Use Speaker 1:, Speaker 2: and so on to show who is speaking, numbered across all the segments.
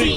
Speaker 1: Coffee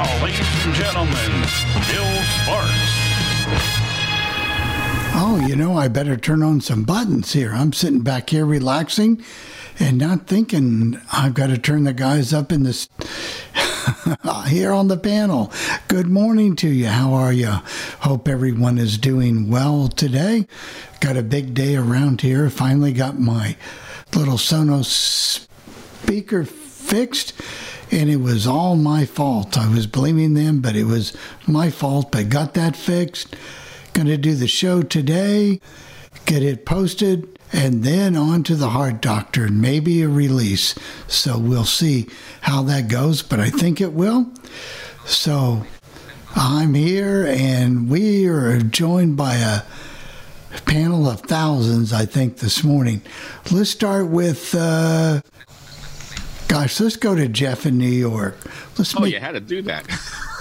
Speaker 1: Now, ladies and gentlemen, Bill Sparks.
Speaker 2: Oh, you know, I better turn on some buttons here. I'm sitting back here relaxing and not thinking I've got to turn the guys up in this here on the panel. Good morning to you. How are you? Hope everyone is doing well today. Got a big day around here. Finally got my little Sonos speaker fixed and it was all my fault. I was blaming them, but it was my fault. But got that fixed. Going to do the show today, get it posted, and then on to the Heart Doctor and maybe a release. So we'll see how that goes, but I think it will. So I'm here, and we are joined by a panel of thousands, I think, this morning. Let's start with. Uh, Gosh, let's go to Jeff in New York. Let's
Speaker 3: Oh,
Speaker 2: make,
Speaker 3: you had to do that.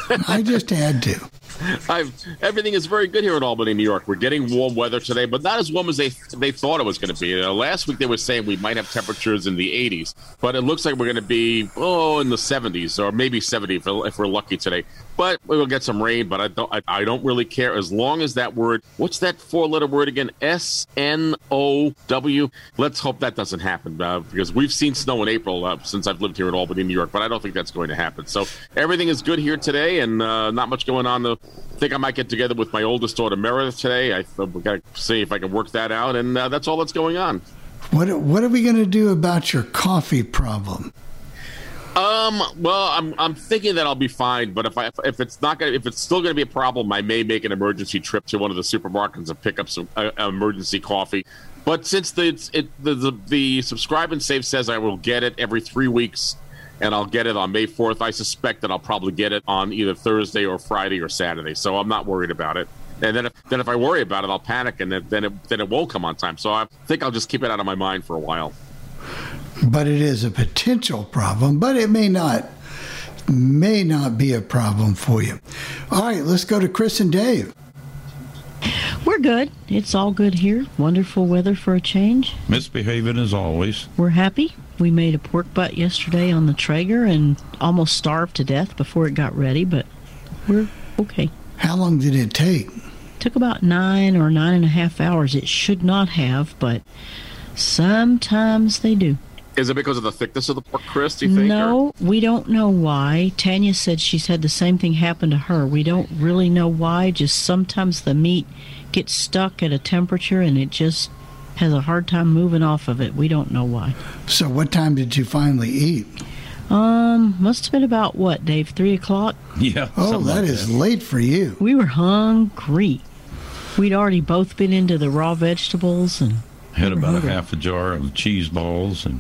Speaker 2: I just had to.
Speaker 3: I've, everything is very good here in Albany, New York. We're getting warm weather today, but not as warm as they they thought it was going to be. Uh, last week they were saying we might have temperatures in the 80s, but it looks like we're going to be oh in the 70s or maybe 70 if, if we're lucky today. But we will get some rain. But I don't I, I don't really care as long as that word. What's that four letter word again? S N O W. Let's hope that doesn't happen uh, because we've seen snow in April uh, since I've lived here in Albany, New York. But I don't think that's going to happen. So everything is good here today, and uh, not much going on. The think I might get together with my oldest daughter Meredith today. I we got to see if I can work that out, and uh, that's all that's going on.
Speaker 2: What what are we going to do about your coffee problem?
Speaker 3: Um. Well, I'm I'm thinking that I'll be fine, but if I if it's not gonna if it's still gonna be a problem, I may make an emergency trip to one of the supermarkets and pick up some uh, emergency coffee. But since the it the, the the subscribe and save says I will get it every three weeks, and I'll get it on May fourth, I suspect that I'll probably get it on either Thursday or Friday or Saturday. So I'm not worried about it. And then if then if I worry about it, I'll panic, and then then it, then it won't come on time. So I think I'll just keep it out of my mind for a while.
Speaker 2: But it is a potential problem, but it may not may not be a problem for you. All right, let's go to Chris and Dave.
Speaker 4: We're We're good. It's all good here. Wonderful weather for a change.
Speaker 1: Misbehaving as always.
Speaker 4: We're happy. We made a pork butt yesterday on the Traeger and almost starved to death before it got ready, but we're okay.
Speaker 2: How long did it take?
Speaker 4: Took about nine or nine and a half hours. It should not have, but sometimes they do.
Speaker 3: Is it because of the thickness of the pork, Chris? Do you think? or-
Speaker 4: No, we don't know why. Tanya said she's had the same thing happen to her. We don't really know why. Just sometimes the meat gets stuck at a temperature and it just has a hard time moving off of it. We don't know why.
Speaker 2: So, what time did you finally eat?
Speaker 4: Um, must have been about what, Dave? Three o'clock.
Speaker 1: Yeah.
Speaker 2: Oh,
Speaker 1: something
Speaker 2: that
Speaker 1: like
Speaker 2: is late for you.
Speaker 4: We were hungry. We'd already both been into the raw vegetables and
Speaker 1: Had about a half a jar of cheese balls and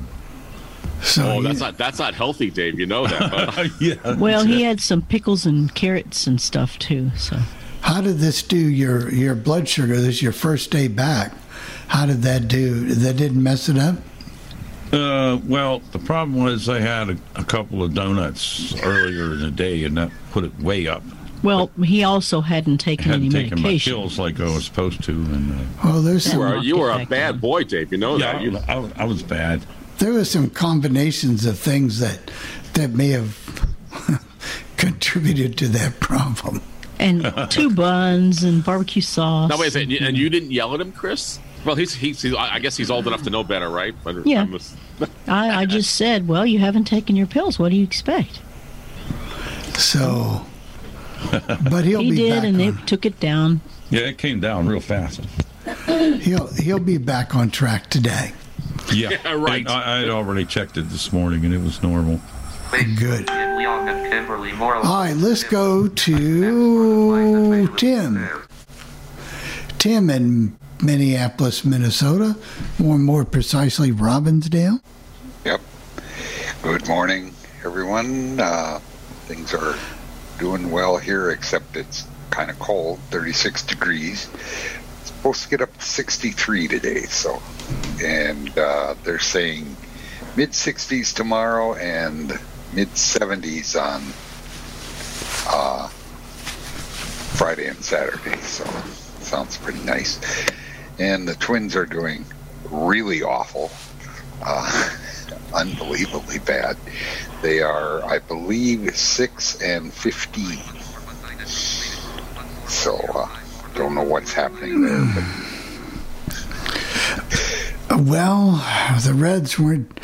Speaker 2: So,
Speaker 3: Oh,
Speaker 2: you-
Speaker 3: that's not that's not healthy, Dave. You know that. But
Speaker 1: yeah.
Speaker 4: well, he had some pickles and carrots and stuff too. So
Speaker 2: how did this do your your blood sugar? This is your first day back. How did that do? That didn't mess it up.
Speaker 1: Uh, well, the problem was I had a, a couple of donuts earlier in the day, and that put it way up.
Speaker 4: Well, he also hadn't taken any
Speaker 1: hadn't taken my
Speaker 4: medication.
Speaker 1: pills like I was supposed to, and uh,
Speaker 2: Well, there's
Speaker 3: you
Speaker 2: some
Speaker 3: were you were a bad
Speaker 4: back
Speaker 3: boy, Dave. You know
Speaker 1: yeah,
Speaker 3: that. You,
Speaker 1: I, I, I was bad.
Speaker 2: there were some combinations of things that that may have contributed to that problem.
Speaker 4: And two buns and barbecue sauce.
Speaker 3: no, wait a second. And you didn't yell at him, Chris? Well, he's he's. he's I guess he's old enough to know better, right? But
Speaker 4: Yeah.
Speaker 3: I'm just-
Speaker 4: I, I just said, well, you haven't taken your pills. What do you expect?
Speaker 2: So, but he'll
Speaker 4: he
Speaker 2: be
Speaker 4: did,
Speaker 2: back.
Speaker 4: and they took it down.
Speaker 1: Yeah, it came down real fast.
Speaker 2: he'll he'll be back on track today.
Speaker 1: Yeah,
Speaker 3: Yeah, right.
Speaker 1: And I, I had already checked it this morning, and it was normal.
Speaker 2: Good.
Speaker 5: Leon and Kimberly Moreland.
Speaker 2: All right, let's go to Tim. Tim in Minneapolis, Minnesota, or more precisely, Robbinsdale.
Speaker 6: Yep. Good morning, everyone. Uh, things are doing well here, except it's kind of cold, 36 degrees. It's supposed to get up to 63 today, so. And uh, they're saying mid 60s tomorrow and mid 70s on uh, Friday and Saturday, so sounds pretty nice. And the Twins are doing really awful. Uh, unbelievably bad. They are, I believe, six and fifteen. So uh, don't know what's happening there, but
Speaker 2: Well, the Reds weren't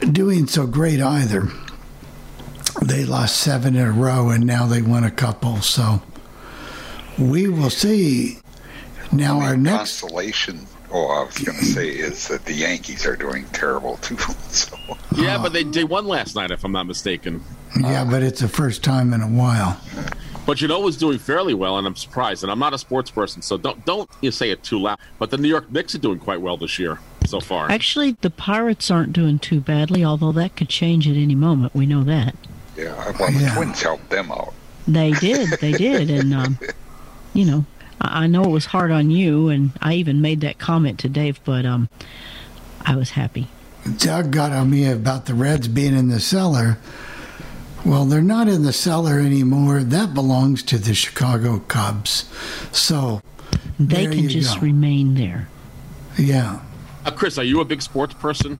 Speaker 2: doing so great either. They lost seven in a row, and now they won a couple. So we will see. Now our next
Speaker 6: consolation. Oh, I was going to say is that the Yankees are doing terrible too. So
Speaker 3: yeah, but they they won last night, if I'm not mistaken.
Speaker 2: Yeah, but it's the first time in a while.
Speaker 3: But you know who's doing fairly well, and I'm surprised. And I'm not a sports person, so don't don't you say it too loud. But the New York Knicks are doing quite well this year so far.
Speaker 4: Actually, the Pirates aren't doing too badly, although that could change at any moment. We know that.
Speaker 6: yeah, well, the
Speaker 2: Yeah.
Speaker 6: Twins helped them out.
Speaker 4: They did. They did. And, um, you know, I, I know it was hard on you, and I even made that comment to Dave, but um, I was happy.
Speaker 2: Doug got on me about the Reds being in the cellar. Well, they're not in the cellar anymore. That belongs to the Chicago Cubs. So,
Speaker 4: They
Speaker 2: There
Speaker 4: can
Speaker 2: you
Speaker 4: just
Speaker 2: go.
Speaker 4: remain there.
Speaker 2: yeah.
Speaker 3: Uh, Chris, are you a big sports person?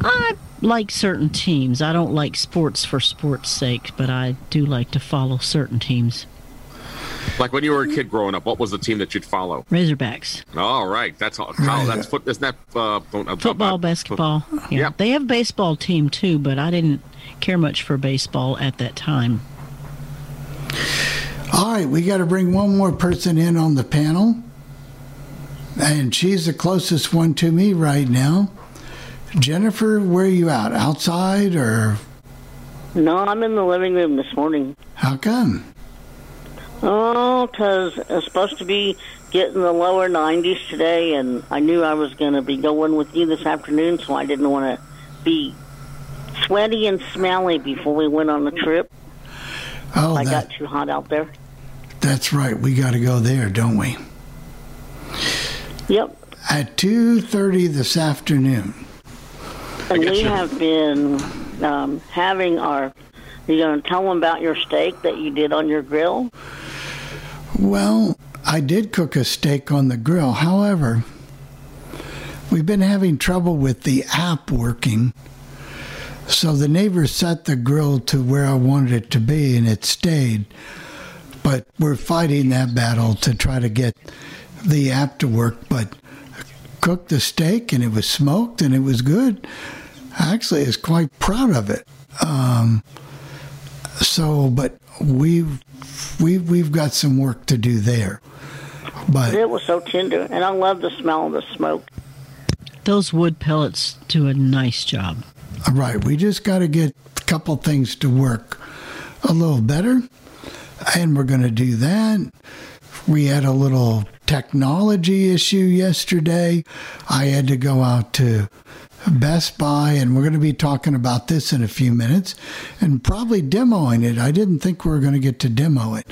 Speaker 4: I like certain teams. I don't like sports for sports' sake, but I do like to follow certain teams.
Speaker 3: Like when you were a kid growing up, what was the team that you'd follow?
Speaker 4: Razorbacks,
Speaker 3: All right, that's all.
Speaker 2: Right.
Speaker 3: That's foot. Isn't that uh, uh,
Speaker 4: football,
Speaker 3: uh,
Speaker 4: basketball. Yeah.
Speaker 3: Yep.
Speaker 4: They have a baseball team too, but I didn't care much for baseball at that time.
Speaker 2: All right, we got to bring one more person in on the panel. And she's the closest one to me right now. Jennifer, where are you out? Outside or
Speaker 7: No, I'm in the living room this morning.
Speaker 2: how come?
Speaker 7: Oh, 'cause it's supposed to be getting the lower 90s today, and I knew I was going to be going with you this afternoon, so I didn't want to be sweaty and smelly before we went on the trip.
Speaker 2: Oh,
Speaker 7: I
Speaker 2: that,
Speaker 7: got too hot out there.
Speaker 2: that's right. We got to go there, don't we?
Speaker 7: Yep.
Speaker 2: At 2:30 this afternoon.
Speaker 7: And we
Speaker 3: you-
Speaker 7: have been um, having our. You going to tell them about your steak that you did on your grill?
Speaker 2: Well, I did cook a steak on the grill. However, we've been having trouble with the app working. So the neighbor set the grill to where I wanted it to be and it stayed. But we're fighting that battle to try to get the app to work. But cooked the steak and it was smoked and it was good. I actually, I was quite proud of it. Um, so, but we've we've we've got some work to do there. But
Speaker 7: It was so tender, and I love the smell of the smoke.
Speaker 4: Those wood pellets do a nice job.
Speaker 2: right, we just got to get a couple things to work a little better, and we're going to do that. We had a little technology issue yesterday. I had to go out to Best Buy, and we're going to be talking about this in a few minutes and probably demoing it. I didn't think we were going to get to demo it.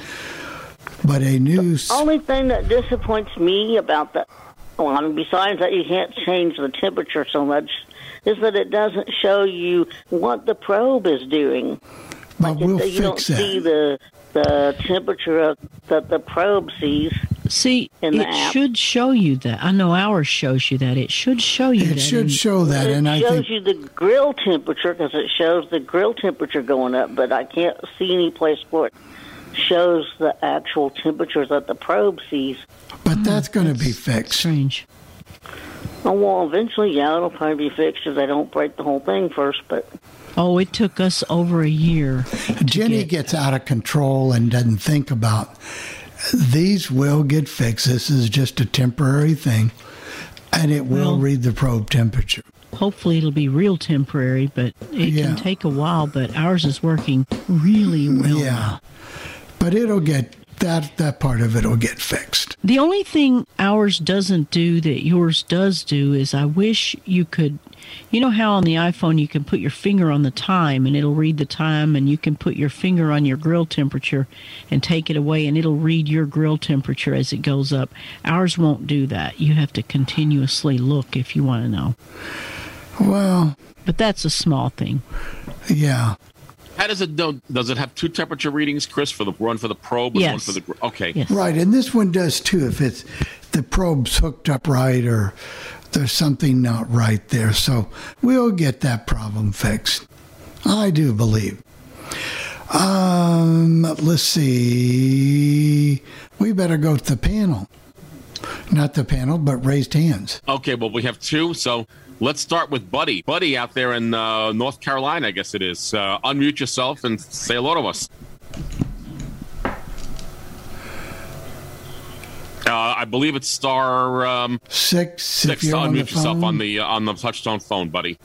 Speaker 2: But a new. s-
Speaker 7: Only thing that disappoints me about the one, besides that you can't change the temperature so much, is that it doesn't show you what the probe is doing.
Speaker 2: But we'll
Speaker 7: you don't
Speaker 2: fix that.
Speaker 7: see the the temperature of, that the probe sees.
Speaker 4: See,
Speaker 7: In the
Speaker 4: it
Speaker 7: app.
Speaker 4: should show you that. I know ours shows you that. It should show you that.
Speaker 2: It should
Speaker 4: in-
Speaker 2: show that,
Speaker 7: it
Speaker 2: and I
Speaker 7: shows
Speaker 2: think
Speaker 7: you the grill temperature because it shows the grill temperature going up, but I can't see any place where it shows the actual temperature that the probe sees.
Speaker 2: But hmm, that's going to be fixed.
Speaker 4: Strange.
Speaker 7: Oh, well, eventually, yeah, it'll probably be fixed if they don't break the whole thing first, but
Speaker 4: Oh, it took us over a year.
Speaker 2: Jenny
Speaker 4: get-
Speaker 2: gets out of control and doesn't think about these will get fixed. This is just a temporary thing, and it will
Speaker 4: Well-
Speaker 2: read the probe temperature.
Speaker 4: Hopefully, it'll be real temporary, but it
Speaker 2: Yeah.
Speaker 4: can take a while. But ours is working really well.
Speaker 2: yeah,
Speaker 4: now.
Speaker 2: but it'll get that that part of it will get fixed.
Speaker 4: The only thing ours doesn't do that yours does do is I wish you could. You know how on the iPhone you can put your finger on the time and it'll read the time, and you can put your finger on your grill temperature and take it away, and it'll read your grill temperature as it goes up. Ours won't do that. You have to continuously look if you want to know.
Speaker 2: Well,
Speaker 4: But that's a small thing.
Speaker 2: yeah,
Speaker 3: How does it know? Does it have two temperature readings, Chris, for the one for the probe and one for the gr- okay?
Speaker 4: Yes.
Speaker 2: right. And this one does too. If it's the probe's hooked up right or there's something not right there, so we'll get that problem fixed. I do believe. Um, let's see. We better go to the panel. Not the panel, but raised hands.
Speaker 3: Okay, well, we have two, so let's start with Buddy. Buddy out there in uh, North Carolina, I guess it is. Uh, unmute yourself and say hello to us. Uh, I believe it's star um,
Speaker 2: Six.
Speaker 3: six to
Speaker 2: you're on the
Speaker 3: unmute yourself
Speaker 2: phone.
Speaker 3: on the uh, on the touchtone phone, buddy.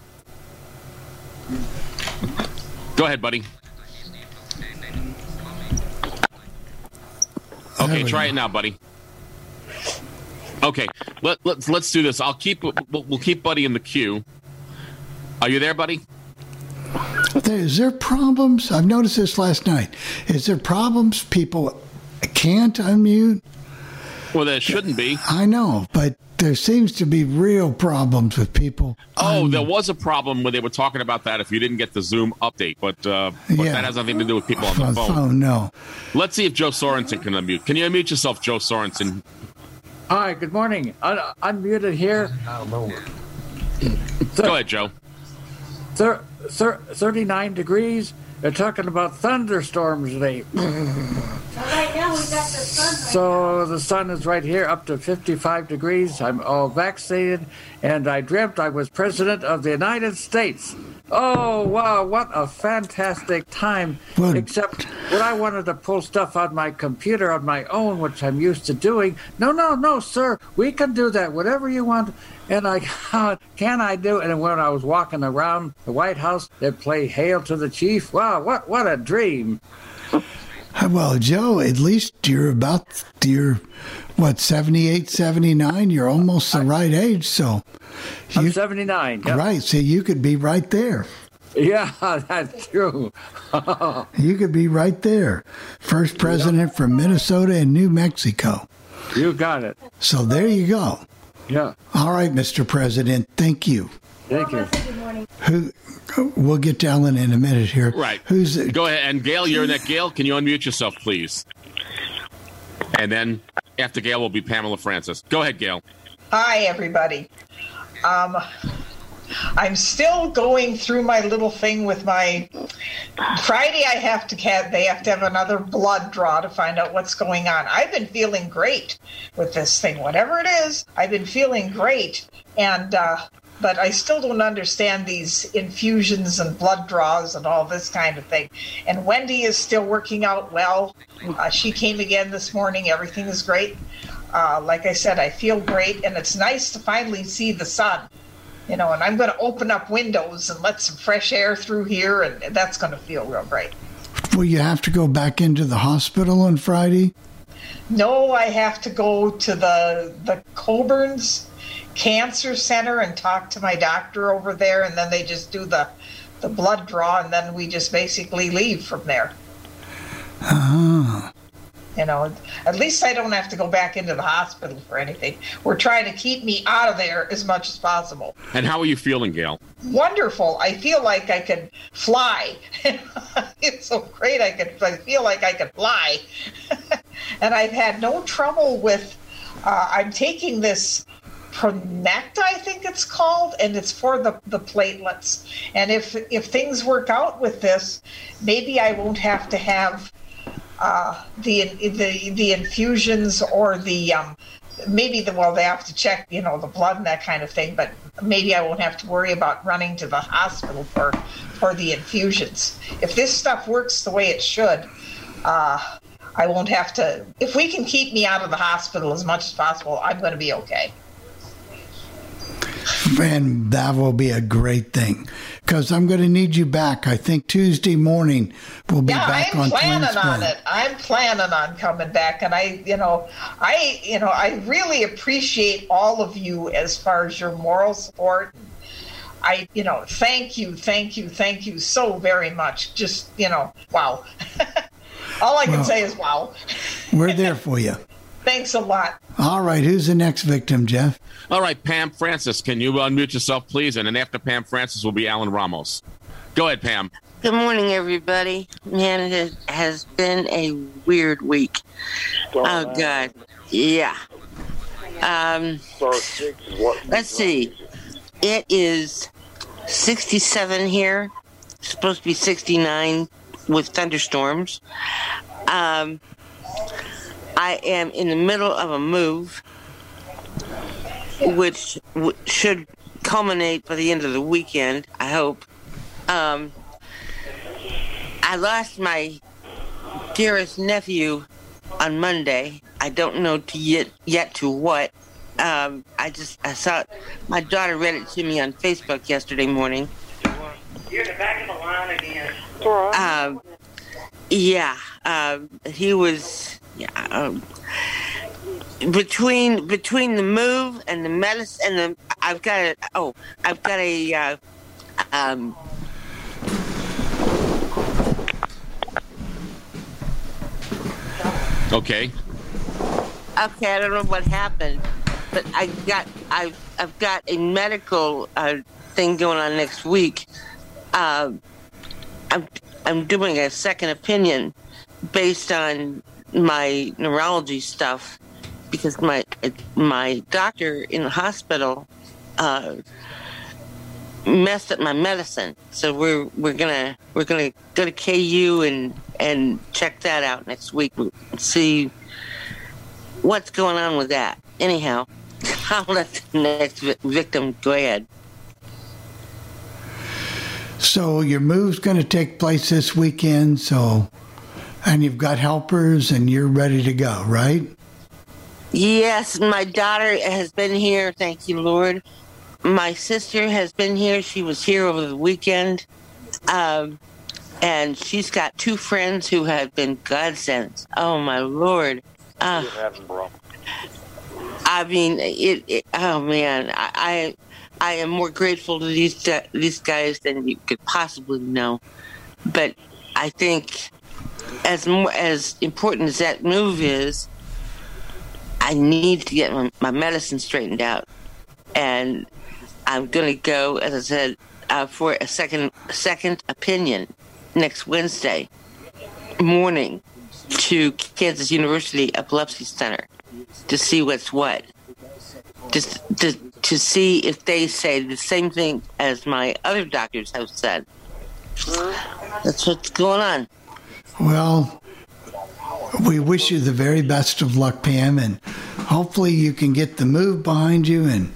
Speaker 3: Go ahead, buddy. Okay, try
Speaker 2: go.
Speaker 3: it now, buddy. Okay, let, let's let's do this. I'll keep we'll, we'll keep Buddy in the queue. Are you there, buddy?
Speaker 2: Is there problems? I've noticed this last night. Is there problems? People can't unmute.
Speaker 3: Well, there shouldn't be.
Speaker 2: I know, but there seems to be real problems with people.
Speaker 3: Oh,
Speaker 2: un-
Speaker 3: there was a problem when they were talking about that if you didn't get the Zoom update, but, uh, but
Speaker 2: Yeah.
Speaker 3: that has nothing to do with people on
Speaker 2: on
Speaker 3: the phone.
Speaker 2: Oh no.
Speaker 3: Let's see if Joe Sorensen can unmute. Can you unmute yourself, Joe Sorensen?
Speaker 8: Hi, good morning. Un- unmuted here.
Speaker 3: Go ahead, Joe.
Speaker 8: Thir- thir- 39 degrees. They're talking about thunderstorms today.
Speaker 9: Right now we got the sun.
Speaker 8: So the sun is right here up to 55 degrees. I'm all vaccinated, and I dreamt I was president of the United States. Oh, wow, what a fantastic time. Except when I wanted to pull stuff on my computer on my own, which I'm used to doing. No, no, no, sir. We can do that, whatever you want. And I, can I do it? And when I was walking around the White House, they'd play Hail to the Chief. Wow, what, what a dream.
Speaker 2: Well, Joe, at least you're about you're what 78, 79. You're almost the right age, so
Speaker 8: I'm 79. Yep.
Speaker 2: right. So you could be right there.
Speaker 8: Yeah, that's true.
Speaker 2: You could be right there. First president from Minnesota and New Mexico.
Speaker 8: You got it.
Speaker 2: So there you go.
Speaker 8: Yeah.
Speaker 2: All right, Mr. President. Thank you.
Speaker 8: Thank you.
Speaker 9: Good morning.
Speaker 2: Who? We'll get to Ellen in a minute here.
Speaker 3: Right.
Speaker 2: Who's?
Speaker 3: Go ahead. And Gail, you're in that. Gail, can you unmute yourself, please? And then After Gail will be Pamela Francis. Go ahead, Gail.
Speaker 10: Hi, everybody. Um, I'm still going through my little thing with my Friday. I have to have they have to have another blood draw to find out what's going on. I've been feeling great with this thing, whatever it is. I've been feeling great, and uh, but I still don't understand these infusions and blood draws and all this kind of thing. And Wendy is still working out well. Uh, she came again this morning. Everything is great. Uh, like I said, I feel great, and it's nice to finally see the sun. You know, and I'm going to open up windows and let some fresh air through here, and that's going to feel real great.
Speaker 2: Will you have to go back into the hospital on Friday?
Speaker 10: No, I have to go to the the Coburn's Cancer Center and talk to my doctor over there, and then they just do the the blood draw, and then we just basically leave from there.
Speaker 2: Ah.
Speaker 10: You know, at least I don't have to go back into the hospital for anything. We're trying to keep me out of there as much as possible.
Speaker 3: And how are you feeling, Gail?
Speaker 10: Wonderful. I feel like I can fly. it's so great. I can. I feel like I can fly. and I've had no trouble with. Uh, I'm taking this Pronect, I think it's called, and it's for the, the platelets. And if if things work out with this, maybe I won't have to have uh, the the the infusions or the um, maybe the well they have to check you know the blood and that kind of thing. But maybe I won't have to worry about running to the hospital for for the infusions. If this stuff works the way it should. Uh, I won't have to. If we can keep me out of the hospital as much as possible, I'm going to be okay
Speaker 2: and that will be a great thing because I'm going to need you back. I think Tuesday morning we'll be
Speaker 10: yeah,
Speaker 2: back
Speaker 10: I'm
Speaker 2: on
Speaker 10: planning
Speaker 2: Twins
Speaker 10: on it. I'm planning on coming back, and I, you know, I, you know, I really appreciate all of you as far as your moral support. I, you know, thank you, thank you, thank you so very much. Just, you know, wow. all I can
Speaker 2: Well-
Speaker 10: say is wow.
Speaker 2: We're there for you.
Speaker 10: Thanks a lot.
Speaker 2: All right, who's the next victim, Jeff?
Speaker 3: All right, Pam Francis, can you unmute yourself, please? And then after Pam Francis will be Alan Ramos. Go ahead, Pam.
Speaker 11: Good morning, everybody. Man, it has- has been a weird week. Oh, God. Yeah. Um, let's see. It is 67 here. supposed to be 69 with thunderstorms. Um, I am in the middle of a move, which w- should culminate by the end of the weekend, I hope. Um, I lost my dearest nephew on Monday. I don't know to yet yet to what. Um, I just I saw it. my daughter read it to me on Facebook yesterday morning.
Speaker 9: You're the back of the line again.
Speaker 11: Um, yeah, um, he was yeah, um, between between the move and the medicine and the I've got a oh I've got a uh, um,
Speaker 3: Okay.
Speaker 11: Okay, I don't know what happened, but I got I've I've got a medical uh, thing going on next week. Uh, I'm I'm doing a second opinion based on my neurology stuff because my my doctor in the hospital uh, messed up my medicine. So we're we're gonna we're gonna go to KU and and check that out next week. See what's going on with that. Anyhow, I'll let the next victim go ahead.
Speaker 2: So your move's going to take place this weekend. So, and you've got helpers, and you're ready to go, right?
Speaker 11: Yes, my daughter has been here. Thank you, Lord. My sister has been here. She was here over the weekend. Um, and she's got two friends who have been godsends. Oh, my Lord. Uh, I mean, it, it. Oh man, I, I, I am more grateful to these these guys than you could possibly know. But I think, as as important as that move is, I need to get my, my medicine straightened out, and I'm gonna go, as I said, uh, for a second second opinion next Wednesday morning to Kansas University Epilepsy Center. to see what's what. Just to, to see if they say the same thing as my other doctors have said. That's what's going on.
Speaker 2: Well, we wish you the very best of luck, Pam, and hopefully you can get the move behind you and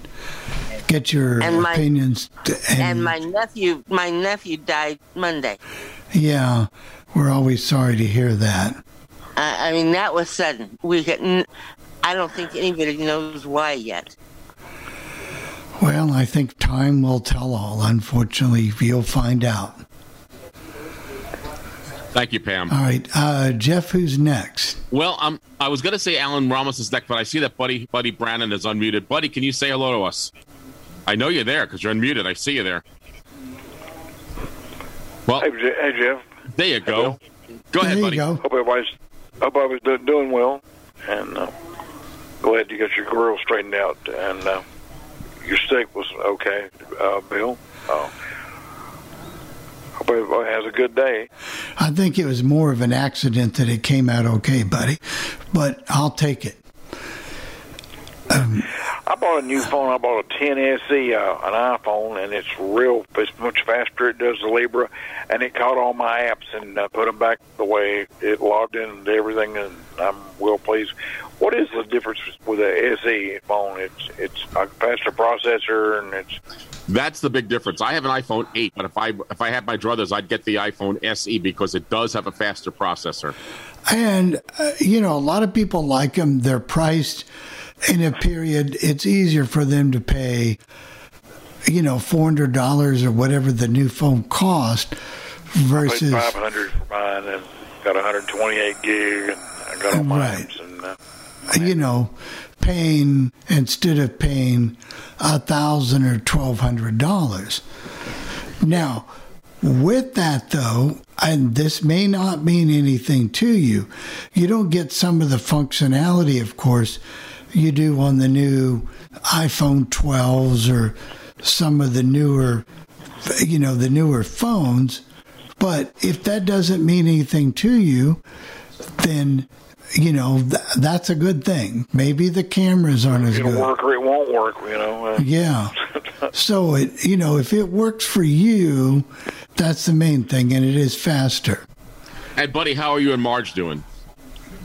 Speaker 2: get your
Speaker 11: And my-
Speaker 2: opinions. to-
Speaker 11: And my nephew, my nephew died Monday.
Speaker 2: yeah, we're always sorry to hear that.
Speaker 11: I, I mean, that was sudden. We, had I don't think anybody knows why yet.
Speaker 2: Well, I think time will tell all. Unfortunately, you'll find out.
Speaker 3: Thank you, Pam.
Speaker 2: All right, uh, Jeff, who's next?
Speaker 3: Well, um, I was going to say Alan Ramos is next, but I see that Buddy Buddy Brannon is unmuted. Buddy, can you say hello to us? I know you're there because you're unmuted. I see you there. Well,
Speaker 12: Hey, hey Jeff.
Speaker 3: there you go. Go ahead, buddy.
Speaker 12: Hope everybody's hope I was do- doing well, and uh, glad you got your grill straightened out, and uh, your steak was okay, uh, Bill. Uh, hope everybody has a good day.
Speaker 2: I think it was more of an accident that it came out okay, buddy, but I'll take it. Um,
Speaker 12: I bought a new phone. I bought a 10SE, uh, an iPhone, and it's real. It's much faster. It does the Libra, and it caught all my apps and uh, put them back the way it logged into everything, and I'm well pleased. What is the difference with a SE phone? It's it's a faster processor, and it's
Speaker 3: That's the big difference. I have an iPhone 8, but if I if I had my druthers, I'd get the iPhone SE because it does have a faster processor.
Speaker 2: And, uh, you know, a lot of people like them. They're priced in a period, it's easier for them to pay, you know, $400 or whatever the new phone cost versus.
Speaker 12: I paid 500 for mine, and got 128 gig, and I got all my
Speaker 2: Right.
Speaker 12: apps, and
Speaker 2: you know, paying instead of paying a thousand or twelve hundred dollars. Now, with that though, and this may not mean anything to you, you don't get some of the functionality, of course, you do on the new iPhone 12s or some of the newer, you know, the newer phones. But if that doesn't mean anything to you, then you know th- that's a good thing. Maybe the cameras aren't as
Speaker 12: it'll
Speaker 2: good.
Speaker 12: work or it won't work. You know. Uh,
Speaker 2: Yeah. So it you know if it works for you, that's the main thing, and it is faster.
Speaker 3: Hey, buddy, how are you and Marge doing?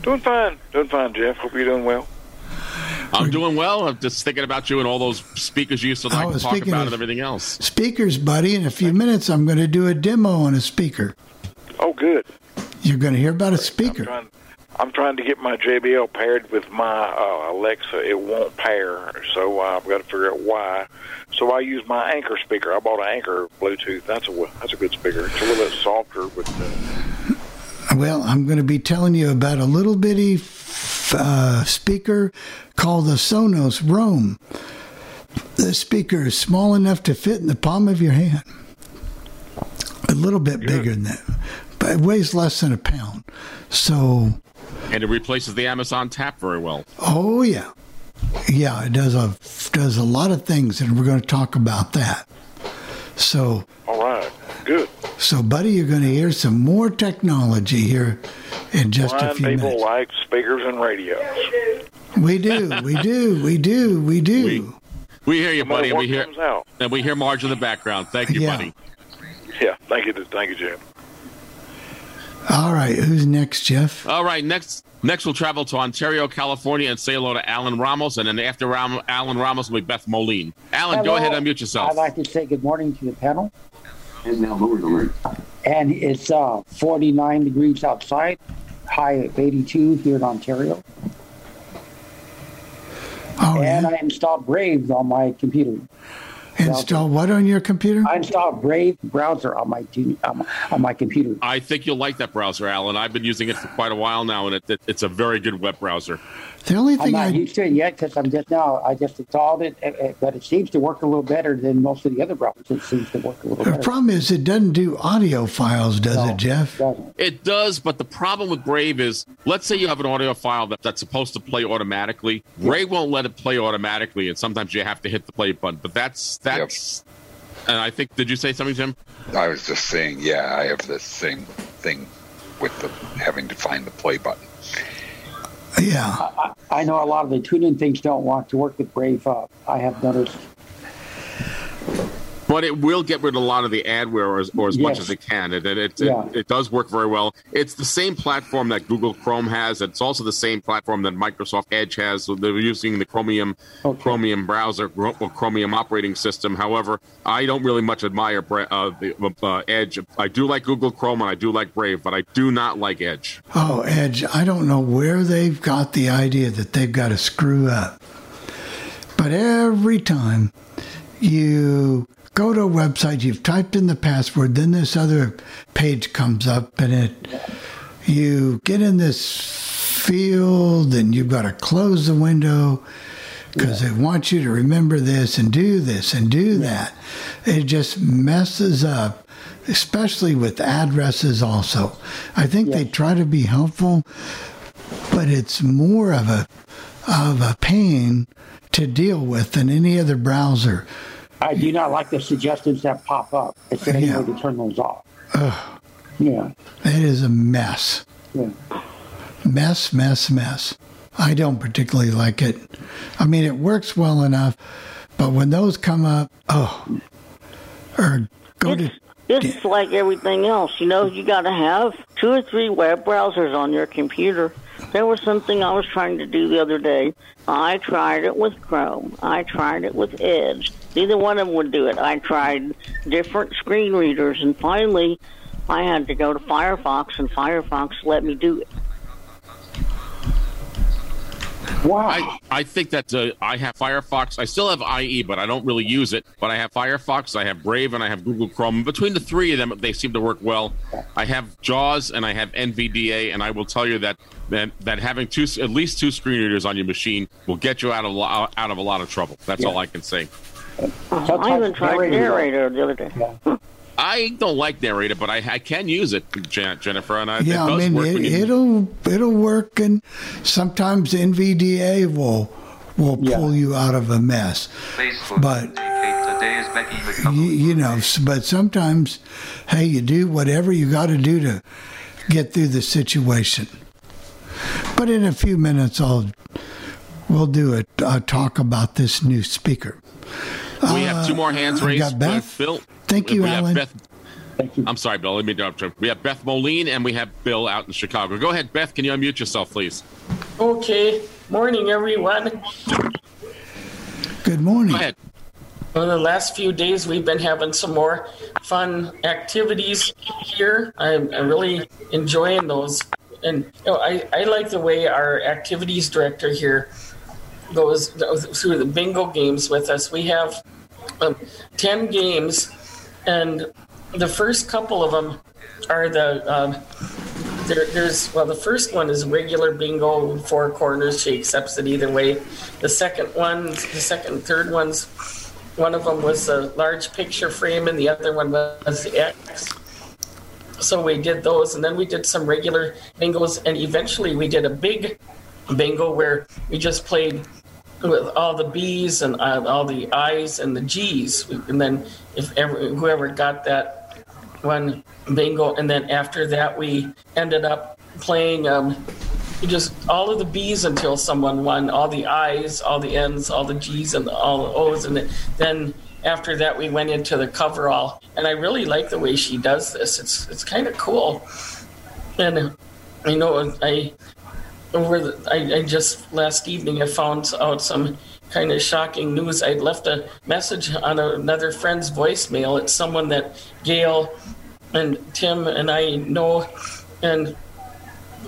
Speaker 12: Doing fine, doing fine, Jeff. Hope you're doing well.
Speaker 3: I'm doing well. I'm just thinking about you and all those speakers you used to like
Speaker 2: Oh,
Speaker 3: to talk about and everything else.
Speaker 2: Speakers, buddy. In a few minutes, I'm going to do a demo on a speaker.
Speaker 12: Oh, good.
Speaker 2: You're going to hear about a speaker.
Speaker 12: I'm trying to get my JBL paired with my uh, Alexa. It won't pair, so uh, I've got to figure out why. So I use my Anker speaker. I bought an Anker Bluetooth. That's a that's a good speaker. It's a little bit softer, but uh,
Speaker 2: Well, I'm going to be telling you about a little bitty f- uh, speaker called the Sonos Roam. The speaker is small enough to fit in the palm of your hand. A little bit bigger than that, but it weighs less than a pound. So,
Speaker 3: And it replaces the Amazon Tap very well.
Speaker 2: oh yeah, yeah, it does a does a lot of things, and we're going to talk about that. So,
Speaker 12: all right, good.
Speaker 2: so buddy, you're going to hear some more technology here in just a
Speaker 12: blind
Speaker 2: few
Speaker 12: people
Speaker 2: minutes.
Speaker 12: like speakers and radios.
Speaker 2: We do, we do, we do, we do.
Speaker 3: We hear you, buddy. and We hear
Speaker 12: comes out.
Speaker 3: and we hear Marge in the background. Thank you,
Speaker 2: Yeah.
Speaker 3: buddy.
Speaker 12: Yeah, thank you, thank you, Jim.
Speaker 2: All right, who's next, Jeff?
Speaker 3: All right, next next we'll travel to Ontario, California, and say hello to Alan Ramos, and then after Ram- Alan Ramos will be Beth Moline. Alan, go ahead and unmute yourself.
Speaker 13: I'd like to say good morning to the panel. And it's uh, 49 degrees outside, high of 82 here in Ontario. Oh, and I installed Brave on my computer.
Speaker 2: Install what on your computer?
Speaker 13: I installed Brave browser on my t- on my, computer.
Speaker 3: I think you'll like that browser, Alan. I've been using it for quite a while now, and it, it, it's a very good web browser.
Speaker 2: The only thing
Speaker 13: I'm
Speaker 2: thing
Speaker 13: not
Speaker 2: I
Speaker 13: used to it yet because I'm just now. I just installed it, uh, uh, but it seems to work a little better than most of the other browsers. It seems to work a little
Speaker 2: the
Speaker 13: better.
Speaker 2: problem is it doesn't do audio files, does it, Jeff?
Speaker 3: It does, but the problem with Brave is, let's say you have an audio file that, that's supposed to play automatically. Brave won't let it play automatically, and sometimes you have to hit the play button. But that's that's. And I think, did you say something, Jim?
Speaker 6: I was just saying, yeah, I have the same thing with the having to find the play button.
Speaker 2: Yeah.
Speaker 13: I, I know a lot of the tuning things don't want to work with Brave. Uh, I have noticed.
Speaker 3: But it will get rid of a lot of the adware or as, or as much as it can. It, it, it,
Speaker 13: Yeah.
Speaker 3: it, it does work very well. It's the same platform that Google Chrome has. It's also the same platform that Microsoft Edge has. So they're using the Chromium Chromium browser, or Chromium operating system. However, I don't really much admire Bra- uh, the, uh, Edge. I do like Google Chrome and I do like Brave, but I do not like Edge.
Speaker 2: Oh, Edge, I don't know where they've got the idea that they've got to screw up. But every time you go to a website, you've typed in the password, then this other page comes up and it you get in this field and you've got to close the window because they want you to remember this and do this and do that. It just messes up, especially with addresses also. I think they try to be helpful, but it's more of a of a pain to deal with than any other browser.
Speaker 13: I do not like the suggestions that pop up. It's any way to turn those off.
Speaker 2: Ugh,
Speaker 13: Yeah.
Speaker 2: it is a mess.
Speaker 13: Yeah.
Speaker 2: Mess, mess, mess. I don't particularly like it. I mean, it works well enough, but when those come up, oh, or go to
Speaker 7: It's like everything else. You know, you got to have two or three web browsers on your computer. There was something I was trying to do the other day. I tried it with Chrome. I tried it with Edge. Neither one of them would do it. I tried different screen readers, and finally, I had to go to Firefox, and Firefox let me do it.
Speaker 13: Wow.
Speaker 3: I, I think that uh, I have Firefox. I still have IE, but I don't really use it. But I have Firefox, I have Brave, and I have Google Chrome. Between the three of them, they seem to work well. I have JAWS and I have NVDA, and I will tell you that that, that having two, at least two screen readers on your machine will get you out of out of a lot of trouble. That's all I can say. Uh-huh.
Speaker 7: I even tried Narrator the other day.
Speaker 3: I don't like Narrator, but I, I can use it, Jen- Jennifer, and I,
Speaker 2: yeah,
Speaker 3: it does
Speaker 2: I mean,
Speaker 3: work. Yeah, it,
Speaker 2: it'll it'll work, and sometimes NVDA will will pull you out of a mess.
Speaker 5: Facebook.
Speaker 2: But
Speaker 5: Today is Becky with
Speaker 2: you, you know, but sometimes, hey, you do whatever you got to do to get through the situation. But in a few minutes, I'll we'll do a, a talk about this new speaker.
Speaker 3: we have two more hands
Speaker 2: Uh,
Speaker 3: raised.
Speaker 2: got Beth.
Speaker 3: Bill.
Speaker 2: Thank you,
Speaker 3: we have
Speaker 2: Alan.
Speaker 3: Beth, I'm sorry, Bill. Let me interrupt. We have Beth Moline and we have Bill out in Chicago. Go ahead, Beth. Can you unmute yourself, please?
Speaker 14: Okay. Morning, everyone.
Speaker 2: Good morning.
Speaker 3: Go ahead.
Speaker 14: Well, the last few days we've been having some more fun activities here. I'm, I'm really enjoying those. And you know, I, I like the way our activities director here goes through the bingo games with us. We have um, 10 games, and the first couple of them are the um, there, there's well the first one is regular bingo four corners she accepts it either way the second one the second and third ones one of them was a large picture frame and the other one was the x so we did those and then we did some regular bingos and eventually we did a big bingo where we just played with all the B's and uh, all the I's and the G's, and then if ever whoever got that one bingo, and then after that we ended up playing um, just all of the B's until someone won, all the I's, all the N's, all the G's, and all the O's, and then after that we went into the coverall, and I really like the way she does this. It's it's kind of cool, and I know I over the, I, I just last evening I found out some kind of shocking news. I'd left a message on another friend's voicemail. It's someone that Gail and Tim and I know, and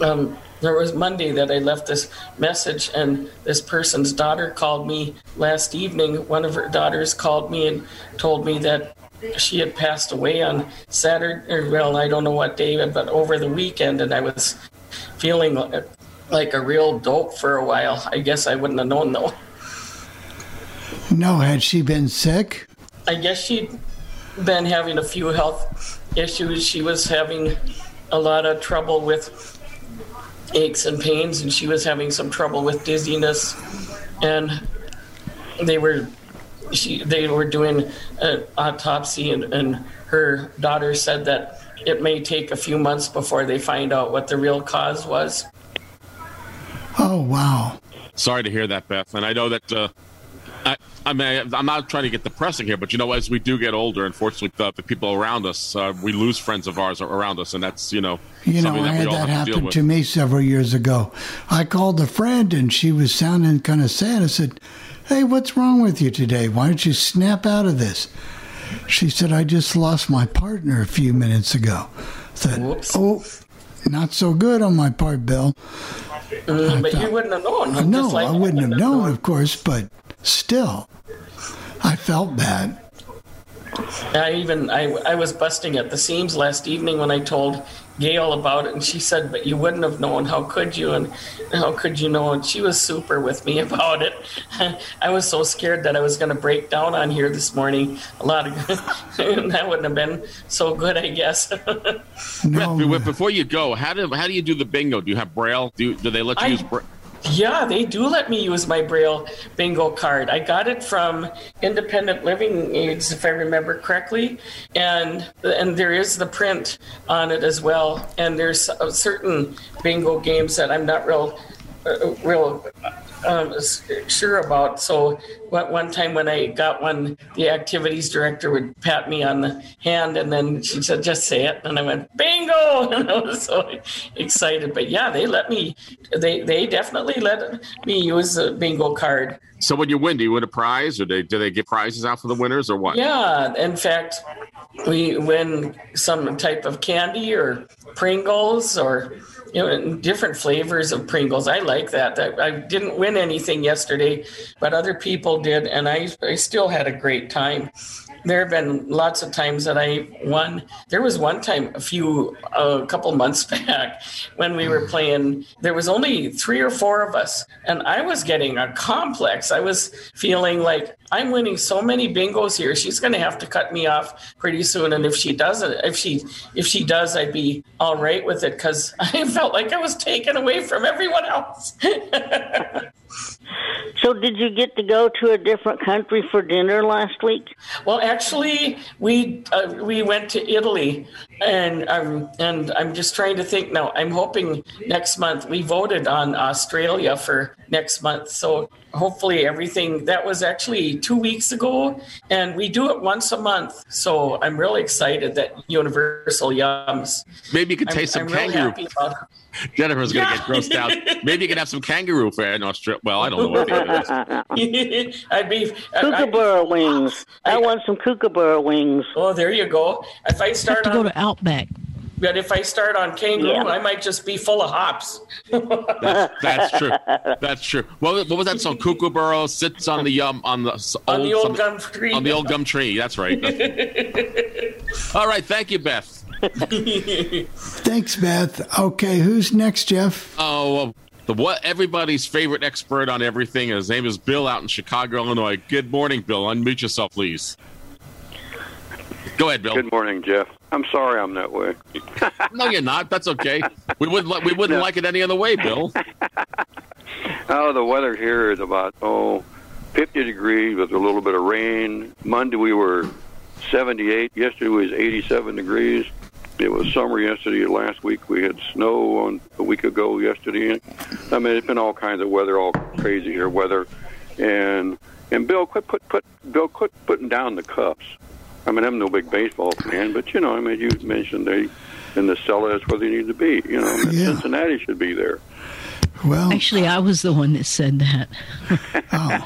Speaker 14: um, there was Monday that I left this message, and this person's daughter called me last evening. One of her daughters called me and told me that she had passed away on Saturday, or well, I don't know what day, but over the weekend, and I was feeling like a real dope for a while. I guess I wouldn't have known though.
Speaker 2: No, had she been sick?
Speaker 14: I guess she'd been having a few health issues. She was having a lot of trouble with aches and pains, and she was having some trouble with dizziness. And they were she they were doing an autopsy, and, and her daughter said that it may take a few months before they find out what the real cause was.
Speaker 2: Oh wow.
Speaker 3: Sorry to hear that, Beth. And I know that. Uh, I, I mean, I'm not trying to get depressing here, but you know, as we do get older, unfortunately, the, the people around us, uh, we lose friends of ours around us, and that's you know,
Speaker 2: You know,
Speaker 3: something
Speaker 2: I
Speaker 3: that
Speaker 2: had that
Speaker 3: have to
Speaker 2: happen to me several years ago. I called a friend and she was sounding kind of sad. I said, Hey, what's wrong with you today? Why don't you snap out of this? She said, I just lost my partner a few minutes ago. I said, Oh, not so good on my part, Bill.
Speaker 14: Mm, but you wouldn't have known.
Speaker 2: Uh, no,
Speaker 14: like
Speaker 2: I wouldn't have known, of course, but still, I felt bad.
Speaker 14: I even I, I was busting at the seams last evening when I told Gail about it, and she said, "But you wouldn't have known. How could you? And how could you know?" And she was super with me about it. I was so scared that I was going to break down on here this morning. A lot of that wouldn't have been so good, I guess.
Speaker 3: Beth, be- before you go, how do how do you do the bingo? Do you have braille? Do you, do they let you
Speaker 14: I-
Speaker 3: use braille?
Speaker 14: Yeah, they do let me use my Braille bingo card. I got it from Independent Living Aids, if I remember correctly, and and there is the print on it as well. And there's certain bingo games that I'm not real real um, sure about. So one one time when I got one, the activities director would pat me on the hand, and then she said, "Just say it," and I went bingo, and I was so excited. But yeah, they let me. They they definitely let me use the bingo card.
Speaker 3: So when you win, do you win a prize, or they, do they give prizes out for the winners, or what?
Speaker 14: Yeah, in fact, we win some type of candy or Pringles or you know different flavors of Pringles. I like that. I didn't win anything yesterday, but other people did, and I I still had a great time. There have been lots of times that I won. There was one time a few a couple months back when we were playing. There was only three or four of us, and I was getting a complex. I was feeling like I'm winning so many bingos here. She's going to have to cut me off pretty soon. And if she doesn't, if she if she does, I'd be all right with it because I felt like I was taken away from everyone else.
Speaker 7: So, did you get to go to a different country for dinner last week?
Speaker 14: Well, actually, we uh, we went to Italy, and um, and I'm just trying to think now. I'm hoping next month we voted on Australia for next month, so hopefully everything that was actually two weeks ago, and we do it once a month. So I'm really excited that Universal Yums.
Speaker 3: Maybe you could
Speaker 14: I'm-
Speaker 3: taste some
Speaker 14: I'm
Speaker 3: kangaroo.
Speaker 14: happy about it.
Speaker 3: Jennifer's going to
Speaker 14: Yeah.
Speaker 3: get grossed out. Maybe you can have some kangaroo fare in Australia. Well, I don't know what the other.
Speaker 14: I'd be
Speaker 7: Kookaburra wings. I want some kookaburra wings.
Speaker 14: Oh, there you go. If I start
Speaker 4: to go to Outback.
Speaker 14: but if I start on kangaroo,
Speaker 7: Yeah.
Speaker 14: I might just be full of hops.
Speaker 3: That's, that's true. That's true. What, what was that song? Kookaburra sits on the um on the s-
Speaker 14: On the old
Speaker 3: some-
Speaker 14: gum tree.
Speaker 3: On the old gum tree. That's right. That's- All right. Thank you, Beth.
Speaker 2: Thanks, Beth. Okay, who's next, Jeff?
Speaker 3: Oh, well, the what everybody's favorite expert on everything. His name is Bill out in Chicago, Illinois. Good morning, Bill. Unmute yourself, please. Go ahead, Bill.
Speaker 15: Good morning, Jeff. I'm sorry I'm that way.
Speaker 3: No, you're not. That's okay. We wouldn't li- we wouldn't like it any other way, Bill.
Speaker 15: Oh, the weather here is about oh, 50 degrees with a little bit of rain. Monday we were 78. Yesterday was 87 degrees. It was summer yesterday. Last week we had snow on a week ago yesterday. I mean, it's been all kinds of weather, all crazy here weather. And and Bill, quit put put Bill, quit putting down the Cubs. I mean, I'm no big baseball fan, but you know, I mean, you mentioned they in the cellar is where they need to be. You know, I mean,
Speaker 2: Yeah.
Speaker 15: Cincinnati should be there.
Speaker 2: Well,
Speaker 4: Actually, I was the one that said that.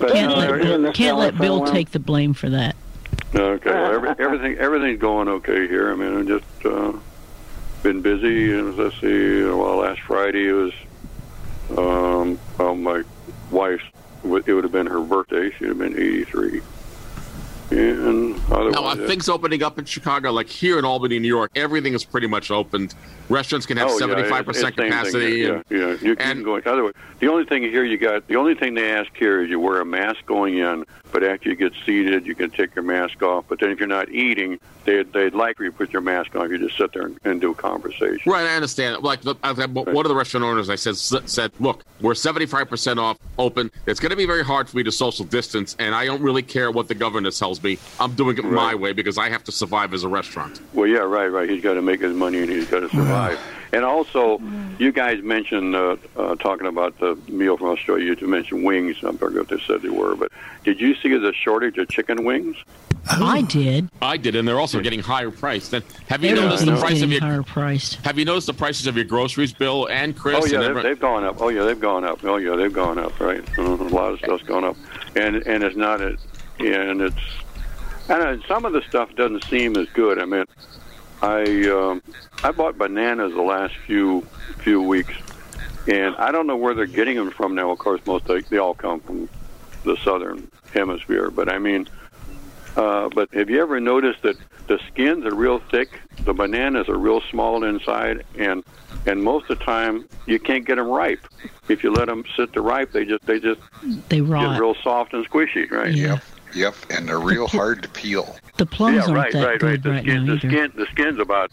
Speaker 15: But,
Speaker 4: Can't
Speaker 15: uh,
Speaker 4: let, can't let Bill take the blame for that.
Speaker 15: Okay, well, every, everything everything's going okay here. I mean, I've just uh, been busy, and let's see. Well, last Friday was um, well, my wife's. It would have been her birthday. She'd have been eighty-three. And
Speaker 3: Now, are things opening up in Chicago? Like here in Albany, New York, everything is pretty much opened. Restaurants can have
Speaker 15: Oh, yeah,
Speaker 3: seventy-five percent
Speaker 15: thing
Speaker 3: capacity.
Speaker 15: here.
Speaker 3: and-
Speaker 15: Yeah, yeah. You, can go. Otherwise, the only thing here you got, the only thing they ask here is you wear a mask going in, but after you get seated, you can take your mask off. But then if you're not eating, they they'd like for you to put your mask on. If you just sit there and, and do a conversation.
Speaker 3: Right, I understand. Like the, I one of the restaurant owners, I said, said, look, we're seventy-five percent off open. It's going to be very hard for me to social distance, and I don't really care what the governor tells me. I'm doing it my way because I have to survive as a restaurant.
Speaker 15: Well, yeah, right, right. He's got to make his money and he's got to survive. And also, you guys mentioned uh, uh, talking about the meal from Australia. You mentioned wings. I forget what they said they were, but did you see the shortage of chicken wings?
Speaker 4: I did.
Speaker 3: I did, and they're also getting higher priced. And have you
Speaker 4: Everything's
Speaker 3: noticed the price of your
Speaker 4: higher priced.
Speaker 3: Have you noticed the prices of your groceries, Bill and Chris?
Speaker 15: Oh yeah,
Speaker 3: and
Speaker 15: they've,
Speaker 3: every-
Speaker 15: they've gone up. Oh yeah, they've gone up. Oh yeah, they've gone up. Right, uh, a lot of stuff's gone up, and and it's not a, and it's and uh, some of the stuff doesn't seem as good. I mean, I um, I bought bananas the last few few weeks, and I don't know where they're getting them from now. Of course, most they, they all come from the southern hemisphere, but I mean, uh, but have you ever noticed that the skins are real thick, the bananas are real small inside, and and most of the time you can't get them ripe. If you let them sit to ripe, they just they just
Speaker 4: They
Speaker 15: get
Speaker 4: rot.
Speaker 15: real soft and squishy, right?
Speaker 4: Yeah.
Speaker 6: Yep, and they're real hard to peel.
Speaker 4: The plums
Speaker 15: yeah,
Speaker 4: aren't
Speaker 15: right,
Speaker 4: that
Speaker 15: right,
Speaker 4: good
Speaker 15: right. The
Speaker 4: right
Speaker 15: skin,
Speaker 4: now
Speaker 15: the
Speaker 4: either.
Speaker 15: skin, the skin's about.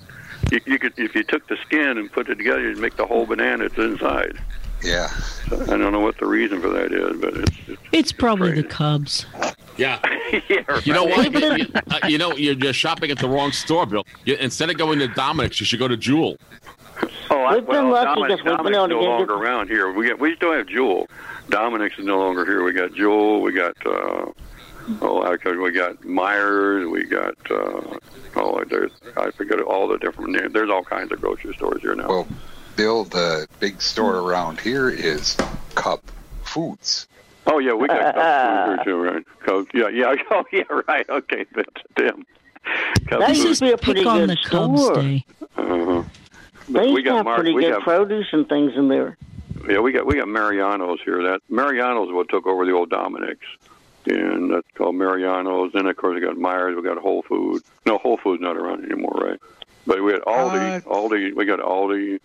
Speaker 15: You, you could if you took the skin and put it together, you'd make the whole banana It's inside.
Speaker 6: Yeah.
Speaker 15: So I don't know what the reason for that is, but it's, it's
Speaker 4: It's probably the Cubs.
Speaker 3: Yeah.
Speaker 15: yeah,
Speaker 3: You know what? You, you- uh, you know, you're just shopping at the wrong store, Bill. You, instead of going to Dominick's, you should go to Jewel.
Speaker 15: Oh, I,
Speaker 7: We've been lucky
Speaker 15: Dominic,
Speaker 7: because we've been
Speaker 15: Dominick's
Speaker 7: able to
Speaker 15: no longer
Speaker 7: good-
Speaker 15: around here. We get, we still have Jewel. Dominick's is no longer here. We got Jewel. We got uh, oh, actually, we got Meijers. We got uh, oh, there's I forget all the different names. There's all kinds of grocery stores here now.
Speaker 6: Well, Bill, the big store around here is Cub Foods.
Speaker 15: Oh yeah, we got Cub Foods here too, right? Cub, yeah, yeah. Oh yeah, right. Okay, that's Tim. Cub
Speaker 7: That
Speaker 15: food.
Speaker 7: used to be a pretty
Speaker 4: Pick on
Speaker 7: good
Speaker 4: the
Speaker 7: store.
Speaker 15: Uh-huh.
Speaker 7: They
Speaker 15: we got
Speaker 7: have
Speaker 15: Mar-
Speaker 7: pretty
Speaker 15: we
Speaker 7: good
Speaker 15: got
Speaker 7: produce and things in there.
Speaker 15: Yeah, we got we got Mariano's here. That Mariano's what took over the old Dominick's, and that's called Mariano's. Then of course we got Meijers. We got Whole Food. No, Whole Food's not around anymore, right? But we had Aldi. Uh, Aldi. We got Aldi,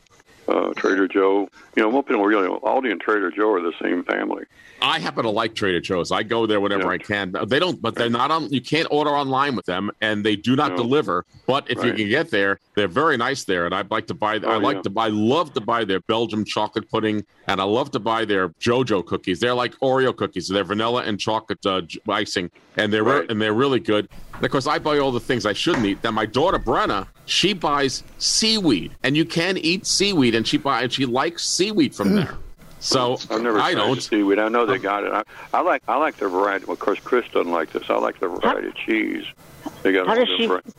Speaker 15: uh, Trader Joe. You know, most people really Aldi and Trader Joe are the same family.
Speaker 3: I happen to like Trader Joe's. I go there whenever I can. They don't, but they're not on. You can't order online with them, and they do not
Speaker 15: No.
Speaker 3: deliver. But if you can get there, they're very nice there. And I'd like to buy. I
Speaker 15: Oh,
Speaker 3: like
Speaker 15: yeah.
Speaker 3: to buy. Love to buy their Belgium chocolate pudding, and I love to buy their JoJo cookies. They're like Oreo cookies. They're vanilla and chocolate uh, icing, and they're re- and they're really good. And of course, I buy all the things I shouldn't eat. Then my daughter Brenna, she buys seaweed, and you can eat seaweed, and she buy and she likes seaweed from there. So
Speaker 15: I've never
Speaker 3: I don't.
Speaker 15: seaweed. I know they got it. I, I like I like the variety. Well, of course, Chris doesn't like this. I like the variety of cheese. They got
Speaker 7: How does she-
Speaker 15: different.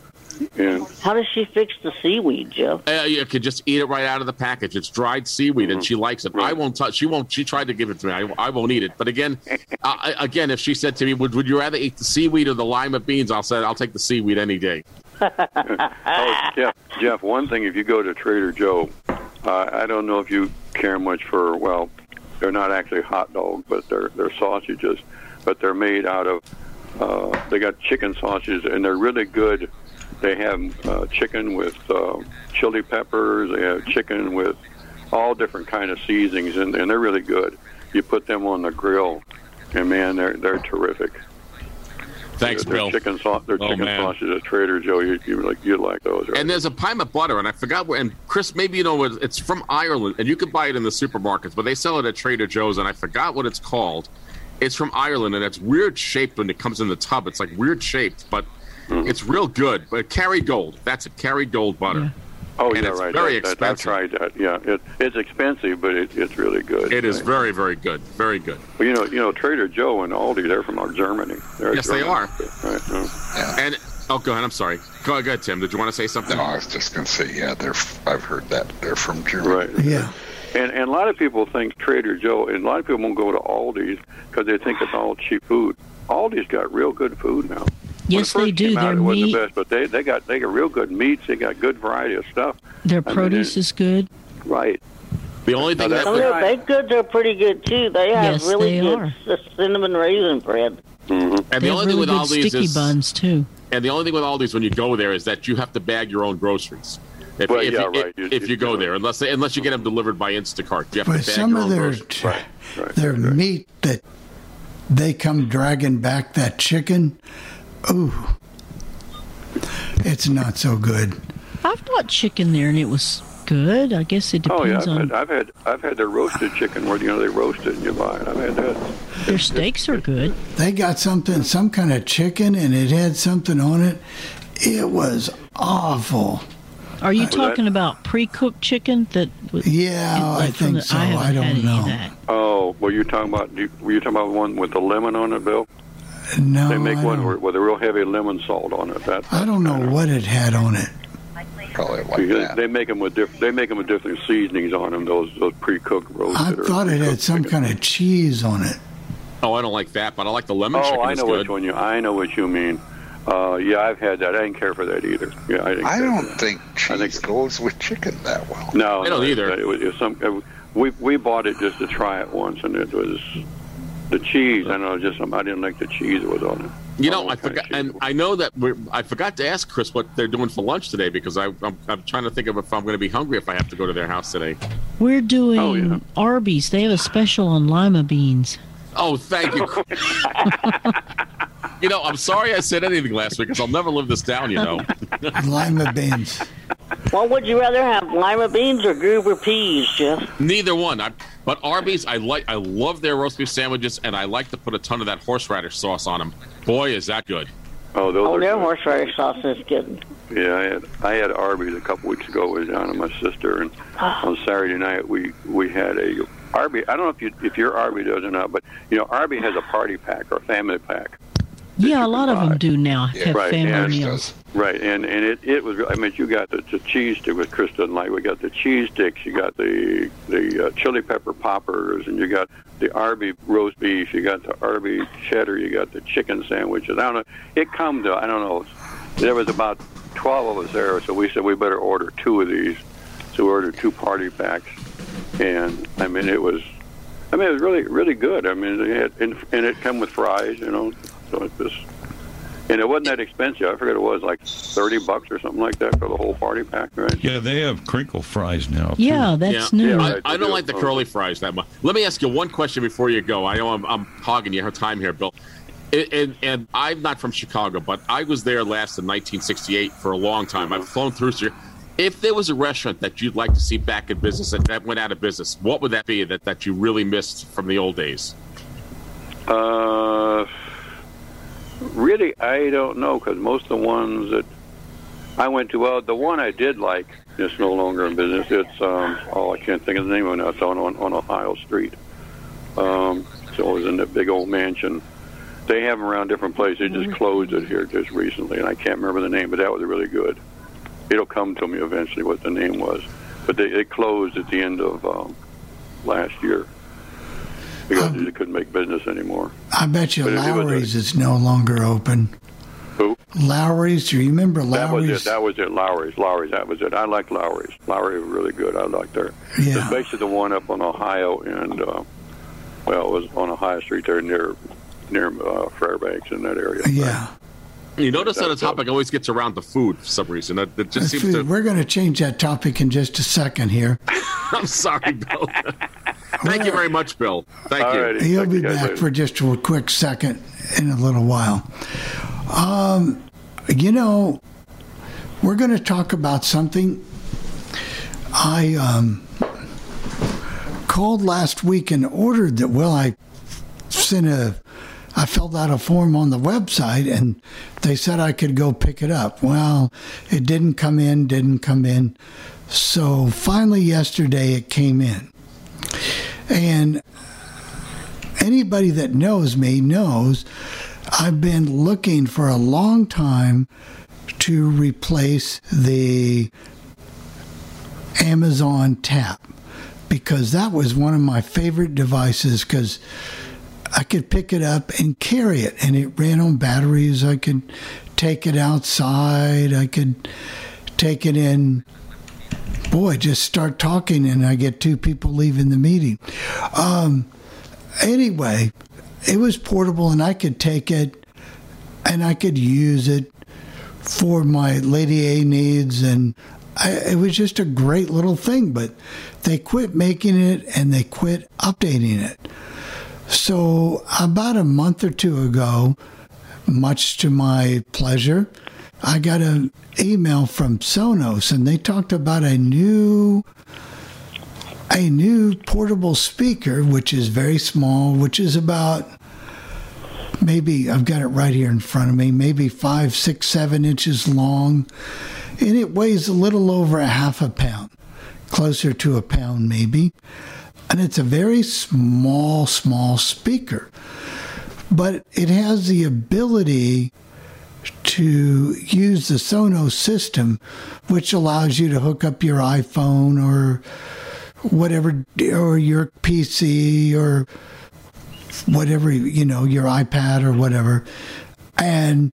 Speaker 15: Yeah.
Speaker 7: How does she fix the seaweed, Jeff?
Speaker 3: Uh, you could just eat it right out of the package. It's dried seaweed, and she likes it. I won't touch. She won't. She tried to give it to me. I, I won't eat it. But again, I, I- again, if she said to me, "Would Would you rather eat the seaweed or the lima beans?" I'll say, "I'll take the seaweed any day."
Speaker 15: Oh, Jeff, Jeff, one thing, if you go to Trader Joe, uh, I don't know if you care much for, well, they're not actually hot dogs, but they're, they're sausages, but they're made out of, uh, they got chicken sausages, and they're really good. They have uh, chicken with uh, chili peppers, they have chicken with all different kind of seasonings, and, and they're really good. You put them on the grill, and man, they're, they're terrific.
Speaker 3: Thanks,
Speaker 15: They're
Speaker 3: Bill.
Speaker 15: Chicken, sau- they're
Speaker 3: Oh,
Speaker 15: chicken
Speaker 3: man.
Speaker 15: sausages at Trader Joe. You, you like, you like those, right?
Speaker 3: And there's a pint of butter, and I forgot where. And Chris, maybe you know what? It's from Ireland, and you can buy it in the supermarkets, but they sell it at Trader Joe's, and I forgot what it's called. It's from Ireland, and it's weird shaped when it comes in the tub. It's like weird shaped, but
Speaker 15: Mm-hmm.
Speaker 3: it's real good. But Kerrygold, that's it. Kerrygold butter.
Speaker 15: Oh
Speaker 3: And
Speaker 15: yeah,
Speaker 3: it's
Speaker 15: right.
Speaker 3: very
Speaker 15: that, that- I've tried that. Yeah, it, it's expensive, but it, it's really good.
Speaker 3: It is
Speaker 15: Right.
Speaker 3: very, very good. Very good.
Speaker 15: Well, you know, you know, Trader Joe and Aldi, they're from our Germany. They're
Speaker 3: Yes, they are.
Speaker 15: Right. yeah.
Speaker 3: And oh, go ahead. I'm sorry. Go, go ahead, Tim. Did you want to say something?
Speaker 6: No, I was just going to say, yeah, they're. I've heard that they're from Germany.
Speaker 15: Right.
Speaker 2: Yeah.
Speaker 15: And and a lot of people think Trader Joe, and a lot of people won't go to Aldi's because they think it's all cheap food. Aldi's got real good food now.
Speaker 4: Yes, they do.
Speaker 15: Out,
Speaker 4: Their
Speaker 15: it wasn't
Speaker 4: meat,
Speaker 15: the best, but they they got they got real good meats. They got good variety of stuff.
Speaker 4: their
Speaker 15: I mean,
Speaker 4: produce
Speaker 15: it-
Speaker 4: is good.
Speaker 15: Right.
Speaker 3: The only thing that
Speaker 7: Some of their baked goods are pretty good too. They have
Speaker 4: Yes,
Speaker 7: really
Speaker 4: they
Speaker 7: good
Speaker 4: are.
Speaker 7: cinnamon raisin bread.
Speaker 15: Mm-hmm.
Speaker 3: and
Speaker 4: They
Speaker 3: the
Speaker 4: have
Speaker 3: only
Speaker 4: really
Speaker 3: thing with
Speaker 4: all
Speaker 3: these
Speaker 4: sticky
Speaker 3: is
Speaker 4: buns too.
Speaker 3: And the only thing with Aldi's when you go there is that you have to bag your own groceries. If,
Speaker 15: Well,
Speaker 3: if,
Speaker 15: yeah,
Speaker 3: you,
Speaker 15: right. You-
Speaker 3: if, you go there, unless they, unless you get them delivered by Instacart, you have
Speaker 2: But
Speaker 3: to bag
Speaker 2: some
Speaker 3: your
Speaker 2: of
Speaker 3: own
Speaker 2: their
Speaker 3: groceries.
Speaker 2: their meat that they come dragging back that chicken, ooh, it's not so good.
Speaker 4: I've bought chicken there, and it was good. I guess it
Speaker 15: Oh yeah,
Speaker 4: depends
Speaker 15: I've
Speaker 4: on
Speaker 15: had, I've had I've had their roasted chicken where you know they roast it and you buy it. I've had that.
Speaker 4: their steaks are good.
Speaker 2: They got something, some kind of chicken, and it had something on it. It was awful.
Speaker 4: Are you
Speaker 2: Was that-
Speaker 4: talking about pre-cooked chicken that? was-
Speaker 2: Yeah, I
Speaker 4: like from
Speaker 2: think
Speaker 4: the-
Speaker 2: so.
Speaker 4: I,
Speaker 2: I don't
Speaker 4: had any of
Speaker 2: know.
Speaker 4: that.
Speaker 15: Oh, were you talking about? Were you talking about one with the lemon on it, Bill?
Speaker 2: No,
Speaker 15: they make
Speaker 2: I
Speaker 15: one
Speaker 2: don't-
Speaker 15: with, with a real heavy lemon salt on it. That
Speaker 2: I don't know what it had on it.
Speaker 6: Probably
Speaker 15: because they make them with different. they make them with different seasonings on them. Those those pre-cooked
Speaker 2: I
Speaker 15: roasted. or
Speaker 2: thought it had some
Speaker 15: chicken.
Speaker 2: kind of cheese on it.
Speaker 3: Oh, I don't like that, but I like the lemon
Speaker 15: Oh,
Speaker 3: chicken.
Speaker 15: I know
Speaker 3: good.
Speaker 15: which one you. I know what you mean. Uh, yeah, I've had that. I didn't care for that either. Yeah, I didn't.
Speaker 6: I
Speaker 15: care
Speaker 6: don't
Speaker 15: for that.
Speaker 6: think cheese goes with chicken that well.
Speaker 15: No,
Speaker 3: I don't
Speaker 15: no,
Speaker 3: either.
Speaker 15: It was, it was some. It, we we bought it just to try it once, and it was the cheese. I know, just I didn't like the cheese that was on it.
Speaker 3: You know, I forgot, and I know that we're, I forgot to ask Chris what they're doing for lunch today because I, I'm, I'm trying to think of if I'm going to be hungry if I have to go to their house today.
Speaker 4: We're doing
Speaker 3: Oh, yeah.
Speaker 4: Arby's. They have a special on lima beans.
Speaker 3: Oh, thank you. you know, I'm sorry I said anything last week because I'll never live this down. You know,
Speaker 2: lima beans.
Speaker 7: What would you rather have, lima beans or goober peas, Jeff?
Speaker 3: neither one. I, but Arby's, I like, I love their roast beef sandwiches, and I like to put a ton of that horseradish sauce on them. Boy, is that good.
Speaker 15: Oh, those
Speaker 7: Oh, their
Speaker 15: good.
Speaker 7: horseradish sauce is good.
Speaker 15: Yeah, I had I had Arby's a couple weeks ago with down to my sister, and on Saturday night we we had a Arby. I don't know if you if your Arby does or not, but you know Arby has a party pack or family pack.
Speaker 4: Yeah, a lot of them do now have
Speaker 15: right,
Speaker 4: family
Speaker 15: and,
Speaker 4: meals.
Speaker 15: Right, and and it, it was. I mean, you got the, the cheese stick with Chris doesn't like. We got the cheese sticks. You got the the uh, chili pepper poppers, and you got the Arby roast beef. You got the Arby cheddar. You got the chicken sandwiches. I don't know. It come to I don't know. There was about twelve of us there, so we said we better order two of these. So we ordered two party packs, and I mean it was. I mean it was really really good. I mean it had, and, and it come with fries, you know. So it was. And it wasn't that expensive. I forget it was like thirty bucks or something like that for the whole party pack, right?
Speaker 1: Yeah, they have crinkle fries now.
Speaker 4: Yeah, that's new.
Speaker 3: I, I don't like the curly fries that much. Let me ask you one question before you go. I know I'm, I'm hogging your time here, Bill. And, and, and I'm not from Chicago, but I was there last in 1968 for a long time. I've flown through here. If there was a restaurant that you'd like to see back in business that, that went out of business, what would that be that, that you really missed from the old days?
Speaker 15: Uh, really, I don't know because most of the ones that I went to, well, the one I did like is no longer in business. It's um, oh, I can't think of the name of it. now. It's on on, on Ohio Street. Um, so it was in that big old mansion. They have them around different places. They just closed it here just recently, and I can't remember the name, but that was really good. It'll come to me eventually what the name was, but they it closed at the end of um, last year because they couldn't make business anymore.
Speaker 2: I bet you
Speaker 15: But it- it was a-
Speaker 2: Lawry's is no longer open.
Speaker 15: Who?
Speaker 2: Lawry's, do you remember
Speaker 15: That was
Speaker 2: Lawry's?
Speaker 15: it. That was it. Lawry's. Lawry's. That was it. I like Lawry's. Lawry was really good. I liked her.
Speaker 2: Yeah.
Speaker 15: It's basically the one up on Ohio and uh, well, it was on Ohio Street there near near uh, Fairbanks in that area.
Speaker 2: Yeah.
Speaker 3: You notice that the topic always gets around the food for some reason. That, that just
Speaker 2: That's
Speaker 3: seems
Speaker 2: food.
Speaker 3: to.
Speaker 2: We're going to change that topic in just a second here.
Speaker 3: I'm sorry, Bill. Thank you very much, Bill. Thank you.
Speaker 2: He'll be back for just a quick second in a little while. Um, you know, we're going to talk about something I um, called last week and ordered that. Well, I sent a, I filled out a form on the website and they said I could go pick it up. Well, it didn't come in, didn't come in. So finally, yesterday it came in. And anybody that knows me knows I've been looking for a long time to replace the Amazon Tap because that was one of my favorite devices because I could pick it up and carry it and it ran on batteries. I could take it outside. I could take it in boy, just start talking and I get two people leaving the meeting. Um, anyway, it was portable and I could take it and I could use it for my Lady A needs. And I, it was just a great little thing, but they quit making it and they quit updating it. So, about a month or two ago, much to my pleasure, I got an email from Sonos, and they talked about a new a new portable speaker, which is very small, which is about maybe I've got it right here in front of me, maybe five, six, seven inches long, and it weighs a little over a half a pound, closer to a pound maybe. And it's a very small, small speaker, but it has the ability to use the Sonos system, which allows you to hook up your iPhone or whatever, or your PC or whatever, you know, your iPad or whatever. And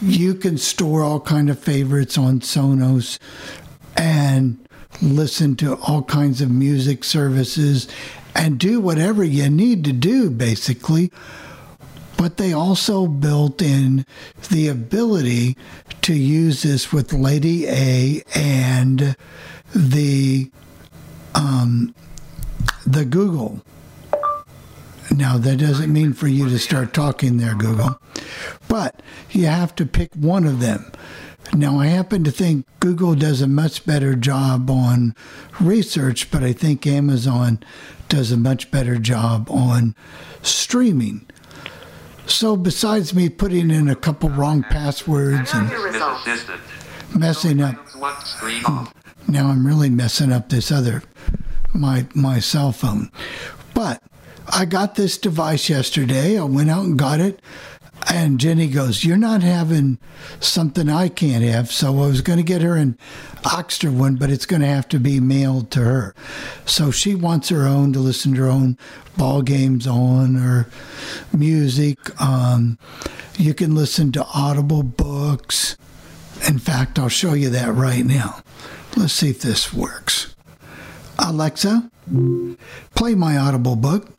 Speaker 2: you can store all kind of favorites on Sonos and listen to all kinds of music services and do whatever you need to do basically but they also built in the ability to use this with Lady A and the um, the Google. Now that doesn't mean for you to start talking there, Google, but you have to pick one of them. Now I happen to think Google does a much better job on research, but I think Amazon does a much better job on streaming. So besides me putting in a couple wrong passwords and messing up, now I'm really messing up this other my my cell phone. But I got this device yesterday. I went out and got it. And Jenny goes, You're not having something I can't have. So I was going to get her an Oxter one, but it's going to have to be mailed to her. So she wants her own to listen to her own ball games on or music. Um, you can listen to Audible books. In fact, I'll show you that right now. Let's see if this works. Alexa, play my Audible book.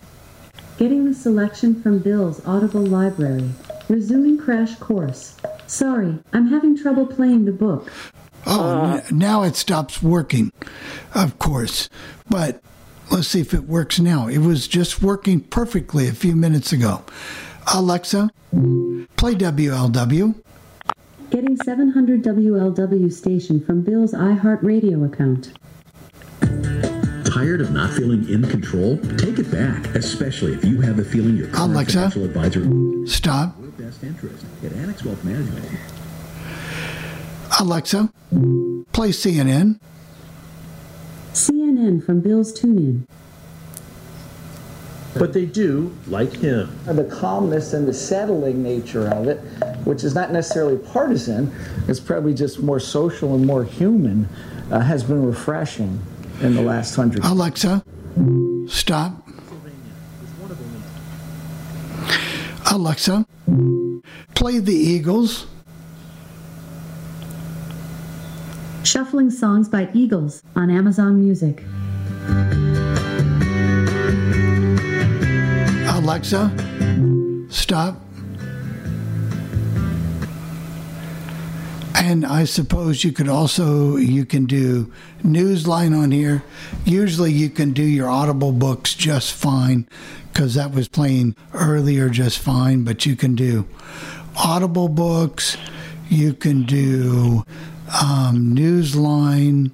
Speaker 16: Getting the selection from Bill's Audible library. Resuming crash course. Sorry, I'm having trouble playing the book.
Speaker 2: Oh, n- now it stops working, of course. But let's see if it works now. It was just working perfectly a few minutes ago. Alexa, play WLW.
Speaker 16: Getting 700 WLW station from Bill's iHeartRadio account.
Speaker 17: Tired of not feeling in control? Take it back, especially if you have a feeling your current
Speaker 2: Alexa,
Speaker 17: financial advisor
Speaker 2: stop.
Speaker 17: Your best interest at Annex Wealth Management.
Speaker 2: Alexa, play CNN.
Speaker 16: CNN from Bill's TuneIn.
Speaker 18: But they do like him.
Speaker 19: The calmness and the settling nature of it, which is not necessarily partisan, it's probably just more social and more human, uh, has been refreshing in the last hundred.
Speaker 2: Alexa, stop. Alexa, play the Eagles.
Speaker 16: Shuffling songs by Eagles on Amazon Music.
Speaker 2: Alexa, stop. And I suppose you could also you can do Newsline on here. Usually you can do your Audible books just fine because that was playing earlier just fine. But you can do Audible books. You can do um, Newsline.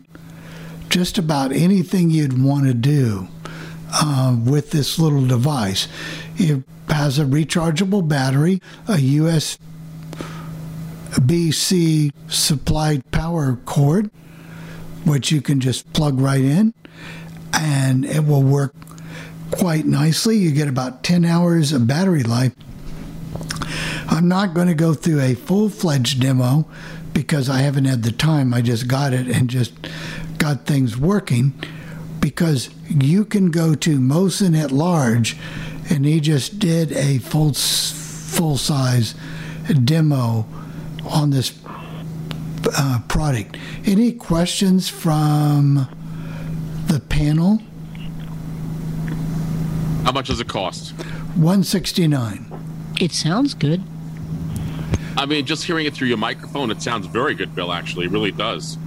Speaker 2: Just about anything you'd want to do uh, with this little device. It has a rechargeable battery, a USB BC supplied power cord, which you can just plug right in, and it will work quite nicely. You get about 10 hours of battery life. I'm not going to go through a full fledged demo because I haven't had the time. I just got it and just got things working because you can go to Mosen at large and he just did a full full size demo on this uh, product. Any questions from the panel?
Speaker 3: How much does it cost?
Speaker 2: 169.
Speaker 4: It sounds good.
Speaker 3: I mean, just hearing it through your microphone, it sounds very good, Bill. Actually, it really does.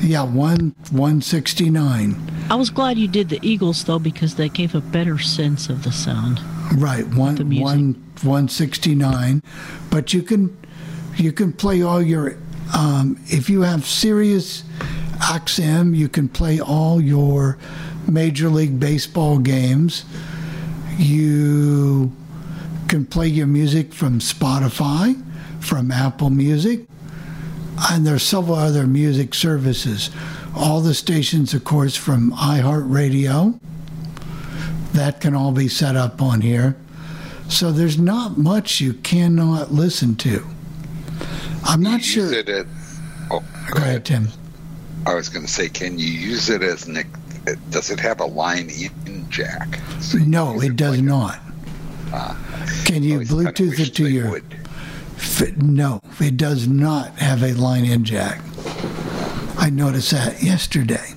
Speaker 2: Yeah, one 169.
Speaker 4: I was glad you did the Eagles though because they gave a better sense of the sound.
Speaker 2: Right, one one 169. But you can you can play all your Um, if you have Sirius XM, you can play all your Major League Baseball games. You can play your music from Spotify, from Apple Music, and there's several other music services. All the stations, of course, from iHeartRadio. That can all be set up on here. So there's not much you cannot listen to. I'm not sure.
Speaker 6: It at, oh,
Speaker 2: Go ahead, Tim.
Speaker 6: I was going to say, can you use it as an? Does it have a line in jack?
Speaker 2: No, it does not. Ah. Can you Bluetooth it to your? F- no, it does not have a line in jack. I noticed that yesterday.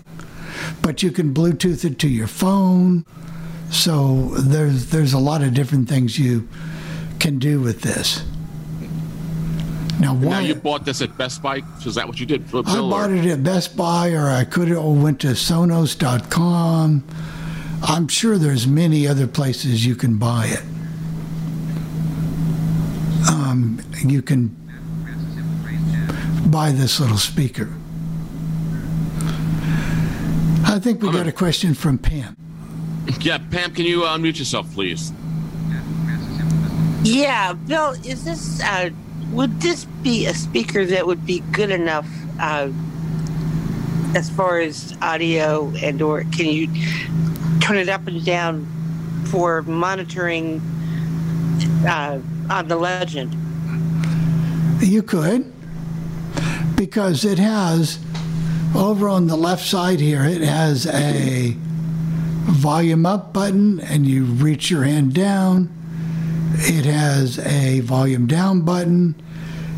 Speaker 2: But you can Bluetooth it to your phone. So there's there's a lot of different things you can do with this. Now,
Speaker 3: Now you bought this at Best Buy. So Is that what you did? For
Speaker 2: I bought
Speaker 3: or-
Speaker 2: it at Best Buy, or I could have went to Sonos.com. I'm sure there's many other places you can buy it. Um, you can buy this little speaker. I think we got a question from Pam.
Speaker 3: Yeah, Pam, can you uh, unmute yourself, please?
Speaker 11: Yeah, Bill, is this uh, would this be a speaker that would be good enough uh, as far as audio and or can you turn it up and down for monitoring uh, on the legend?
Speaker 2: You could, because it has over on the left side here, it has a volume up button, and you reach your hand down. It has a volume down button.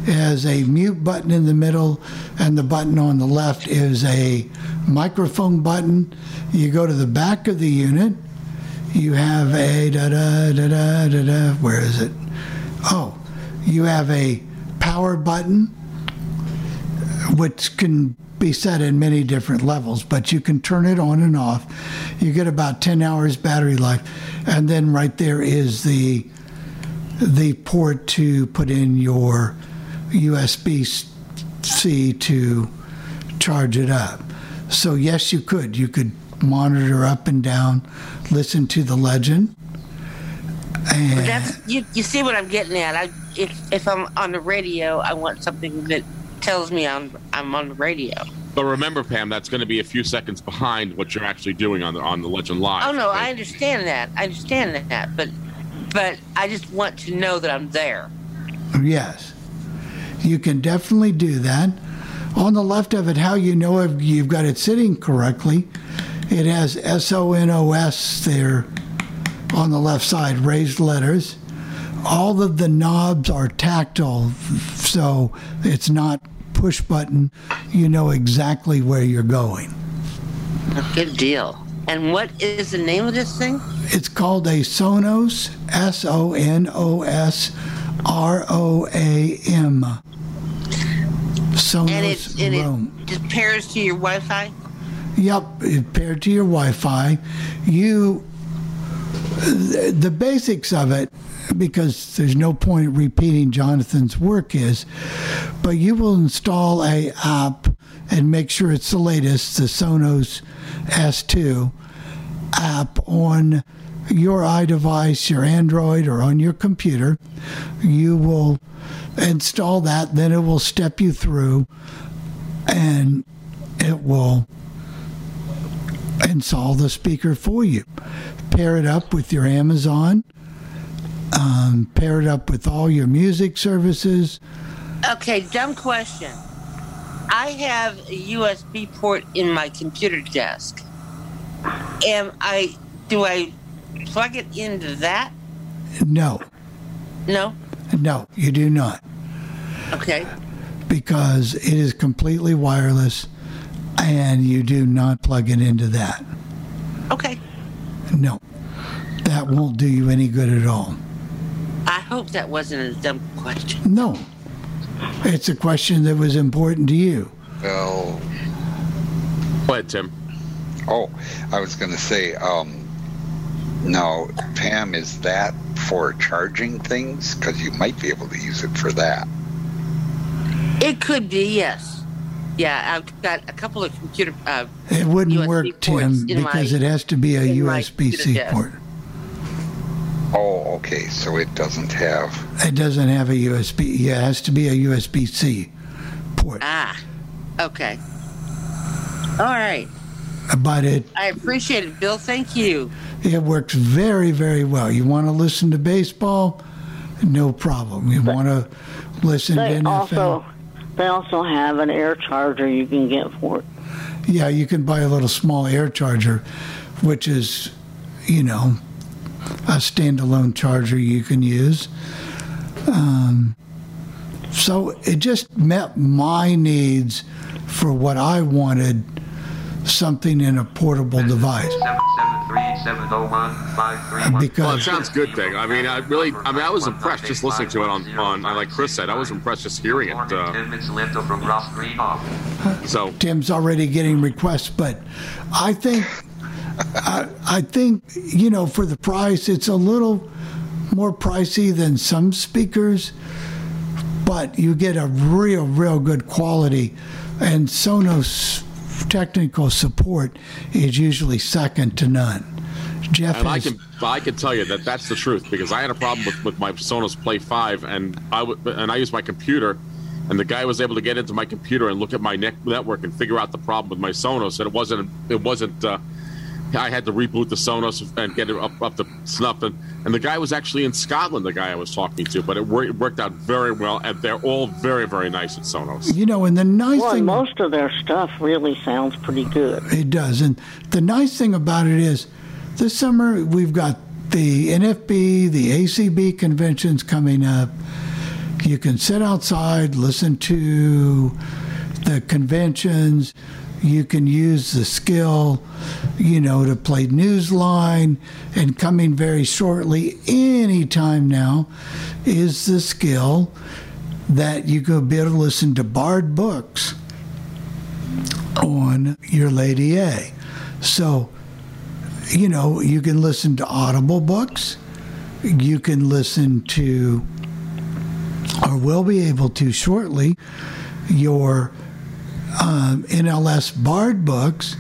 Speaker 2: It has a mute button in the middle, and the button on the left is a microphone button. You go to the back of the unit. You have a da da da da da da. Where is it? Oh, you have a power button, which can be set in many different levels, but you can turn it on and off. You get about 10 hours battery life. And then right there is the the port to put in your USB C to charge it up. So yes, you could. You could monitor up and down, listen to the legend.
Speaker 11: But
Speaker 2: And
Speaker 11: that's you, you see what I'm getting at. I if if I'm on the radio, I want something that tells me I'm I'm on the radio.
Speaker 3: But remember, Pam, that's going to be a few seconds behind what you're actually doing on the on the Legend Live.
Speaker 11: Oh no, I understand that. I understand that, but but I just want to know that I'm there.
Speaker 2: Oh, yes, you can definitely do that. On the left of it, how you know if you've got it sitting correctly, it has S O N O S there on the left side, raised letters. All of the knobs are tactile, so it's not push button. You know exactly where you're going.
Speaker 11: Good deal. And what is the name of this thing?
Speaker 2: It's called a Sonos, S O N O S R O A M. Sonos
Speaker 11: and it and
Speaker 2: Roam.
Speaker 11: it just pairs to your Wi-Fi.
Speaker 2: Yep, it paired to your Wi-Fi. You, the, the basics of it, because there's no point repeating Jonathan's work is, but you will install a app and make sure it's the latest, the Sonos S2 app on your iDevice, your Android, or on your computer. You will install that, then it will step you through and it will install the speaker for you. Pair it up with your Amazon, um, pair it up with all your music services.
Speaker 11: Okay, dumb question. I have a USB port in my computer desk. Am I do I plug it into that?
Speaker 2: No,
Speaker 11: No?
Speaker 2: no, you do not,
Speaker 11: Okay.
Speaker 2: because it is completely wireless and you do not plug it into that.
Speaker 11: Okay.
Speaker 2: No, that won't do you any good at all.
Speaker 11: I hope that wasn't a dumb question.
Speaker 2: No, it's a question that was important to you.
Speaker 6: Well,
Speaker 3: Go ahead, Tim.
Speaker 6: Oh, I was going to say, um, now, Pam, is that for charging things? Because you might be able to use it for that.
Speaker 11: It could be, yes. Yeah, I've got a couple of computer. Uh,
Speaker 2: It wouldn't
Speaker 11: USB
Speaker 2: work,
Speaker 11: ports
Speaker 2: Tim, because
Speaker 11: my-
Speaker 2: it has to be a USB C
Speaker 11: desk.
Speaker 2: port.
Speaker 6: Oh, okay. So it doesn't have.
Speaker 2: It doesn't have a USB. Yeah, it has to be a USB C. Port.
Speaker 11: Ah, okay. All right.
Speaker 2: But it
Speaker 11: I appreciate it, Bill. Thank you.
Speaker 2: it works very very well. You want to listen to baseball? No problem. You want to listen to
Speaker 7: They
Speaker 2: NFL?
Speaker 7: also they also have an air charger you can get for it.
Speaker 2: Yeah, you can buy a little small air charger, which is, you know, a standalone charger you can use. Um, so it just met my needs for what I wanted something in a portable device. Because-
Speaker 3: well, it sounds good, thing. I mean, I really, I mean, I was impressed just listening to it on, on like Chris said, I was impressed just hearing it. Uh, so
Speaker 2: Tim's already getting requests, but I think I, I think you know for the price, it's a little more pricey than some speakers, but you get a real, real good quality, and Sonos technical support is usually second to none. Jeff
Speaker 3: and I can, I can tell you that that's the truth because I had a problem with, with my Sonos Play Five, and I w- and I used my computer, and the guy was able to get into my computer and look at my net- network and figure out the problem with my Sonos, and it wasn't, it wasn't. Uh, I had to reboot the Sonos and get it up, up to snuff, and, and the guy was actually in Scotland. The guy I was talking to, but it, wor- it worked out very well, and they're all very, very nice at Sonos.
Speaker 2: you know, and the nice
Speaker 7: well,
Speaker 2: thing
Speaker 7: most of their stuff really sounds pretty good.
Speaker 2: It does. And the nice thing about it is this summer we've got the NFB, the ACB conventions coming up. You can sit outside, listen to the conventions. You can use the skill, you know, to play Newsline. And coming very shortly, anytime now, is the skill that you could be able to listen to Bard books on your Lady A. So, you know, you can listen to Audible books. You can listen to, or will be able to shortly, your um, NLS Bard books.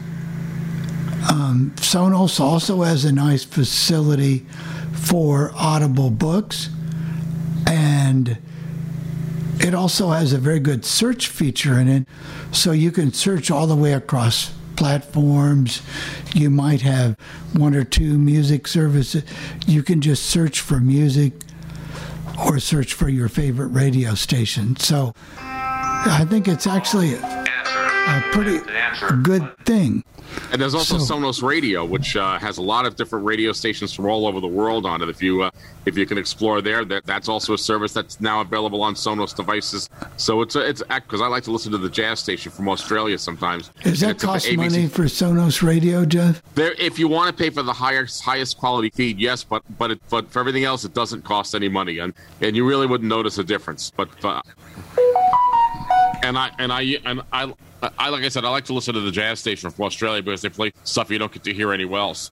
Speaker 2: Um, Sonos also has a nice facility for Audible books. And it also has a very good search feature in it. So you can search all the way across platforms. You might have one or two music services. You can just search for music or search for your favorite radio station. So I think it's actually a, a pretty good thing.
Speaker 3: And there's also
Speaker 2: So-
Speaker 3: Sonos Radio, which uh, has a lot of different radio stations from all over the world on it. If you uh, if you can explore there, that that's also a service that's now available on Sonos devices. So it's a, it's because I like to listen to the jazz station from Australia sometimes.
Speaker 2: Does that
Speaker 3: it's
Speaker 2: cost money for Sonos Radio, Jeff?
Speaker 3: There, if you want to pay for the highest highest quality feed, yes, but but it, but for everything else, it doesn't cost any money, and and you really wouldn't notice a difference. But uh, and I and I and I. I like I said, I like to listen to the jazz station from Australia because they play stuff you don't get to hear anywhere else.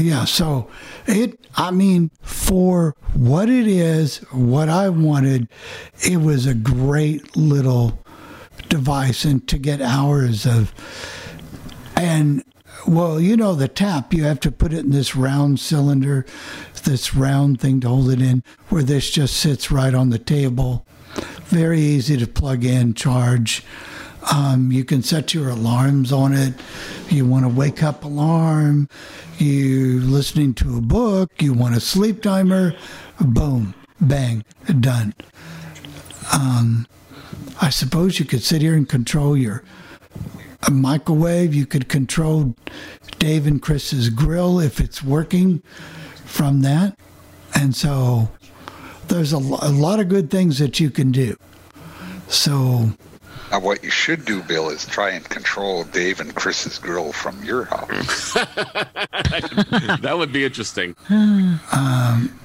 Speaker 2: Yeah, so it, I mean, for what it is, what I wanted, it was a great little device and to get hours of, and well, you know, the tap, you have to put it in this round cylinder, this round thing to hold it in, where this just sits right on the table. Very easy to plug in, charge. Um, you can set your alarms on it. You want a wake up alarm. You listening to a book. You want a sleep timer. Boom, bang, done. Um, I suppose you could sit here and control your microwave. You could control Dave and Chris's grill if it's working from that. And so there's a, a lot of good things that you can do. So
Speaker 6: Now, what you should do, Bill, is try and control Dave and Chris's grill from your house.
Speaker 3: that would be interesting.
Speaker 2: Um,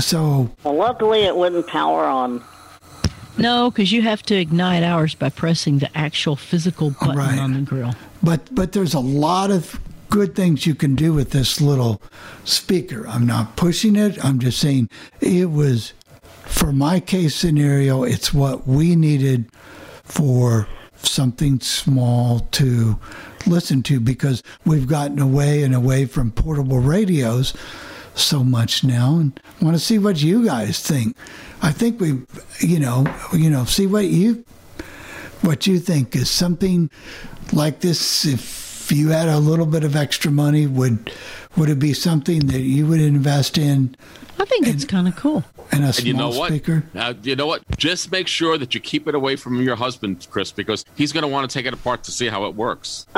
Speaker 2: so
Speaker 7: Well, luckily it wouldn't power on.
Speaker 4: No, because you have to ignite ours by pressing the actual physical button
Speaker 2: Right.
Speaker 4: on the grill.
Speaker 2: But but there's a lot of good things you can do with this little speaker. I'm not pushing it. I'm just saying it was for my case scenario, it's what we needed for something small to listen to because we've gotten away and away from portable radios so much now and want to see what you guys think. I think we you know, you know, see what you what you think is something like this if you had a little bit of extra money would would it be something that you would invest in
Speaker 4: I think it's kind of cool.
Speaker 2: in a
Speaker 3: And
Speaker 2: small
Speaker 3: you know what?
Speaker 2: speaker?
Speaker 3: Uh, you know what? Just make sure that you keep it away from your husband, Chris, because he's going to want to take it apart to see how it works.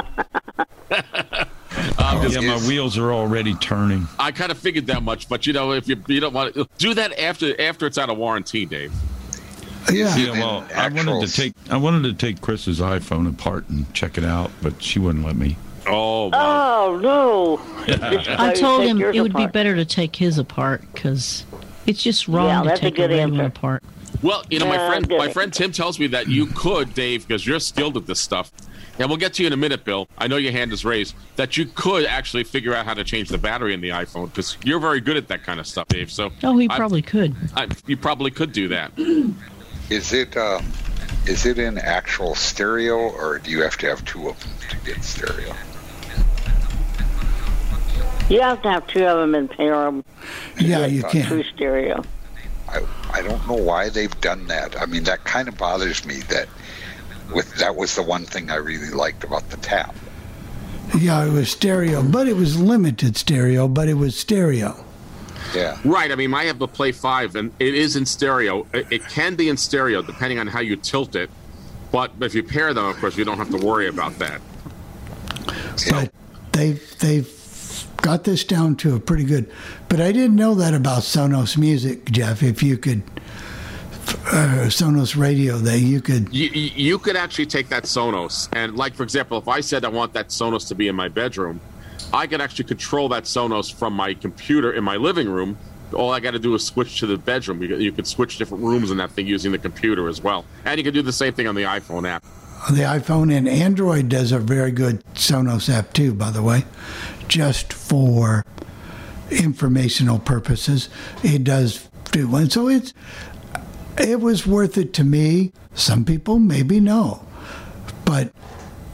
Speaker 3: Um, just-
Speaker 1: yeah, my wheels are already turning.
Speaker 3: I kind of figured that much, but you know, if you you don't want to do that after after it's out of warranty, Dave.
Speaker 2: Yeah.
Speaker 1: Yeah, well, I wanted to take I wanted to take Chris's iPhone apart and check it out, but she wouldn't let me.
Speaker 3: Oh,
Speaker 7: Oh no!
Speaker 4: I told him it would be better to take his apart because it's just wrong
Speaker 7: Yeah,
Speaker 4: to
Speaker 7: that's a
Speaker 4: take a
Speaker 7: good
Speaker 4: red
Speaker 7: answer.
Speaker 4: apart.
Speaker 3: Well, you know, my
Speaker 7: Yeah,
Speaker 3: friend, my friend Tim tells me that you could, Dave, because you're skilled at this stuff. And we'll get to you in a minute, Bill. I know your hand is raised. That you could actually figure out how to change the battery in the iPhone because you're very good at that kind of stuff, Dave. So,
Speaker 4: Oh, he
Speaker 3: I-
Speaker 4: probably could.
Speaker 3: I, you probably could do that.
Speaker 6: Is it uh, is it in actual stereo, or do you have to have two of them to get stereo?
Speaker 7: You have to have two of them and pair them.
Speaker 2: Yeah, you uh, can.
Speaker 7: True stereo.
Speaker 6: I I don't know why they've done that. I mean, that kind of bothers me. That with that was the one thing I really liked about the tap.
Speaker 2: Yeah, it was stereo, but it was limited stereo, but it was stereo.
Speaker 6: Yeah.
Speaker 3: Right. I mean, I have the Play 5, and it is in stereo. It, it can be in stereo depending on how you tilt it. But if you pair them, of course, you don't have to worry about that.
Speaker 2: But they they've got this down to a pretty good. But I didn't know that about Sonos Music, Jeff. If you could, uh, Sonos Radio, that you could.
Speaker 3: You, you could actually take that Sonos, and like, for example, if I said I want that Sonos to be in my bedroom, I could actually control that Sonos from my computer in my living room. All I got to do is switch to the bedroom. You, you could switch different rooms in that thing using the computer as well. And you can do the same thing on the iPhone app.
Speaker 2: The iPhone and Android does a very good Sonos app too, by the way, just for informational purposes. It does do one, so it's it was worth it to me. Some people maybe no, but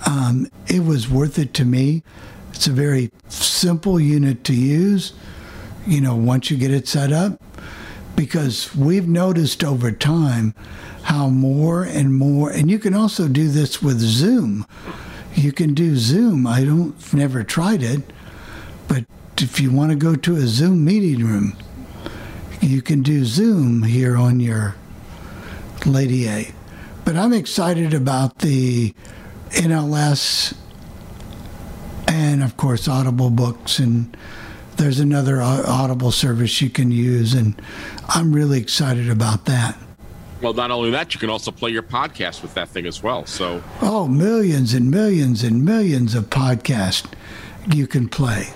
Speaker 2: um, it was worth it to me. It's a very simple unit to use. You know, once you get it set up, because we've noticed over time how more and more, and you can also do this with Zoom. You can do Zoom. I don't never tried it, but if you want to go to a Zoom meeting room, you can do Zoom here on your Lady A. But I'm excited about the NLS and of course Audible books and there's another Audible service you can use and I'm really excited about that.
Speaker 3: Well, not only that, you can also play your podcast with that thing as well. So,
Speaker 2: Oh, millions and millions and millions of podcasts you can play.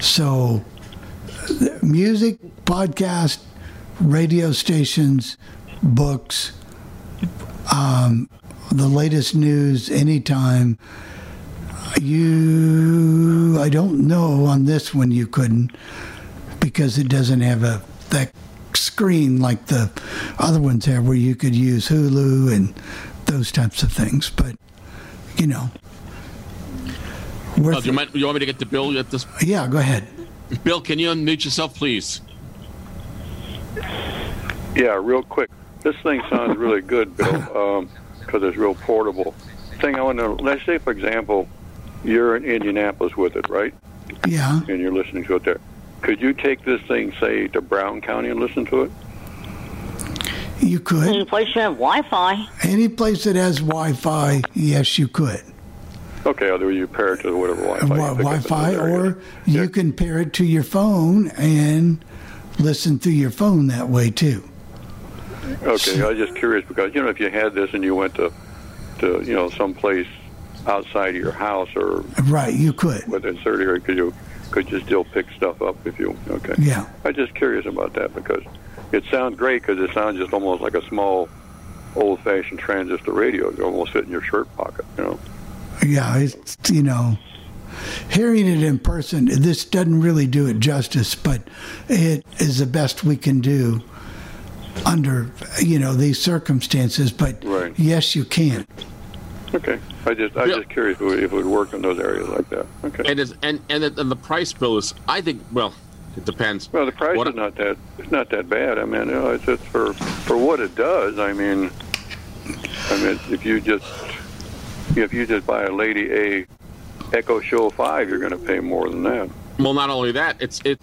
Speaker 2: So, music, podcast, radio stations, books, um, the latest news anytime. You, I don't know on this one you couldn't because it doesn't have a that screen like the other ones have where you could use Hulu and those types of things. But you know, worth
Speaker 3: do you, mind, you want me to get the Bill at this?
Speaker 2: yeah, go ahead.
Speaker 3: Bill, can you unmute yourself, please?
Speaker 15: Yeah, real quick. This thing sounds really good, Bill, um, because it's real portable. Thing I want to let's say, for example, you're in Indianapolis with it, right?
Speaker 2: Yeah.
Speaker 15: And you're listening to it there. Could you take this thing, say, to Brown County and listen to it?
Speaker 2: You could.
Speaker 7: Any place you have Wi-Fi?
Speaker 2: Any place that has Wi-Fi, yes, you could.
Speaker 15: Okay, either you pair it to whatever Wi-Fi. you
Speaker 2: Wi-
Speaker 15: pick up in
Speaker 2: Wi-Fi,
Speaker 15: those areas.
Speaker 2: or you can pair it to your phone and listen through your phone that way too.
Speaker 15: Okay, I was just curious because you know if you had this and you went to, to you know someplace outside of your house or
Speaker 2: Right, you could.
Speaker 15: within certain area, could you could you still pick stuff up if you okay?
Speaker 2: Yeah.
Speaker 15: I'm just curious about that because it sounds great because it sounds just almost like a small, old-fashioned transistor radio. It almost fit in your shirt pocket, you know.
Speaker 2: Yeah, it's you know, hearing it in person, this doesn't really do it justice, but it is the best we can do under you know these circumstances, but
Speaker 15: Right.
Speaker 2: yes, you can.
Speaker 15: Okay. I just I was just curious if it, would, if it would work in those areas like that. Okay.
Speaker 3: And it's, and and the, and the price bill is, I think, well, it depends.
Speaker 15: Well, the price is not that it's not that bad. I mean, you know, it's just for for what it does. I mean, I mean, if you just if you just buy a Lady A Echo Show Five, you're going to pay more than that.
Speaker 3: Well, not only that, it's it.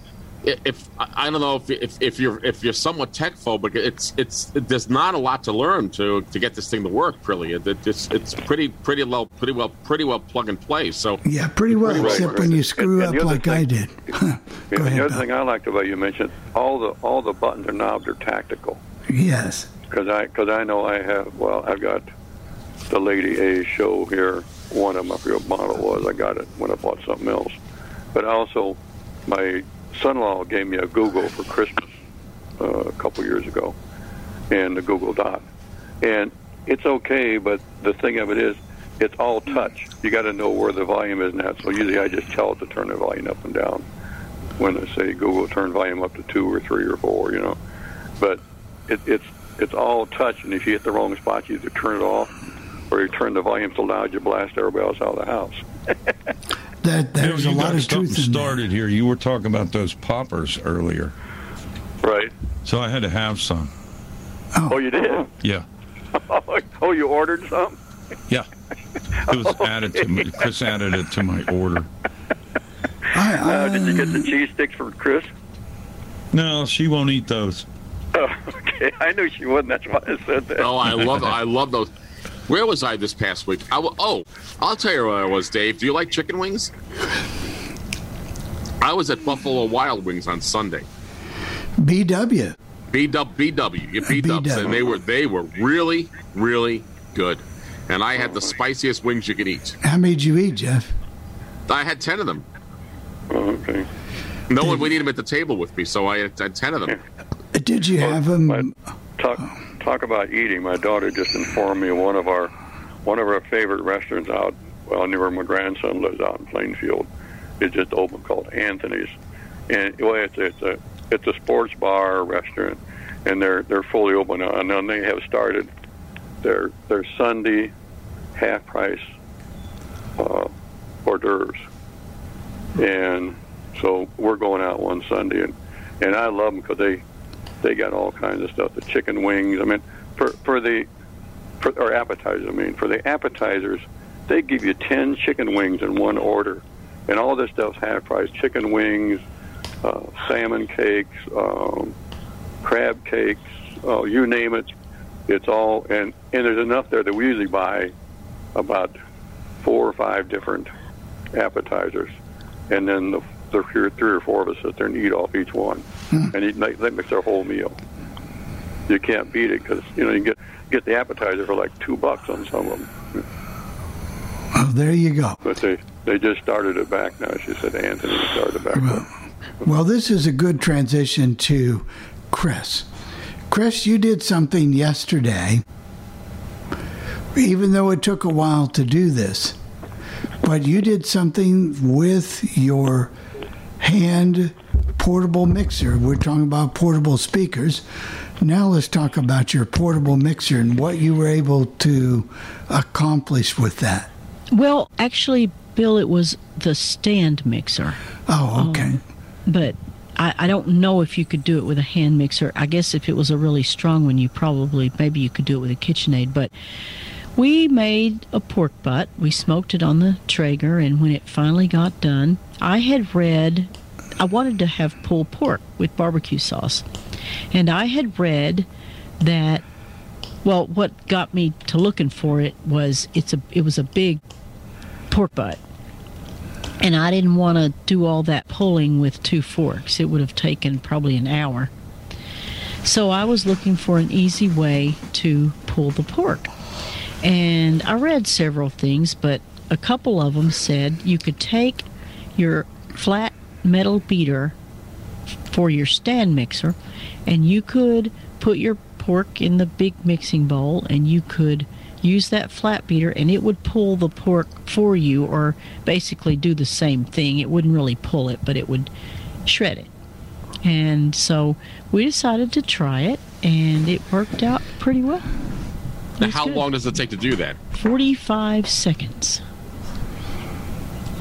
Speaker 3: If I I don't know if, if if you're if you're somewhat tech phobic, it's it's there's not a lot to learn to to get this thing to work. Really, it, it's it's pretty pretty low, pretty well pretty well plug and play. So
Speaker 2: Yeah, pretty well,
Speaker 15: Pretty
Speaker 2: except
Speaker 15: right.
Speaker 2: when you screw
Speaker 15: And- and
Speaker 2: up
Speaker 15: the other
Speaker 2: like I did.
Speaker 15: Yeah, and the other thing I liked about you mentioned all the all the buttons and knobs are tactical.
Speaker 2: Yes.
Speaker 15: Because I because I know I have well I've got the Lady A show here. One of my I forget what model was. I got it when I bought something else. But also, my son-in-law gave me a Google for Christmas uh, a couple years ago, and the Google Dot, and it's okay. But the thing of it is, it's all touch. You got to know where the volume is now. So usually I just tell it to turn the volume up and down. When I say Google turn volume up to two or three or four, you know, but it, it's it's all touch, and if you hit the wrong spot, you either turn it off or you turn the volume so loud you blast everybody else out of the house.
Speaker 2: That there's
Speaker 1: Bill,
Speaker 2: a lot of
Speaker 1: something
Speaker 2: truth in that.
Speaker 1: started here. You were talking about those poppers earlier.
Speaker 15: Right.
Speaker 1: So I had to have some.
Speaker 15: Oh, you did?
Speaker 1: Yeah.
Speaker 15: oh, you ordered some?
Speaker 1: Yeah. It was added to me. Chris added it to my order.
Speaker 15: Uh, did you get the cheese sticks from Chris?
Speaker 1: No, she won't eat those.
Speaker 15: Oh, okay, I knew she wouldn't. That's why I said that.
Speaker 3: Oh, I love I love those. Where was I this past week? I w- oh, I'll tell you where I was, Dave. Do you like chicken wings? I was at Buffalo Wild Wings on Sunday.
Speaker 2: BW.
Speaker 3: B dub BW, you B dubs, and they were they were really really good. And I had the spiciest wings you could eat.
Speaker 2: How many did you eat, Jeff?
Speaker 3: I had ten of them.
Speaker 15: Oh, okay.
Speaker 3: No one would eat them at the table with me, so I had, had ten of them.
Speaker 2: Did you have them?
Speaker 15: Talk talk about eating. My daughter just informed me one of our one of our favorite restaurants out well near where my grandson lives out in Plainfield. It's just open called Anthony's, and well, it's it's a it's a sports bar restaurant, and they're they're fully open now, and then they have started their their Sunday half price uh, hors d'oeuvres, and so we're going out one Sunday, and and I love them because they they got all kinds of stuff. The chicken wings. I mean, for for the for or appetizers. I mean, for the appetizers, they give you ten chicken wings in one order, and all this stuff's half price. Chicken wings, uh, salmon cakes, um, crab cakes. Oh, you name it, it's all. And and there's enough there that we usually buy about four or five different appetizers, and then the, the three three or four of us sit there and eat off each one, hmm. and eat, they mix their whole meal. You can't beat it because you know you get get the appetizer for like two bucks on some of them.
Speaker 2: Oh, there you go.
Speaker 15: But they they just started it back now. She said Anthony started it back.
Speaker 2: Well, this is a good transition to Chris. Chris, you did something yesterday, even though it took a while to do this, but you did something with your hand portable mixer. We're talking about portable speakers. Now let's talk about your portable mixer and what you were able to accomplish with that.
Speaker 4: Well, actually, Bill, it was the stand mixer.
Speaker 2: Oh, okay.
Speaker 4: Um, but I, I don't know if you could do it with a hand mixer. I guess if it was a really strong one, you probably maybe you could do it with a KitchenAid. But we made a pork butt. We smoked it on the Traeger, and when it finally got done, I had read I wanted to have pulled pork with barbecue sauce, and I had read that. Well, what got me to looking for it was it's a it was a big pork butt and I didn't want to do all that pulling with two forks. It would have taken probably an hour. So I was looking for an easy way to pull the pork. And I read several things, but a couple of them said you could take your flat metal beater for your stand mixer and you could put your pork in the big mixing bowl and you could use that flat beater and it would pull the pork for you or basically do the same thing. It wouldn't really pull it, but it would shred it. And so we decided to try it and it worked out pretty well.
Speaker 3: Now, how long does it take to do that?
Speaker 4: 45 seconds.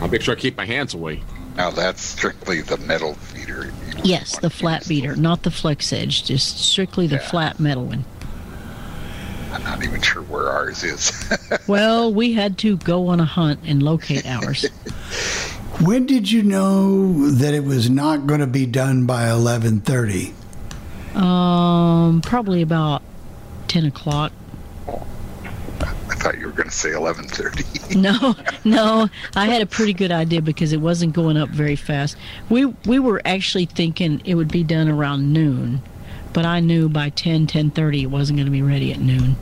Speaker 3: I'll make sure I keep my hands away.
Speaker 6: Now that's strictly the metal feeder.
Speaker 4: Yes, the flat beater, not the flex edge, just strictly the flat metal one.
Speaker 6: I'm not even sure where ours is.
Speaker 4: Well, we had to go on a hunt and locate ours.
Speaker 2: When did you know that it was not going to be done by 11:30?
Speaker 4: Um, probably about 10 o'clock.
Speaker 6: I thought you were going to say 11:30.
Speaker 4: No, no, I had a pretty good idea because it wasn't going up very fast. We we were actually thinking it would be done around noon, but I knew by 10, 10:30 it wasn't going to be ready at noon.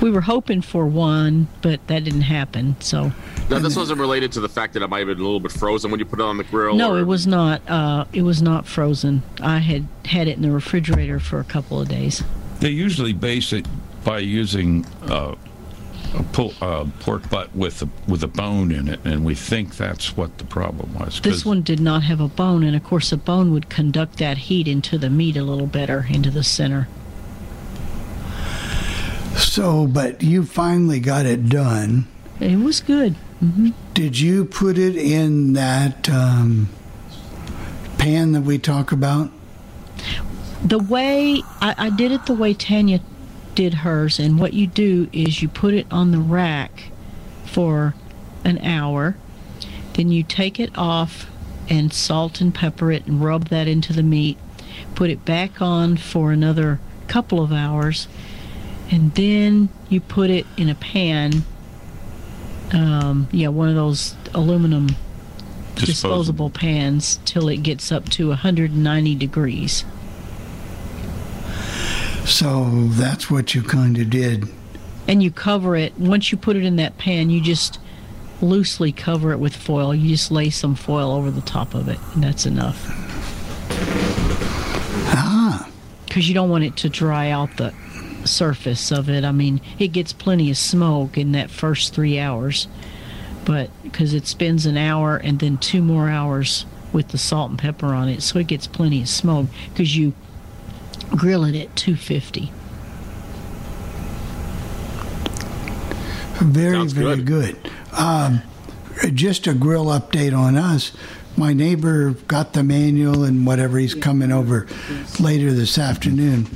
Speaker 4: We were hoping for one, but that didn't happen. So
Speaker 3: Now, this wasn't related to the fact that it might have been a little bit frozen when you put it on the grill.
Speaker 4: no,
Speaker 3: or-
Speaker 4: it was not. Uh, it was not frozen. I had had it in the refrigerator for a couple of days.
Speaker 1: They usually base it by using uh, a pull, uh, pork butt with a, with a bone in it, and we think that's what the problem was.
Speaker 4: This one did not have a bone, and of course, a bone would conduct that heat into the meat a little better, into the center.
Speaker 2: So, but you finally got it done.
Speaker 4: It was good. hmm
Speaker 2: Did you put it in that um, pan that we talk about?
Speaker 4: The way I, I did it, the way Tanya did hers, and what you do is you put it on the rack for an hour, then you take it off and salt and pepper it and rub that into the meat, put it back on for another couple of hours, and then you put it in a pan. Um, yeah, one of those aluminum
Speaker 1: Disposable.
Speaker 4: disposable pans till it gets up to 190 degrees.
Speaker 2: So that's what you kind of did.
Speaker 4: and you cover it. Once you put it in that pan, you just loosely cover it with foil. You just lay some foil over the top of it, and that's enough.
Speaker 2: Ah.
Speaker 4: Because you don't want it to dry out the surface of it. I mean, it gets plenty of smoke in that first three hours, but because it spends an hour and then two more hours with the salt and pepper on it, so it gets plenty of smoke because you grill it at 250.
Speaker 2: Very, very good. Um, just a grill update on us. My neighbor got the manual and whatever. He's coming over later this afternoon.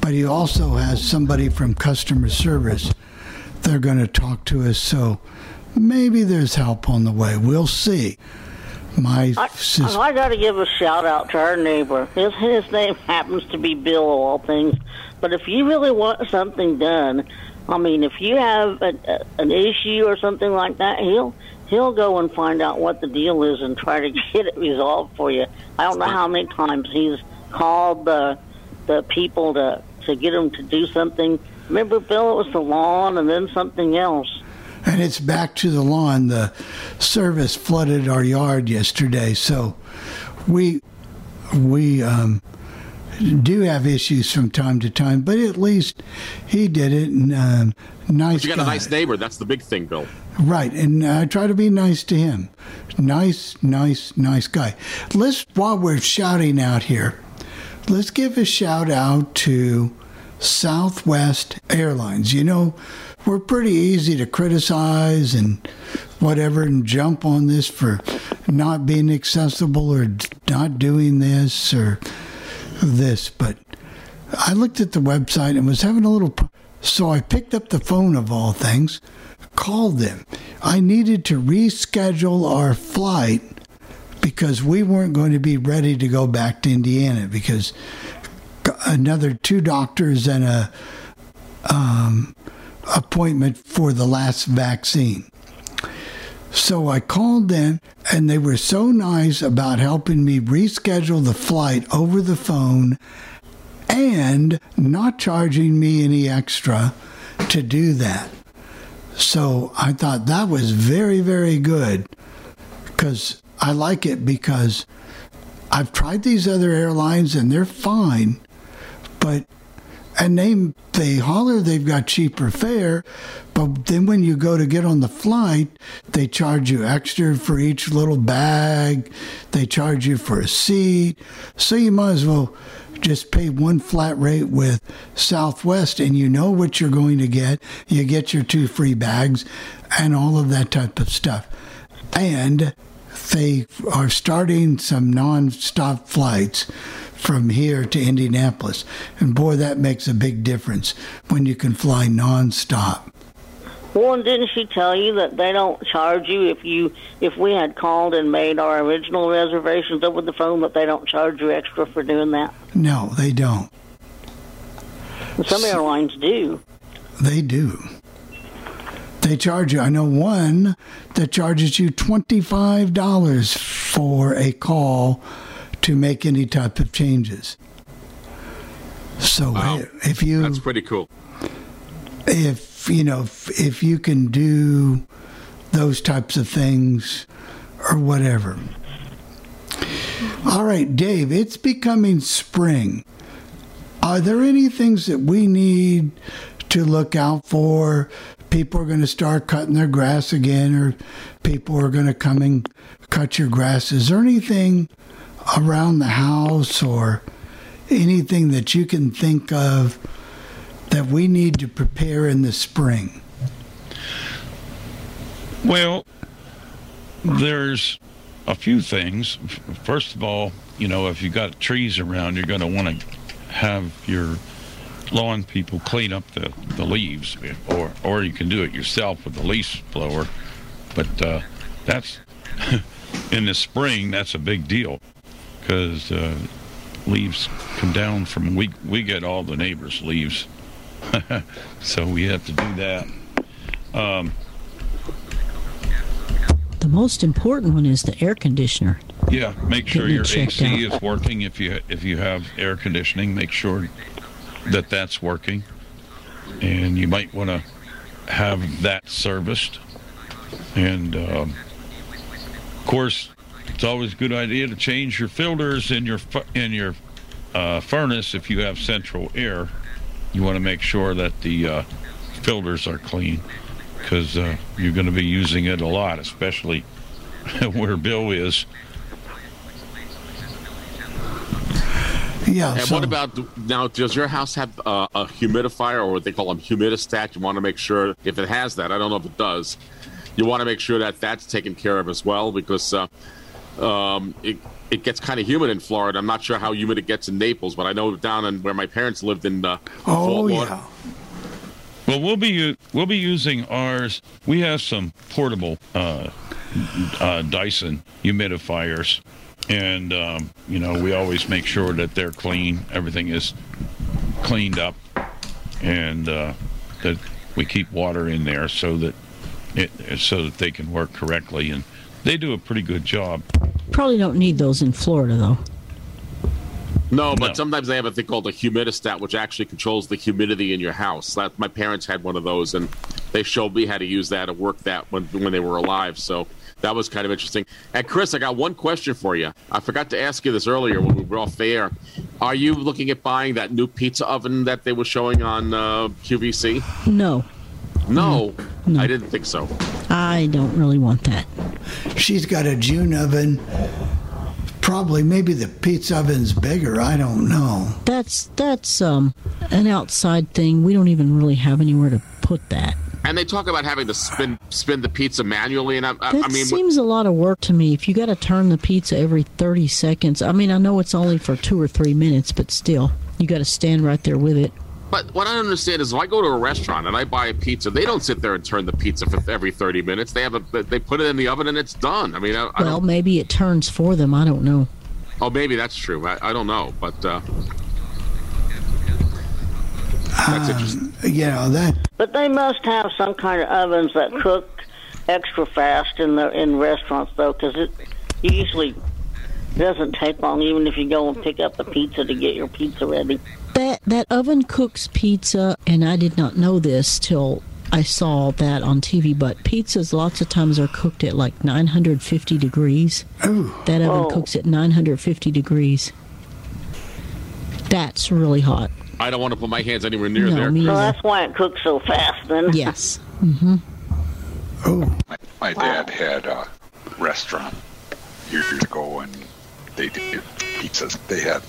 Speaker 2: But he also has somebody from customer service. They're going to talk to us. So maybe there's help on the way. We'll see. My
Speaker 7: I,
Speaker 2: sis-
Speaker 7: I got to give a shout out to our neighbor. His his name happens to be Bill of all things. But if you really want something done, I mean, if you have a, a, an issue or something like that, he'll he'll go and find out what the deal is and try to get it resolved for you. I don't know how many times he's called the the people to to get them to do something. Remember, Bill, it was the lawn and then something else.
Speaker 2: And it's back to the lawn. The service flooded our yard yesterday, so we we um, do have issues from time to time. But at least he did it, and um, nice
Speaker 3: But you got
Speaker 2: guy.
Speaker 3: a nice neighbor. That's the big thing, Bill.
Speaker 2: Right, and I try to be nice to him. Nice, nice, nice guy. Let's, while we're shouting out here, let's give a shout out to Southwest Airlines. You know, we're pretty easy to criticize and whatever and jump on this for not being accessible or not doing this or this, but I looked at the website and was having a little. So I picked up the phone of all things, called them. I needed to reschedule our flight because we weren't going to be ready to go back to Indiana because another two doctors and a um, appointment for the last vaccine. So I called them, and they were so nice about helping me reschedule the flight over the phone and not charging me any extra to do that. So I thought that was very, very good because I like it because I've tried these other airlines and they're fine, but and they they holler they've got cheaper fare, but then when you go to get on the flight, they charge you extra for each little bag. They charge you for a seat, so you might as well just pay one flat rate with Southwest and you know what you're going to get. You get your two free bags and all of that type of stuff. And they are starting some non-stop flights from here to Indianapolis. And boy, that makes a big difference when you can fly non-stop.
Speaker 7: Well, and didn't she tell you that they don't charge you if you if we had called and made our original reservations over the phone that they don't charge you extra for doing that?
Speaker 2: No, they don't.
Speaker 7: Some airlines do.
Speaker 2: They do. They charge you. I know one that charges you $25 for a call to make any type of changes. So
Speaker 3: Wow.
Speaker 2: if you
Speaker 3: That's pretty cool.
Speaker 2: if you know if, if you can do those types of things or whatever. All right, Dave, it's becoming spring. Are there any things that we need to look out for? People are going to start cutting their grass again, or people are going to come and cut your grass. Is there anything around the house or anything that you can think of that we need to prepare in the spring?
Speaker 1: Well, there's a few things. First of all, you know, if you've got trees around, you're going to want to have your lawn people clean up the, the leaves, or or you can do it yourself with the leaf blower. But uh, that's in the spring. That's a big deal because uh, leaves come down from we we get all the neighbors' leaves, so we have to do that. Um,
Speaker 4: The most important one is the air conditioner.
Speaker 1: Yeah, make sure your AC
Speaker 4: out.
Speaker 1: is working. If you if you have air conditioning, make sure that that's working, and you might want to have that serviced. And um, of course, it's always a good idea to change your filters in your in your uh, furnace if you have central air. You want to make sure that the uh, filters are clean because uh, you're going to be using it a lot, especially where Bill is.
Speaker 2: Yeah.
Speaker 3: And
Speaker 2: so-
Speaker 3: what about now? Does your house have uh, a humidifier or what they call them humidistat? You want to make sure if it has that. I don't know if it does. You want to make sure that that's taken care of as well because uh, um, it it gets kind of humid in Florida. I'm not sure how humid it gets in Naples, but I know down in where my parents lived in. Uh,
Speaker 2: Oh
Speaker 3: Fort Laud-
Speaker 2: yeah.
Speaker 1: Well, we'll be we'll be using ours. We have some portable uh, uh, Dyson humidifiers, and um, you know we always make sure that they're clean. Everything is cleaned up, and uh, that we keep water in there so that it so that they can work correctly. And they do a pretty good job.
Speaker 4: Probably don't need those in Florida though.
Speaker 3: No, but sometimes they have a thing called a humidistat, which actually controls the humidity in your house. That, my parents had one of those, and they showed me how to use that and work that when when they were alive. So that was kind of interesting. And Chris, I got one question for you. I forgot to ask you this earlier when we were off the air. Are you looking at buying that new pizza oven that they were showing on uh, QVC?
Speaker 4: No,
Speaker 3: No, I didn't think so.
Speaker 4: I don't really want that.
Speaker 2: She's got a June oven. Probably, maybe the pizza oven's bigger. I don't know.
Speaker 4: That's that's um an outside thing. We don't even really have anywhere to put that.
Speaker 3: And they talk about having to spin spin the pizza manually, and I, I,
Speaker 4: That
Speaker 3: I mean, It
Speaker 4: seems a lot of work to me. If you got to turn the pizza every 30 seconds, I mean, I know it's only for two or three minutes, but still, you got to stand right there with it.
Speaker 3: But what I understand is if I go to a restaurant and I buy a pizza, they don't sit there and turn the pizza for every thirty minutes. They have a they put it in the oven and it's done. I mean, I, I
Speaker 4: Well,
Speaker 3: don't.
Speaker 4: maybe it turns for them. I don't know.
Speaker 3: Oh, maybe that's true. I, I don't know, but uh, that's interesting.
Speaker 2: You know that.
Speaker 7: But they must have some kind of ovens that cook extra fast in the in restaurants, though, because it usually doesn't take long, even if you go and pick up the pizza to get your pizza ready.
Speaker 4: That that oven cooks pizza, and I did not know this till I saw that on TV. But pizzas lots of times are cooked at like 950 degrees. That oven
Speaker 7: Oh.
Speaker 4: cooks at 950 degrees. That's really hot.
Speaker 3: I don't want to put my hands anywhere near
Speaker 4: No,
Speaker 3: there.
Speaker 4: me
Speaker 7: So that's why it cooks so fast, then.
Speaker 4: Yes. Mm-hmm.
Speaker 2: Oh.
Speaker 6: My, my dad had a restaurant years ago, and they did pizzas. They had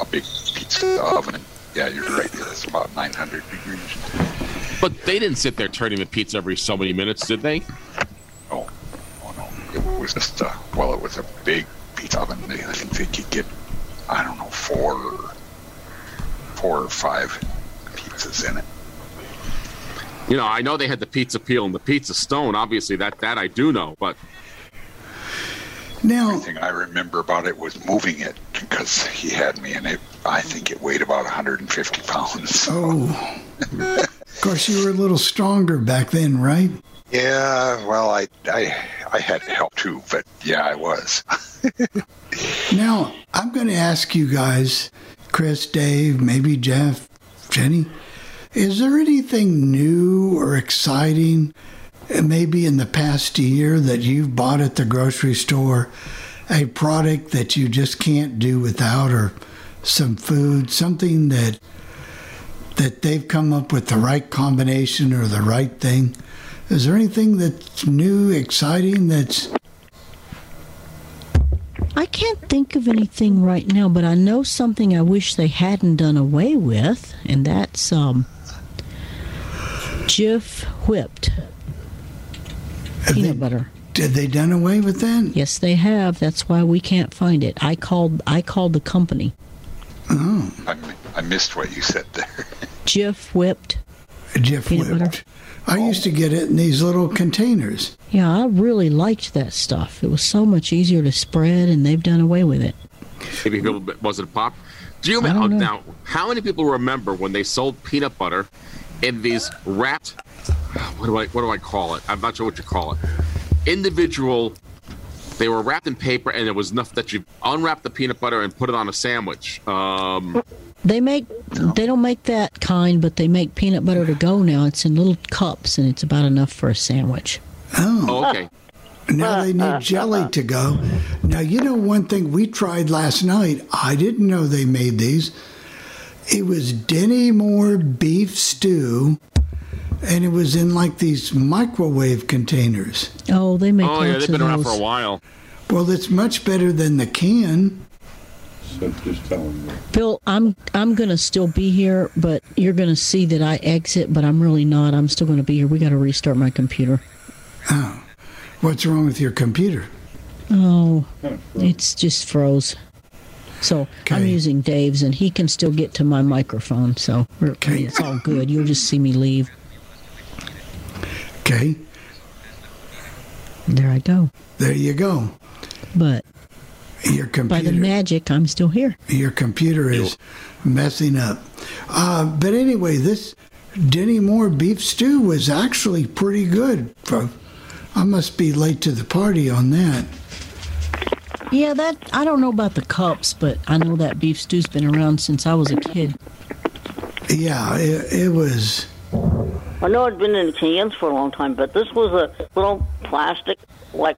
Speaker 6: a big pizza oven. Yeah, you're right. It's about 900 degrees.
Speaker 3: But they didn't sit there turning the pizza every so many minutes, did they?
Speaker 6: Oh, oh no. It was just, uh, well, it was a big pizza oven. They, I think they could get, I don't know, four, four or five pizzas in it.
Speaker 3: You know, I know they had the pizza peel and the pizza stone. Obviously, that that I do know. But
Speaker 2: Now,
Speaker 6: Only thing I remember about it was moving it because he had me, and it. I think it weighed about 150 pounds.
Speaker 2: oh, of course, you were a little stronger back then, right?
Speaker 6: Yeah, well, I, I, I had help too, but yeah, I was.
Speaker 2: Now, I'm going to ask you guys, Chris, Dave, maybe Jeff, Jenny, is there anything new or exciting, maybe in the past year, that you've bought at the grocery store? A product that you just can't do without, or some food, something that that they've come up with the right combination or the right thing. Is there anything that's new, exciting that's
Speaker 4: I can't think of anything right now, but I know something I wish they hadn't done away with, and that's um, Jif whipped peanut butter.
Speaker 2: Did they done away with that?
Speaker 4: Yes, they have. That's why we can't find it. I called. I called the company.
Speaker 2: Oh,
Speaker 6: I, I missed what you said there.
Speaker 4: Jif whipped.
Speaker 2: Jif
Speaker 4: Peanut butter.
Speaker 2: whipped. I used to get it in these little containers.
Speaker 4: Yeah, I really liked that stuff. It was so much easier to spread, and they've done away with it.
Speaker 3: maybe people wasn't pop. Do you
Speaker 4: I don't know.
Speaker 3: now? How many people remember when they sold peanut butter in these wrapped? What do I what do I call it? I'm not sure what you call it. Individual. They were wrapped in paper, and it was enough that you unwrap the peanut butter and put it on a sandwich. Um,
Speaker 4: They make. They don't make that kind, but they make peanut butter to go now. It's in little cups, and it's about enough for a sandwich.
Speaker 2: Oh,
Speaker 3: oh, okay.
Speaker 2: now they need jelly to go. Now, you know one thing we tried last night? I didn't know they made these. It was Dinty Moore beef stew, and it was in like these microwave containers.
Speaker 4: Oh, they make.
Speaker 3: Oh yeah, they've been around
Speaker 4: those.
Speaker 3: for a while.
Speaker 2: Well, it's much better than the can.
Speaker 20: So just telling you.
Speaker 4: Phil, I'm I'm gonna still be here, but you're gonna see that I exit, but I'm really not. I'm still gonna be here. We got to restart my computer.
Speaker 2: Oh, what's wrong with your computer?
Speaker 4: Oh, it's just froze. So I'm using Dave's, and he can still get to my microphone. So we're, it's all good. You'll just see me leave.
Speaker 2: Okay,
Speaker 4: There I go.
Speaker 2: there you go.
Speaker 4: But
Speaker 2: Your computer, by
Speaker 4: the magic, I'm still here.
Speaker 2: your computer is messing up. Uh, but anyway, this Dinty Moore beef stew was actually pretty good. I must be late to the party on that.
Speaker 4: Yeah, that I don't know about the cups, but I know that beef stew's been around since I was a kid.
Speaker 2: Yeah, it, it was.
Speaker 7: I know it'd been in cans for a long time, but this was a little plastic, like,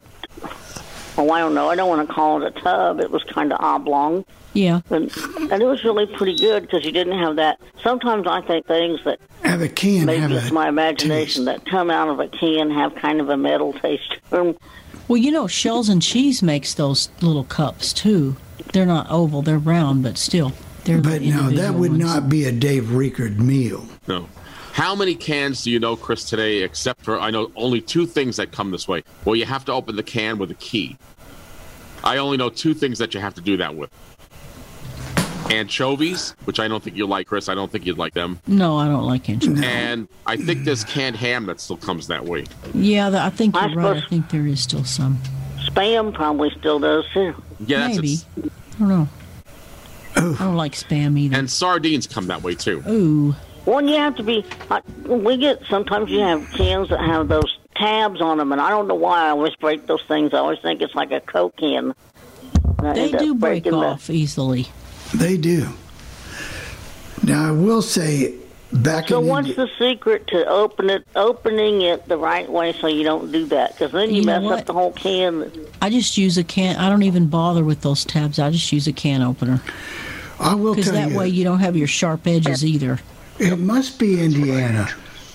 Speaker 7: oh, I don't know. I don't want to call it a tub. It was kind of oblong.
Speaker 4: Yeah.
Speaker 7: And, and it was really pretty good because you didn't have that. Sometimes I think things that
Speaker 2: Have a can.
Speaker 7: maybe
Speaker 2: have
Speaker 7: it's
Speaker 2: a
Speaker 7: my imagination that come out of a can have kind of a metal taste. Um,
Speaker 4: Well, you know, Shells and Cheese makes those little cups too. They're not oval; they're round, but still, they're.
Speaker 2: But no, that would
Speaker 4: ones.
Speaker 2: not be a Dave Rickard meal.
Speaker 3: No. How many cans do you know, Chris, today? Except for I know only two things that come this way. Well, you have to open the can with a key. I only know two things that you have to do that with. Anchovies, which I don't think you'll like, Chris. I don't think you'd like them.
Speaker 4: No, I don't like anchovies.
Speaker 3: And I think there's canned ham that still comes that way.
Speaker 4: Yeah, I think
Speaker 7: I
Speaker 4: you're right. I think there is still some.
Speaker 7: spam probably still does too.
Speaker 3: Yeah, that's
Speaker 4: Maybe.
Speaker 3: it's-
Speaker 4: I don't know. I don't like spam either.
Speaker 3: and sardines come that way too.
Speaker 4: Ooh.
Speaker 7: One you have to be. I, we get sometimes you have cans that have those tabs on them, and I don't know why I always break those things. I always think it's like a Coke can.
Speaker 4: They do break
Speaker 7: breaking the-
Speaker 4: off easily.
Speaker 2: They do. Now I will say, back
Speaker 7: So
Speaker 2: in
Speaker 7: what's
Speaker 2: Indi-
Speaker 7: the secret to open it, opening it the right way so you don't do that? Because then you,
Speaker 4: You
Speaker 7: mess up the whole can.
Speaker 4: I just use a can. I don't even bother with those tabs. I just use a can opener.
Speaker 2: I will
Speaker 4: Because that
Speaker 2: you,
Speaker 4: way you don't have your sharp edges either.
Speaker 2: It must be Indiana,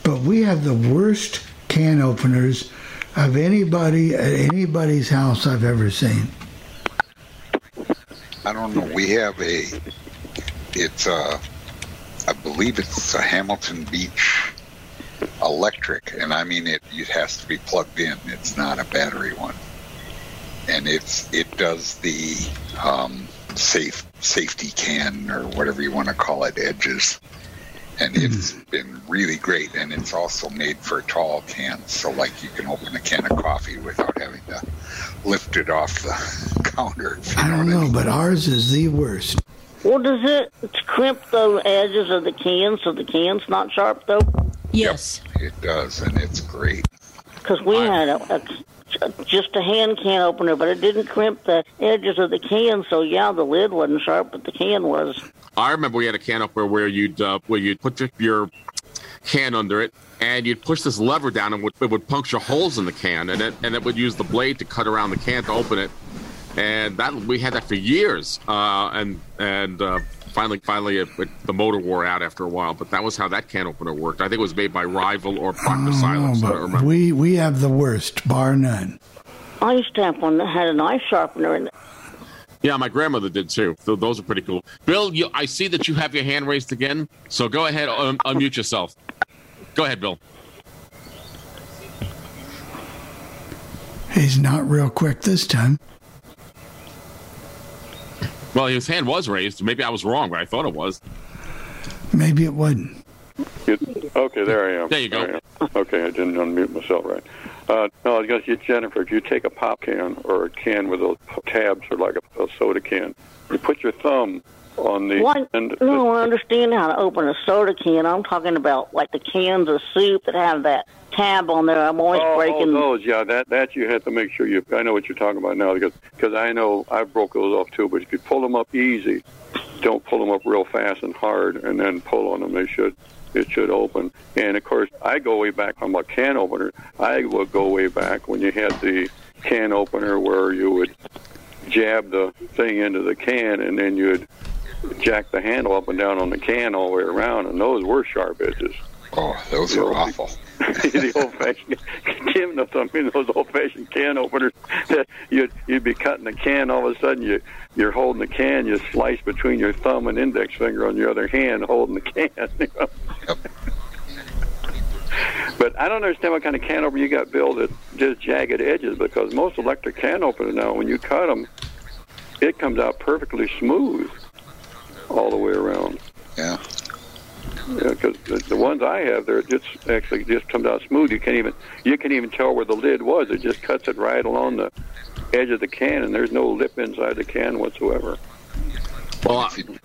Speaker 2: but we have the worst can openers of anybody at anybody's house I've ever seen.
Speaker 6: I don't know. We have a it's a, I believe it's a Hamilton Beach electric, and I mean it. It has to be plugged in. It's not a battery one, and it's it does the um, safe safety can or whatever you want to call it edges, and it's been really great. And it's also made for tall cans, so like you can open a can of coffee without having to lift it off the counter. if you
Speaker 2: I don't
Speaker 6: what
Speaker 2: know, but ours is the worst.
Speaker 7: Well, does it crimp the edges of the can so the can's not sharp though?
Speaker 4: Yes.
Speaker 6: It does, and it's great.
Speaker 7: Because we had a, a, just a hand can opener, but it didn't crimp the edges of the can. So yeah, the lid wasn't sharp, but the can was.
Speaker 3: I remember we had a can opener where you'd uh, where you'd put your, your can under it and you'd push this lever down and would, it would puncture holes in the can and it, and it would use the blade to cut around the can to open it and that we had that for years uh, and and uh, finally finally it, it, the motor wore out after a while but that was how that can opener worked I think it was made by Rival or Proctor oh, Silex I don't
Speaker 2: Oh, but we we have the worst, bar none.
Speaker 7: I used to have one that had a knife sharpener in it.
Speaker 3: Yeah, my grandmother did too. Th- those are pretty cool. Bill, you, I see that you have your hand raised again, so go ahead, un- unmute yourself. Go ahead, Bill.
Speaker 2: He's not real quick this time.
Speaker 3: Well, his hand was raised. Maybe I was wrong, but I thought it was.
Speaker 2: Maybe it wasn't.
Speaker 15: It- okay, there I am.
Speaker 3: There you go.
Speaker 15: I. Okay, I didn't unmute myself right. Uh, no, I was going to say, Jennifer, if you take a pop can or a can with those tabs or like a, a soda can, you put your thumb on the
Speaker 7: Why?
Speaker 15: end.
Speaker 7: No, I understand how to open a soda can. I'm talking about like the cans of soup that have that tab on there. I'm always
Speaker 15: oh, oh
Speaker 7: breaking.
Speaker 15: Oh, those, yeah, that that you have to make sure you. I know what you're talking about now because because I know I broke those off too. But if you pull them up easy, don't pull them up real fast and hard, and then pull on them. They should it should open. And of course, I go way back from a can opener. I would go way back when you had the can opener where you would jab the thing into the can, and then you'd jack the handle up and down on the can all the way around, and those were sharp edges.
Speaker 6: Oh, those were awful.
Speaker 15: the old fashioned Tim knows I mean those old fashioned can openers that you'd you'd be cutting the can all of a sudden you you're holding the can you slice between your thumb and index finger on your other hand holding the can you know? But I don't understand what kind of can opener you got, Bill, that just jagged edges because most electric can openers now, when you cut them, it comes out perfectly smooth all the way around.
Speaker 6: Yeah.
Speaker 15: Yeah, because the, the ones I have, they're just actually just comes out smooth. You can't even you can't even tell where the lid was. It just cuts it right along the edge of the can, and there's no lip inside the can whatsoever.
Speaker 6: Well, if you,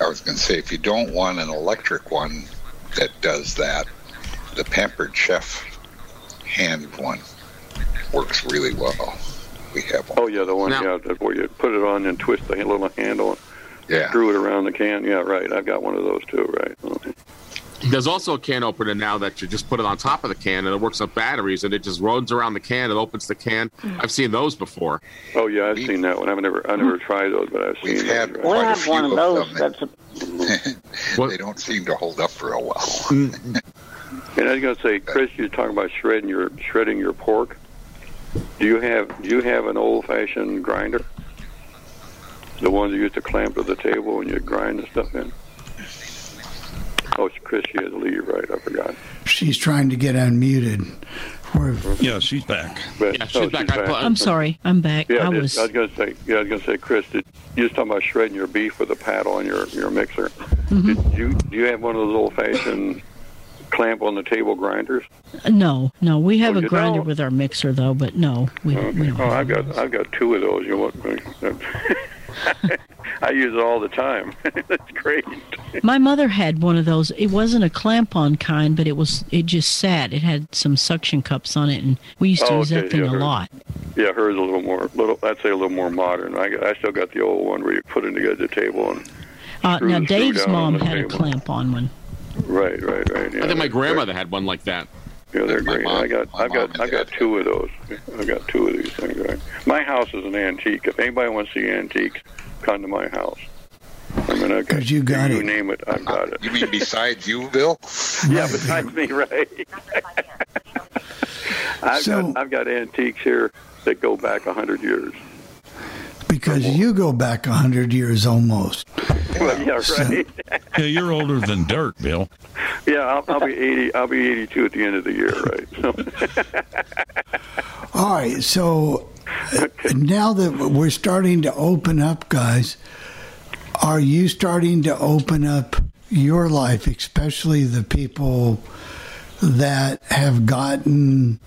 Speaker 6: I was going to say, if you don't want an electric one that does that, the Pampered Chef hand one works really well. We have one.
Speaker 15: Oh yeah, the one yeah where you put it on and twist the little handle and
Speaker 6: Yeah.
Speaker 15: screw it around the can. Yeah, right. I've got one of those too. Right. Okay.
Speaker 3: There's also a can opener now that you just put it on top of the can and it works on batteries and it just runs around the can. and opens the can. Hmm. I've seen those before.
Speaker 15: Oh yeah, I've seen that one. I've never I never tried those, but I've seen.
Speaker 6: We've had
Speaker 15: those.
Speaker 6: quite
Speaker 7: We
Speaker 6: a
Speaker 7: have
Speaker 6: few
Speaker 7: one of
Speaker 6: of
Speaker 7: those.
Speaker 6: them.
Speaker 7: That's a,
Speaker 6: they don't seem to hold up real well. Mm.
Speaker 15: And I was going to say, Chris, you're talking about shredding your shredding your pork. Do you have do you have an old fashioned grinder? The ones you used to clamp to the table and you grind the stuff in. Oh, Chris, she had to leave. Right, I forgot.
Speaker 2: She's trying to get unmuted. We're,
Speaker 1: yeah, she's back.
Speaker 15: But,
Speaker 3: Yeah, she's
Speaker 15: oh,
Speaker 3: back. I put-
Speaker 4: I'm sorry. I'm back.
Speaker 15: Yeah,
Speaker 4: I
Speaker 15: did-
Speaker 4: was.
Speaker 15: I was going to say. Yeah, I was going to say, Chris, did, you was talking about shredding your beef with a paddle on your your mixer.
Speaker 4: Mm-hmm.
Speaker 15: Did you do you have one of those old fashioned clamp on the table grinders?
Speaker 4: No, no. We have
Speaker 15: Oh,
Speaker 4: a grinder
Speaker 15: don't?
Speaker 4: with our mixer though, but no, we, we don't.
Speaker 15: Oh, I've got I've got two of those. You want? I use it all the time. That's great.
Speaker 4: My mother had one of those. It wasn't a clamp-on kind, but it was. It just sat. It had some suction cups on it, and we used to
Speaker 15: Oh,
Speaker 4: use that thing
Speaker 15: yeah,
Speaker 4: a
Speaker 15: hers-
Speaker 4: lot.
Speaker 15: Yeah, hers a little more, little. I'd say a little more modern. I, I still got the old one where you put it together the table and.
Speaker 4: Uh,
Speaker 15: screw
Speaker 4: now
Speaker 15: the screw
Speaker 4: Dave's mom
Speaker 15: the
Speaker 4: had a clamp-on one.
Speaker 15: Right, right, right. Yeah,
Speaker 3: I think my
Speaker 15: they're
Speaker 3: grandmother had one like that.
Speaker 15: Great. Yeah, they're great.
Speaker 6: mom-
Speaker 15: I got, I've got, I've got two of those. I've got two of these things. Right. My house is an antique. If anybody wants to see antiques, come to my house. I mean, I got,
Speaker 2: 'Cause you got
Speaker 15: you
Speaker 2: it.
Speaker 15: name it, I've got it.
Speaker 6: You mean besides you, Bill?
Speaker 15: Yeah, besides me, right? I've
Speaker 2: So-
Speaker 15: got I've got antiques here that go back a hundred years.
Speaker 2: Because you go back a hundred years almost.
Speaker 15: Well, yeah, right.
Speaker 1: Yeah, you're older than dirt, Bill.
Speaker 15: yeah, I'll, I'll be eighty. I'll be eighty-two at the end of the year, right? So,
Speaker 2: All right, so uh, now that we're starting to open up, guys, are you starting to open up your life, especially the people that have gotten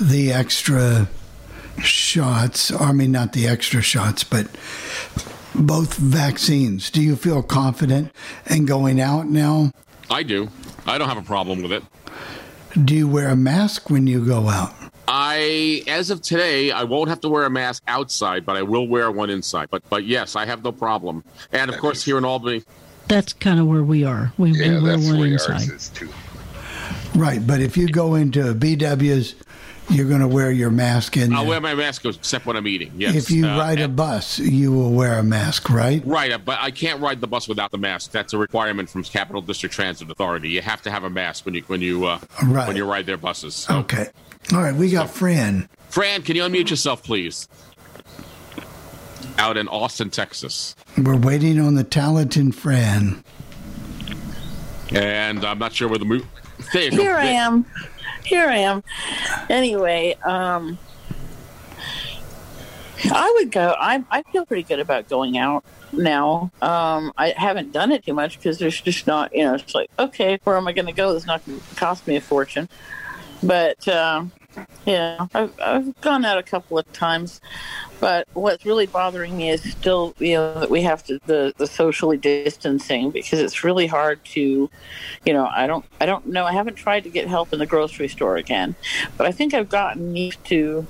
Speaker 2: the extra shots? I mean, not the extra shots, but both vaccines. Do you feel confident in going out now?
Speaker 3: I do. I don't have a problem with it.
Speaker 2: Do you wear a mask when you go out?
Speaker 3: I, as of today, I won't have to wear a mask outside, but I will wear one inside. But, but yes, I have no problem. And of course, here in Albany,
Speaker 21: That's kind of where we are. We, we wear one inside.
Speaker 2: Right, but if you go into BW's, you're going to wear your mask in
Speaker 3: I'll
Speaker 2: there.
Speaker 3: wear my mask except when I'm eating. Yes.
Speaker 2: if you
Speaker 3: Uh,
Speaker 2: ride a bus, you will wear a mask, right?
Speaker 3: Right, uh, but I can't ride the bus without the mask. That's a requirement from Capital District Transit Authority. You have to have a mask when you when you uh,
Speaker 2: Right.
Speaker 3: when you ride their buses. So.
Speaker 2: Okay. All right, we got Fran.
Speaker 3: Fran, can you unmute yourself, please? Out in Austin, Texas,
Speaker 2: We're waiting on the talented Fran.
Speaker 3: and I'm not sure where the move. There you go.
Speaker 22: Here I
Speaker 3: There-
Speaker 22: am. Here I am. Anyway, um, I would go. I I feel pretty good about going out now. Um, I haven't done it too much because there's just not. You know, it's like okay, where am I going to go? It's not going to cost me a fortune. But uh, yeah, I've, I've gone out a couple of times. But what's really bothering me is still, you know, that we have to the the socially distancing because it's really hard to, you know, I don't I don't know. I haven't tried to get help in the grocery store again, but I think I've gotten used to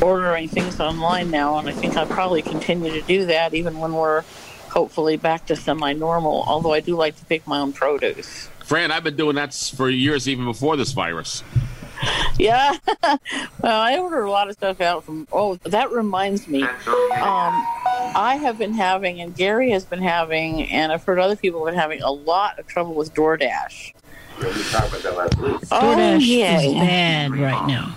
Speaker 22: ordering things online now, and I think I'll probably continue to do that even when we're hopefully back to semi-normal. Although I do like to pick my own produce.
Speaker 3: Fran, I've been doing that for years, even before this virus.
Speaker 22: Yeah. well, I order a lot of stuff out from. Oh, that reminds me. Um, I have been having, and Gary has been having, and I've heard other people have been having a lot of trouble with DoorDash.
Speaker 21: DoorDash
Speaker 22: Oh, yeah.
Speaker 21: is bad right now.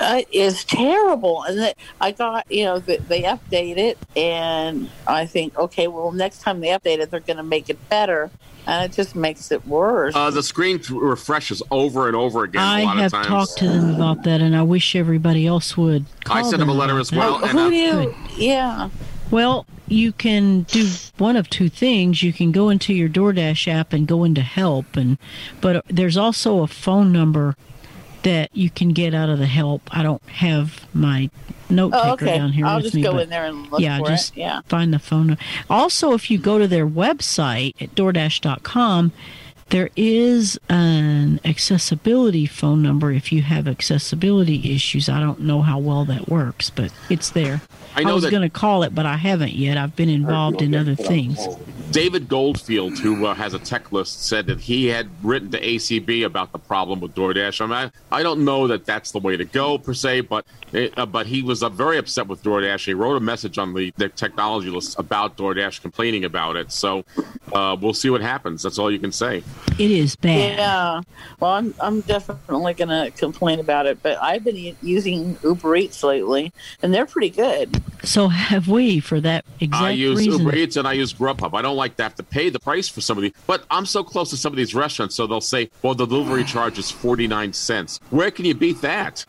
Speaker 22: uh, is terrible. And that I got, you know, that they update it, and I think, okay, well, next time they update it, they're going to make it better, and it just makes it worse.
Speaker 3: Uh, the screen th- refreshes over and over again.
Speaker 21: I
Speaker 3: a lot
Speaker 21: have
Speaker 3: of times.
Speaker 21: talked to them about that, and I wish everybody else would.
Speaker 3: I sent them a letter as well,
Speaker 21: that.
Speaker 3: and, uh, Who do
Speaker 22: you- Yeah.
Speaker 21: Well, you can do one of two things. You can go into your DoorDash app and go into help, and but there's also a phone number that you can get out of the help. I don't have my note
Speaker 22: Oh,
Speaker 21: taker
Speaker 22: okay.
Speaker 21: down here
Speaker 22: I'll
Speaker 21: with
Speaker 22: just
Speaker 21: me.
Speaker 22: go in there and look
Speaker 21: yeah,
Speaker 22: for
Speaker 21: just
Speaker 22: it. Yeah.
Speaker 21: find the phone. number. Also, if you go to their website at DoorDash.com, there is an accessibility phone number if you have accessibility issues. I don't know how well that works, but it's there.
Speaker 3: I know
Speaker 21: was going to call it, but I haven't yet. I've been involved in other things.
Speaker 3: David Goldfield, who uh, has a tech list, said that he had written to ACB about the problem with DoorDash. I mean, I, I don't know that that's the way to go per se, but it, uh, but he was uh, very upset with DoorDash. He wrote a message on the, the technology list about DoorDash, complaining about it. So uh, we'll see what happens. That's all you can say.
Speaker 21: It is bad.
Speaker 22: Yeah. Well, I'm I'm definitely going to complain about it, but I've been using Uber Eats lately, and they're pretty good.
Speaker 21: So have we for that exact
Speaker 3: I use
Speaker 21: reason.
Speaker 3: Uber Eats and I use Grubhub. I don't like to have to pay the price for some of these, but I'm so close to some of these restaurants, so they'll say, "Well, the delivery charge is 49 cents." Where can you beat that?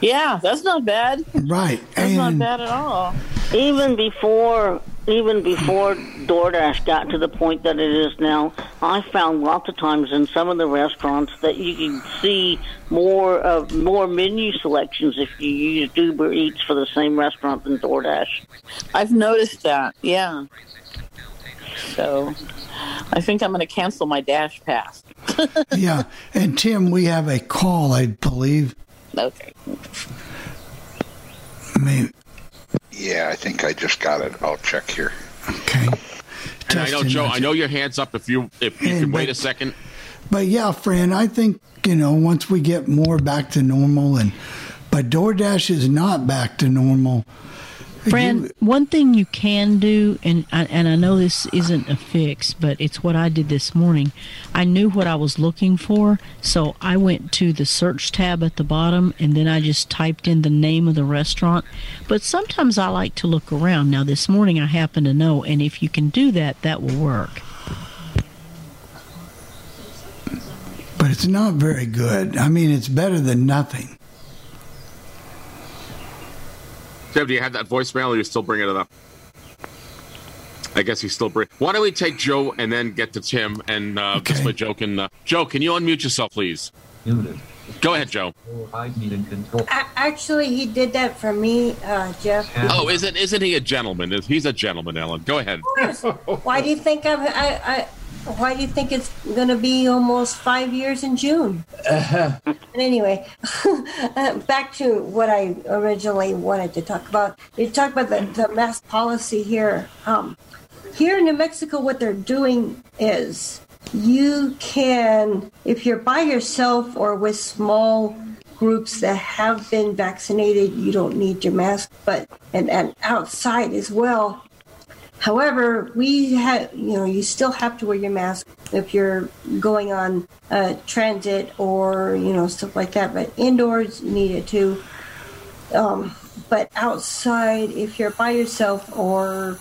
Speaker 22: Yeah, that's not bad.
Speaker 2: Right.
Speaker 22: That's not bad at all.
Speaker 7: Even before, even before DoorDash got to the point that it is now, I found lots of times in some of the restaurants that you can see more of more menu selections if you use Uber Eats for the same restaurant than DoorDash.
Speaker 22: I've noticed that. Yeah. So, I think I'm going to cancel my Dash Pass.
Speaker 2: yeah, and Tim, we have a call, I believe.
Speaker 22: Okay.
Speaker 2: Maybe,
Speaker 6: Yeah, I think I just got it. I'll check here.
Speaker 2: okay.
Speaker 3: And I know, Joe. I know your hands up. If you if you
Speaker 2: Hey,
Speaker 3: can wait
Speaker 2: but-
Speaker 3: a second.
Speaker 2: But yeah, Fran, I think, you know, once we get more back to normal and but DoorDash is not back to normal.
Speaker 21: Fran, one thing you can do, and I, and I know this isn't a fix, but it's what I did this morning. I knew what I was looking for, so I went to the search tab at the bottom, and then I just typed in the name of the restaurant. But sometimes I like to look around. Now, this morning I happen to know, and if you can do that, that will work.
Speaker 2: But it's not very good. I mean, it's better than nothing.
Speaker 3: Deb, do you have that voicemail or you still bringing it up? I guess he's still bring. Why don't we take Joe and then get to Tim? And uh, this way Joe can. Uh, Joe, can you unmute yourself, please? Go ahead, Joe.
Speaker 23: A- Actually, he did that for me, uh, Jeff.
Speaker 3: Oh, isn't isn't he a gentleman? Is- He's a gentleman, Ellen. Go ahead.
Speaker 23: Why do you think I'm, I, I? Why do you think it's going to be almost five years in June?
Speaker 19: Uh-huh.
Speaker 23: And anyway, uh, back to what I originally wanted to talk about. You talk about the, the mask policy here. Um, here in New Mexico, what they're doing is you can, if you're by yourself or with small groups that have been vaccinated, you don't need your mask, but and, and outside as well. However, we have, you know, you still have to wear your mask if you're going on uh, transit or, you know, stuff like that. But indoors, you need it too. Um, but outside, if you're by yourself or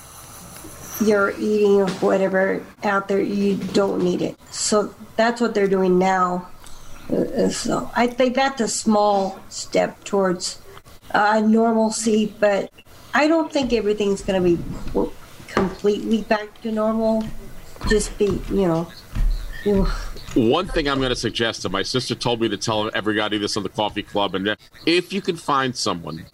Speaker 23: you're eating or whatever out there, you don't need it. So that's what they're doing now. Uh, So I think that's a small step towards uh, normalcy, but I don't think everything's going to be completely back to normal. Just be, you know,
Speaker 3: One thing I'm going to suggest, and my sister told me to tell everybody this on the coffee club, and if you can find someone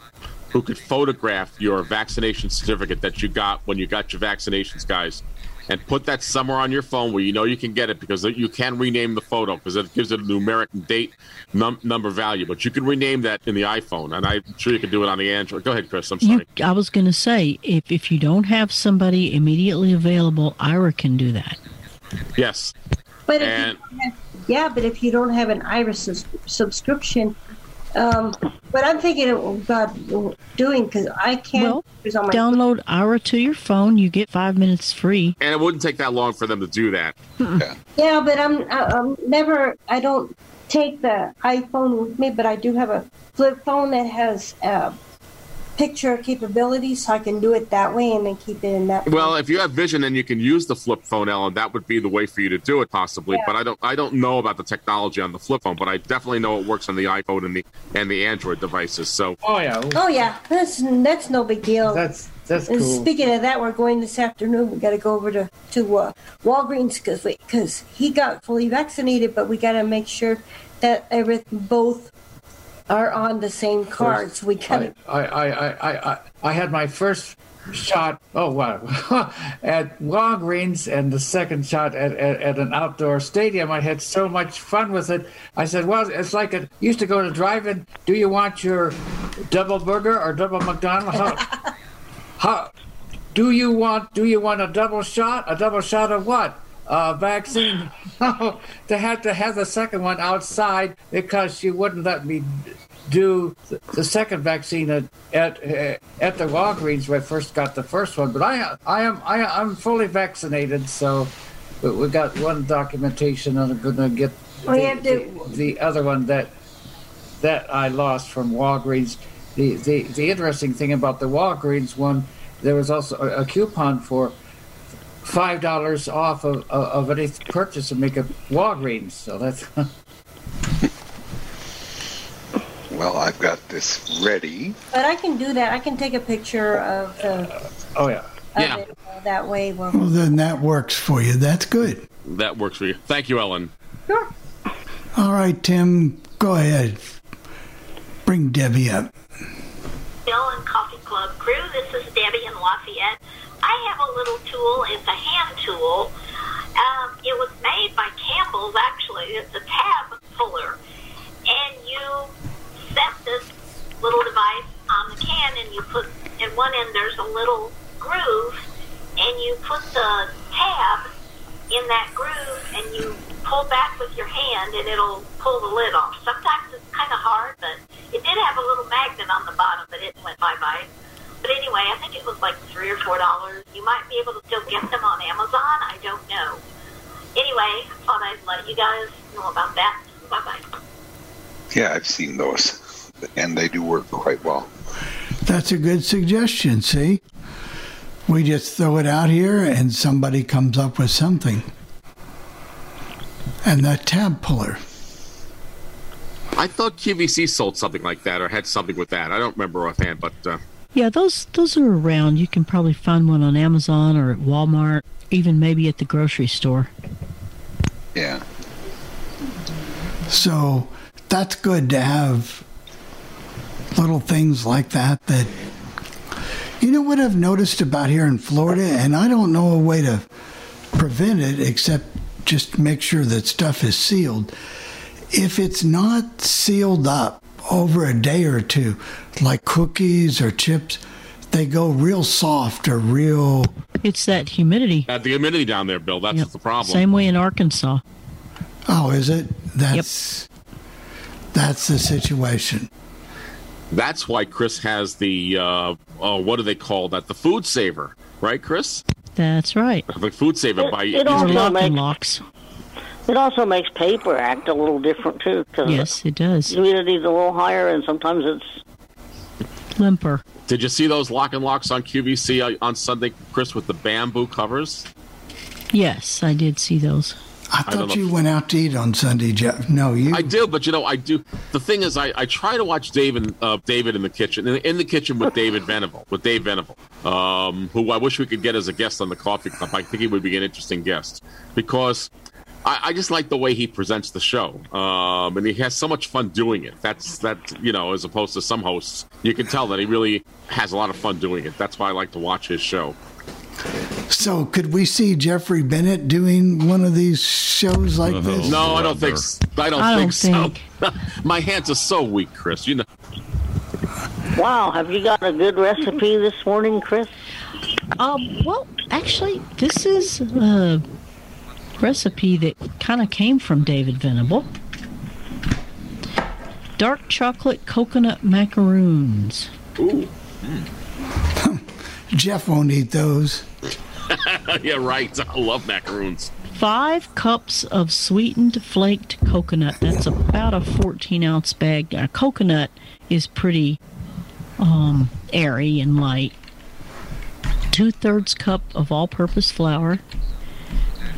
Speaker 3: who could photograph your vaccination certificate that you got when you got your vaccinations, guys, and put that somewhere on your phone where you know you can get it because you can rename the photo because it gives it a numeric date num- number value. But you can rename that in the iPhone, and I'm sure you can do it on the Android. Go ahead, Chris. I'm sorry.
Speaker 21: You, I was going to say, if if you don't have somebody immediately available, Aira can do that.
Speaker 3: Yes.
Speaker 23: But if
Speaker 3: And-
Speaker 23: you have, yeah, but if you don't have an Aira's subscription, um, but I'm thinking about doing because I can't.
Speaker 21: Well,
Speaker 23: use on my
Speaker 21: download Aira to your phone. You get five minutes free.
Speaker 3: And it wouldn't take that long for them to do that.
Speaker 23: Yeah, but I'm I- I'm never. I don't take the iPhone with me, but I do have a flip phone that has uh, picture capability, so I can do it that way and then keep it in that.
Speaker 3: Well, if you have vision, then you can use the flip phone, Ellen. That would be the way for you to do it, possibly.
Speaker 23: Yeah.
Speaker 3: But I don't, I don't know about the technology on the flip phone, but I definitely know it works on the iPhone and the and the Android devices. So,
Speaker 19: Oh yeah.
Speaker 23: Oh yeah, that's that's no big deal.
Speaker 19: That's that's
Speaker 23: And
Speaker 19: cool.
Speaker 23: speaking of that, we're going this afternoon. We got to go over to to uh, Walgreens because because he got fully vaccinated, but we got to make sure that everything both are on the same cards. we
Speaker 19: I, I, I, I, I, I had my first shot. Oh wow! at Walgreens and the second shot at, at, at an outdoor stadium. I had so much fun with it. I said, "Well, it's like it used to go to drive-in. Do you want your double burger or double McDonald's? How, how do you want? Do you want a double shot? A double shot of what? Uh, vaccine. they had to have the second one outside because she wouldn't let me do the- second vaccine at at, at the Walgreens where I first got the first one. But I I am I, I'm fully vaccinated, so we, we got one documentation, and I'm going to get the,
Speaker 23: have to-
Speaker 19: the, the other one that that I lost from Walgreens. The, the the interesting thing about the Walgreens one, there was also a, a coupon for five dollars off of, of, of any purchase and make a Walgreens. So that's
Speaker 6: Well, I've got this ready.
Speaker 23: But I can do that. I can take a picture of the
Speaker 19: oh yeah.
Speaker 23: of it uh, that way. Well,
Speaker 2: Well, then that works for you. That's good.
Speaker 3: that works for you. Thank you, Ellen. Sure.
Speaker 2: All right, Tim, go ahead. Bring Debbie up.
Speaker 24: Bill and Coffee Club crew. This is Debbie in Lafayette. I have a little tool. It's a hand tool. Um, it was made by Campbell's, actually. It's a tab puller. And you set this little device on the can, and you put, in one end, there's a little groove, and you put the tab in that groove, and you pull back with your hand, and it'll pull the lid off. Sometimes it's kind of hard, but it did have a little magnet on the bottom, but it went bye bye. But anyway, anyway, I think it was like three or four dollars. You might be able to still get them on Amazon. I don't know. Anyway, thought I'd let you guys know about that. Bye bye.
Speaker 6: Yeah, I've seen those, and they do work quite well.
Speaker 2: That's a good suggestion, see? We just throw it out here and somebody comes up with something. And that tab puller.
Speaker 3: I thought QVC sold something like that or had something with that. I don't remember offhand, but uh,
Speaker 4: Yeah, those those are around. You can probably find one on Amazon or at Walmart, even maybe at the grocery store.
Speaker 6: Yeah.
Speaker 2: So that's good to have little things like that that you know what I've noticed about here in Florida and I don't know a way to prevent it except just make sure that stuff is sealed. If it's not sealed up over a day or two, like cookies or chips, they go real soft or real
Speaker 4: It's that humidity.
Speaker 3: uh, the humidity down there, Bill, that's the problem.
Speaker 4: Same way in Arkansas.
Speaker 2: Oh, is it? That's that's the situation.
Speaker 3: That's why Chris has the uh, oh, what do they call that? The food saver, right, Chris?
Speaker 4: That's right.
Speaker 3: The food saver by
Speaker 7: it also makes-
Speaker 4: locks.
Speaker 7: It also makes paper act a little different too. Cause
Speaker 4: Yes, it does.
Speaker 7: Humidity's a little higher, and sometimes it's
Speaker 4: Limper.
Speaker 3: Did you see those lock and locks on QVC on Sunday, Chris, with the bamboo covers?
Speaker 4: Yes, I did see those.
Speaker 2: I
Speaker 3: I
Speaker 2: thought
Speaker 3: know.
Speaker 2: you went out to eat on Sunday, Jeff. No, you.
Speaker 3: I do, but you know, I do. The thing is, I, I try to watch David uh, David in the kitchen, in, in the kitchen with David Venable, with Dave Venable, um, who I wish we could get as a guest on the Coffee Club. I think he would be an interesting guest because I, I just like the way he presents the show, um, and he has so much fun doing it. That's that you know, as opposed to some hosts, you can tell that he really has a lot of fun doing it. That's why I like to watch his show.
Speaker 2: So, could we see Jeffrey Bennett doing one of these shows like this?
Speaker 3: No, I don't think. s- I don't
Speaker 2: I
Speaker 3: think
Speaker 2: don't
Speaker 3: so. My hands are so weak, Chris. You know.
Speaker 7: wow. Have you got a good recipe this morning, Chris?
Speaker 4: Um, well, actually, this is a recipe that kind of came from David Venable. Dark chocolate coconut macaroons.
Speaker 3: Ooh.
Speaker 2: Jeff won't eat those.
Speaker 3: yeah, right. I love macaroons.
Speaker 4: Five cups of sweetened flaked coconut. That's about a 14 ounce bag. A coconut is pretty um, airy and light. Two thirds cup of all purpose flour.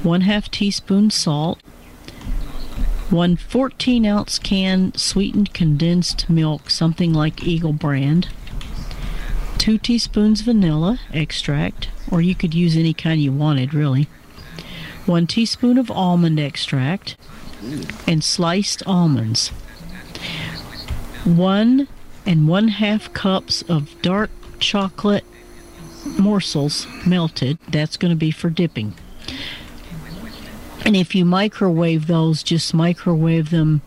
Speaker 4: One half teaspoon salt. One 14 ounce can sweetened condensed milk, something like Eagle brand. Two teaspoons vanilla extract, or you could use any kind you wanted, really. One teaspoon of almond extract, and sliced almonds. One and one half cups of dark chocolate morsels melted. That's going to be for dipping. And if you microwave those, just microwave them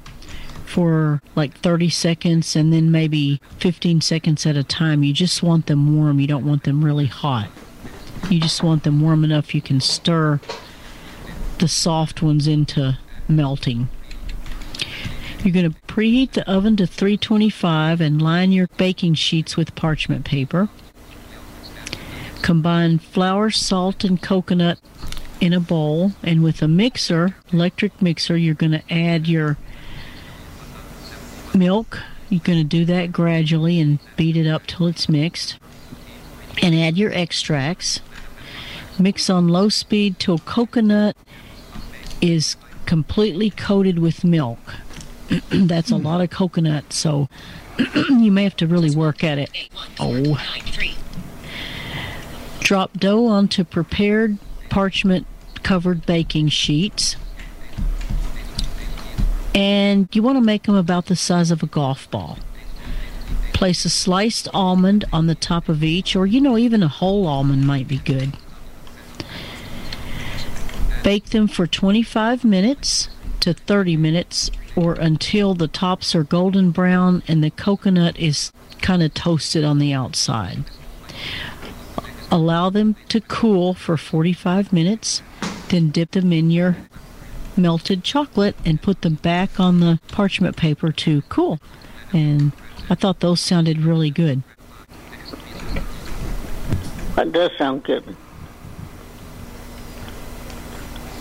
Speaker 4: for like 30 seconds and then maybe 15 seconds at a time. You just want them warm. You don't want them really hot. You just want them warm enough you can stir the soft ones into melting. You're going to preheat the oven to 325 and line your baking sheets with parchment paper. Combine flour, salt, and coconut in a bowl, and with a mixer, electric mixer, you're going to add your milk. You're going to do that gradually and beat it up till it's mixed. And add your extracts. Mix on low speed till coconut is completely coated with milk. That's a lot of coconut, so you may have to really work at it. Oh. Drop dough onto prepared parchment covered baking sheets. And you want to make them about the size of a golf ball. Place a sliced almond on the top of each, or you know, even a whole almond might be good. Bake them for 25 minutes to 30 minutes or until the tops are golden brown and the coconut is kind of toasted on the outside. Allow them to cool for 45 minutes, then dip them in your melted chocolate and put them back on the parchment paper to cool. And I thought those sounded really good.
Speaker 7: That does sound good.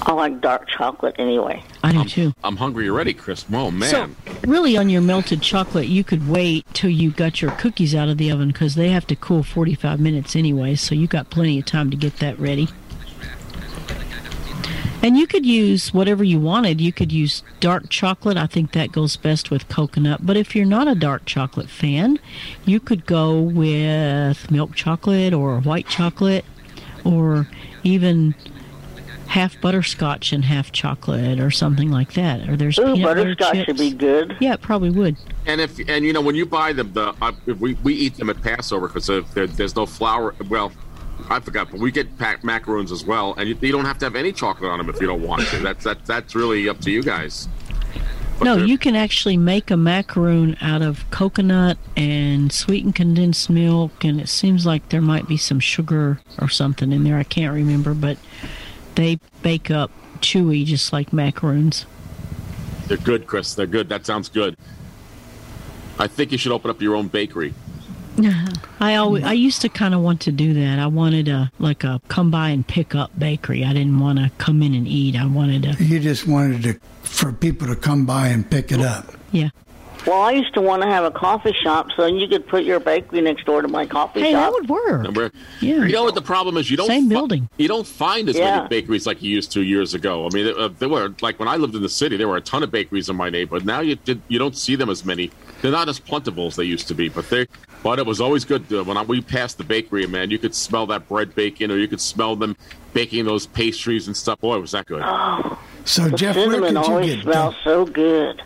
Speaker 7: I like dark chocolate anyway.
Speaker 4: I do too.
Speaker 3: I'm hungry already, Chris. Oh man.
Speaker 4: So, really, on your melted chocolate, you could wait till you got your cookies out of the oven because they have to cool 45 minutes anyway, so you got plenty of time to get that ready. And you could use whatever you wanted. You could use dark chocolate. I think that goes best with coconut. But if you're not a dark chocolate fan, you could go with milk chocolate or white chocolate or even half butterscotch and half chocolate or something like that. Or there's
Speaker 7: Ooh,
Speaker 4: peanut butter
Speaker 7: butterscotch
Speaker 4: chips.
Speaker 7: should be good.
Speaker 4: Yeah, it probably would.
Speaker 3: And if and you know when you buy them, the uh, we we eat them at Passover because there, there's no flour. Well, I forgot, but we get pack macaroons as well, and you, you don't have to have any chocolate on them if you don't want to. That's that that's really up to you guys.
Speaker 4: No, you can actually make a macaroon out of coconut and sweetened condensed milk, and it seems like there might be some sugar or something in there. I can't remember, but they bake up chewy just like macaroons.
Speaker 3: They're good, Chris. They're good. That sounds good. I think you should open up your own bakery.
Speaker 4: I always, I used to kind of want to do that. I wanted a like a come by and pick up bakery. I didn't want to come in and eat. I wanted to,
Speaker 2: You just wanted to for people to come by and pick it up.
Speaker 4: yeah.
Speaker 7: Well, I used to want to have a coffee shop, so you could put your bakery next door to my coffee
Speaker 4: Hey,
Speaker 7: shop.
Speaker 4: that would work.
Speaker 3: Remember?
Speaker 4: Yeah.
Speaker 3: You know what the problem is? You don't
Speaker 4: Same
Speaker 3: fi-
Speaker 4: building.
Speaker 3: You don't find as
Speaker 7: Yeah.
Speaker 3: many bakeries like you used to years ago. I mean, uh, there were like when I lived in the city, there were a ton of bakeries in my neighborhood. Now you did, you don't see them as many. They're not as plentiful as they used to be, but they. But it was always good uh, when I, we passed the bakery, man. You could smell that bread baking, or you could smell them baking those pastries and stuff. Boy, was that good!
Speaker 2: So
Speaker 7: the
Speaker 2: Jeff, where
Speaker 7: cinnamon
Speaker 2: could you
Speaker 7: always
Speaker 2: get
Speaker 7: smells so good.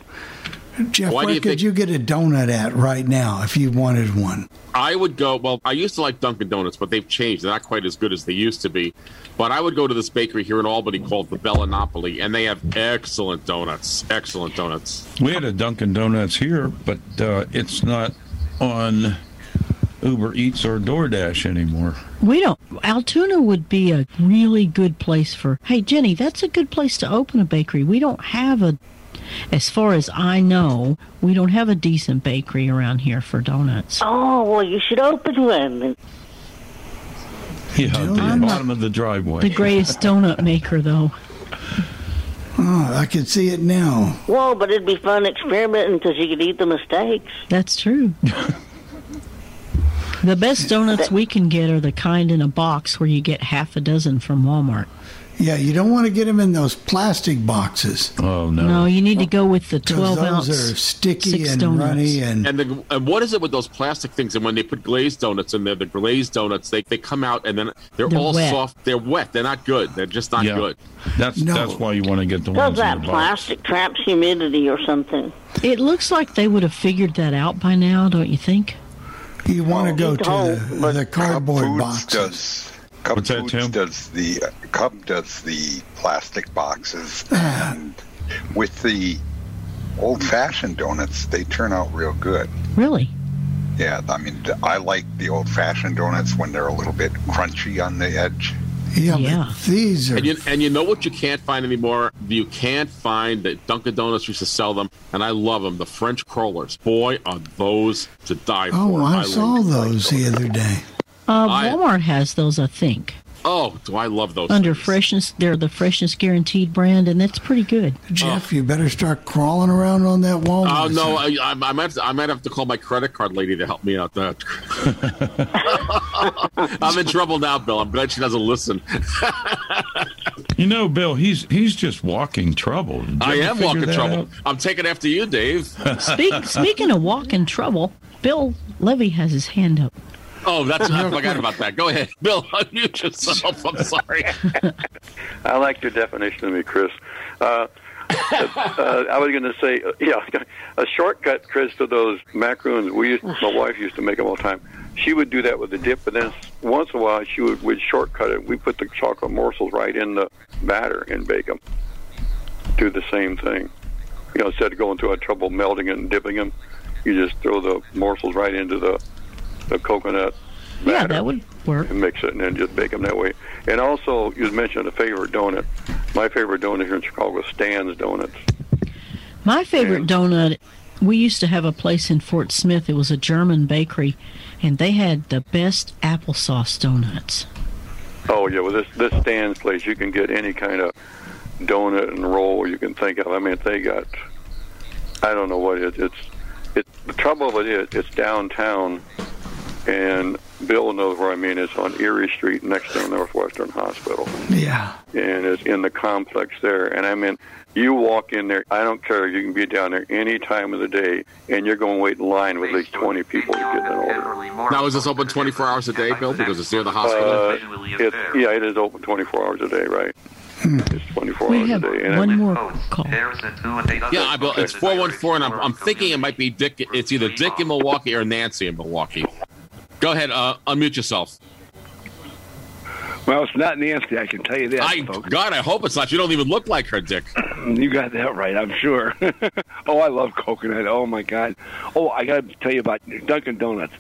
Speaker 2: Jeff?
Speaker 3: Why
Speaker 2: where
Speaker 3: you
Speaker 2: could
Speaker 3: think-
Speaker 2: you get a donut at right now if you wanted one?
Speaker 3: I would go. Well, I used to like Dunkin' Donuts, but they've changed. They're not quite as good as they used to be. But I would go to this bakery here in Albany called the Bella Napoli, and they have excellent donuts. Excellent donuts.
Speaker 1: We had a Dunkin' Donuts here, but uh, it's not on Uber Eats or DoorDash anymore.
Speaker 4: We don't. Altoona would be a really good place for. Hey, Jenny, that's a good place to open a bakery. We don't have a, as far as I know, we don't have a decent bakery around here for donuts.
Speaker 7: Oh well, you should open one.
Speaker 1: Yeah, at the
Speaker 4: I'm not
Speaker 1: bottom of the driveway.
Speaker 4: The greatest donut maker, though.
Speaker 2: Oh, I can see it now.
Speaker 7: Well, but it'd be fun experimenting because you could eat the mistakes.
Speaker 4: That's true. the best donuts we can get are the kind in a box where you get half a dozen from Walmart.
Speaker 2: Yeah, you don't want to get them in those plastic boxes.
Speaker 1: Oh
Speaker 4: No, No, you need to go with the 12
Speaker 2: those
Speaker 4: ounce.
Speaker 2: are sticky
Speaker 4: six
Speaker 2: and
Speaker 4: donuts.
Speaker 2: runny and
Speaker 3: And the, and what is it with those plastic things? And when they put glazed donuts in there, the glazed donuts they, they come out and then they're,
Speaker 4: They're
Speaker 3: all
Speaker 4: wet.
Speaker 3: soft. They're wet. They're not good. They're just not
Speaker 1: Yeah.
Speaker 3: good.
Speaker 1: That's that's why you want to get the
Speaker 7: Does
Speaker 1: ones in
Speaker 7: that
Speaker 1: the box.
Speaker 7: plastic traps humidity or something?
Speaker 4: It looks like they would have figured that out by now, don't you think?
Speaker 2: you want to go to the, the cardboard
Speaker 6: boxes.
Speaker 2: box.
Speaker 6: does Cub
Speaker 1: What's that,
Speaker 6: Foods
Speaker 1: Tim?
Speaker 6: does the uh, Cub does the plastic boxes, and with the old-fashioned donuts, they turn out real good.
Speaker 4: Really?
Speaker 6: Yeah, I mean, I like the old-fashioned donuts when they're a little bit crunchy on the edge.
Speaker 2: Yeah,
Speaker 4: Yeah.
Speaker 2: these are
Speaker 3: And you, and you know what you can't find anymore? You can't find that Dunkin' Donuts used to sell them, and I love them. The French crullers. Boy, are those to die for.
Speaker 2: Oh, I saw
Speaker 3: like-
Speaker 2: those the other day.
Speaker 4: Uh,
Speaker 3: I-
Speaker 4: Walmart has those, I think.
Speaker 3: Oh, do I love those?
Speaker 4: Under
Speaker 3: things.
Speaker 4: freshness, they're the freshness guaranteed brand, and that's pretty good.
Speaker 2: Jeff, you better start crawling around on that wall.
Speaker 3: Oh no, I, I, I might have to, I might have to call my credit card lady to help me out. That I'm in trouble now, Bill. I'm glad she doesn't listen.
Speaker 1: You know, Bill, he's he's just walking trouble.
Speaker 3: I am walking trouble.
Speaker 1: out?
Speaker 3: I'm taking after you, Dave.
Speaker 4: Speak, speaking of walking trouble, Bill Levy has his hand up.
Speaker 3: Oh, that's I forgot about that. Go ahead, Bill. Unmute yourself. I'm sorry.
Speaker 15: I like your definition of me, Chris. Uh, uh, I was going to say, uh, yeah, a shortcut, Chris, to those macaroons. We used, my wife used to make them all the time. She would do that with the dip, but then once in a while she would would shortcut it. We put the chocolate morsels right in the batter and bake them. Do the same thing. You know, instead of going through a trouble melting it and dipping them, you just throw the morsels right into the the coconut
Speaker 4: Yeah, that would work.
Speaker 15: and mix it and then just bake them that way. And also, you mentioned a favorite donut. My favorite donut here in Chicago is Stan's Donuts.
Speaker 4: My favorite donut
Speaker 21: we used to have a place in Fort Smith. It was a German bakery, and they had the best applesauce donuts.
Speaker 15: Oh yeah, well this this Stan's place, you can get any kind of donut and roll you can think of. I mean, they got I don't know what it, it's. It the trouble of it is it's downtown, and Bill knows where I mean. It's on Erie Street next to the Northwestern Hospital.
Speaker 2: Yeah.
Speaker 15: and it's in the complex there. And I mean, you walk in there, I don't care, you can be down there any time of the day, and you're going to wait in line with at least 20 people to get an order.
Speaker 3: Now, is this open 24 hours a day, Bill? Because it's near the hospital.
Speaker 15: Uh, it, yeah, it is open 24 hours a day, right? It's 24
Speaker 21: We
Speaker 15: hours
Speaker 21: have
Speaker 15: a day. And
Speaker 21: one
Speaker 15: I-
Speaker 21: more call.
Speaker 3: Yeah, I, Bill, it's 414, and I'm, I'm thinking it might be Dick. It's either Dick in Milwaukee or Nancy in Milwaukee. Go ahead, uh, unmute yourself.
Speaker 25: Well, it's not Nancy, I can tell you that,
Speaker 3: I,
Speaker 25: folks.
Speaker 3: God, I hope it's not. You don't even look like her, Dick.
Speaker 25: You got that right, I'm sure. oh, I love coconut. Oh my God. Oh, I got to tell you about Dunkin' Donuts.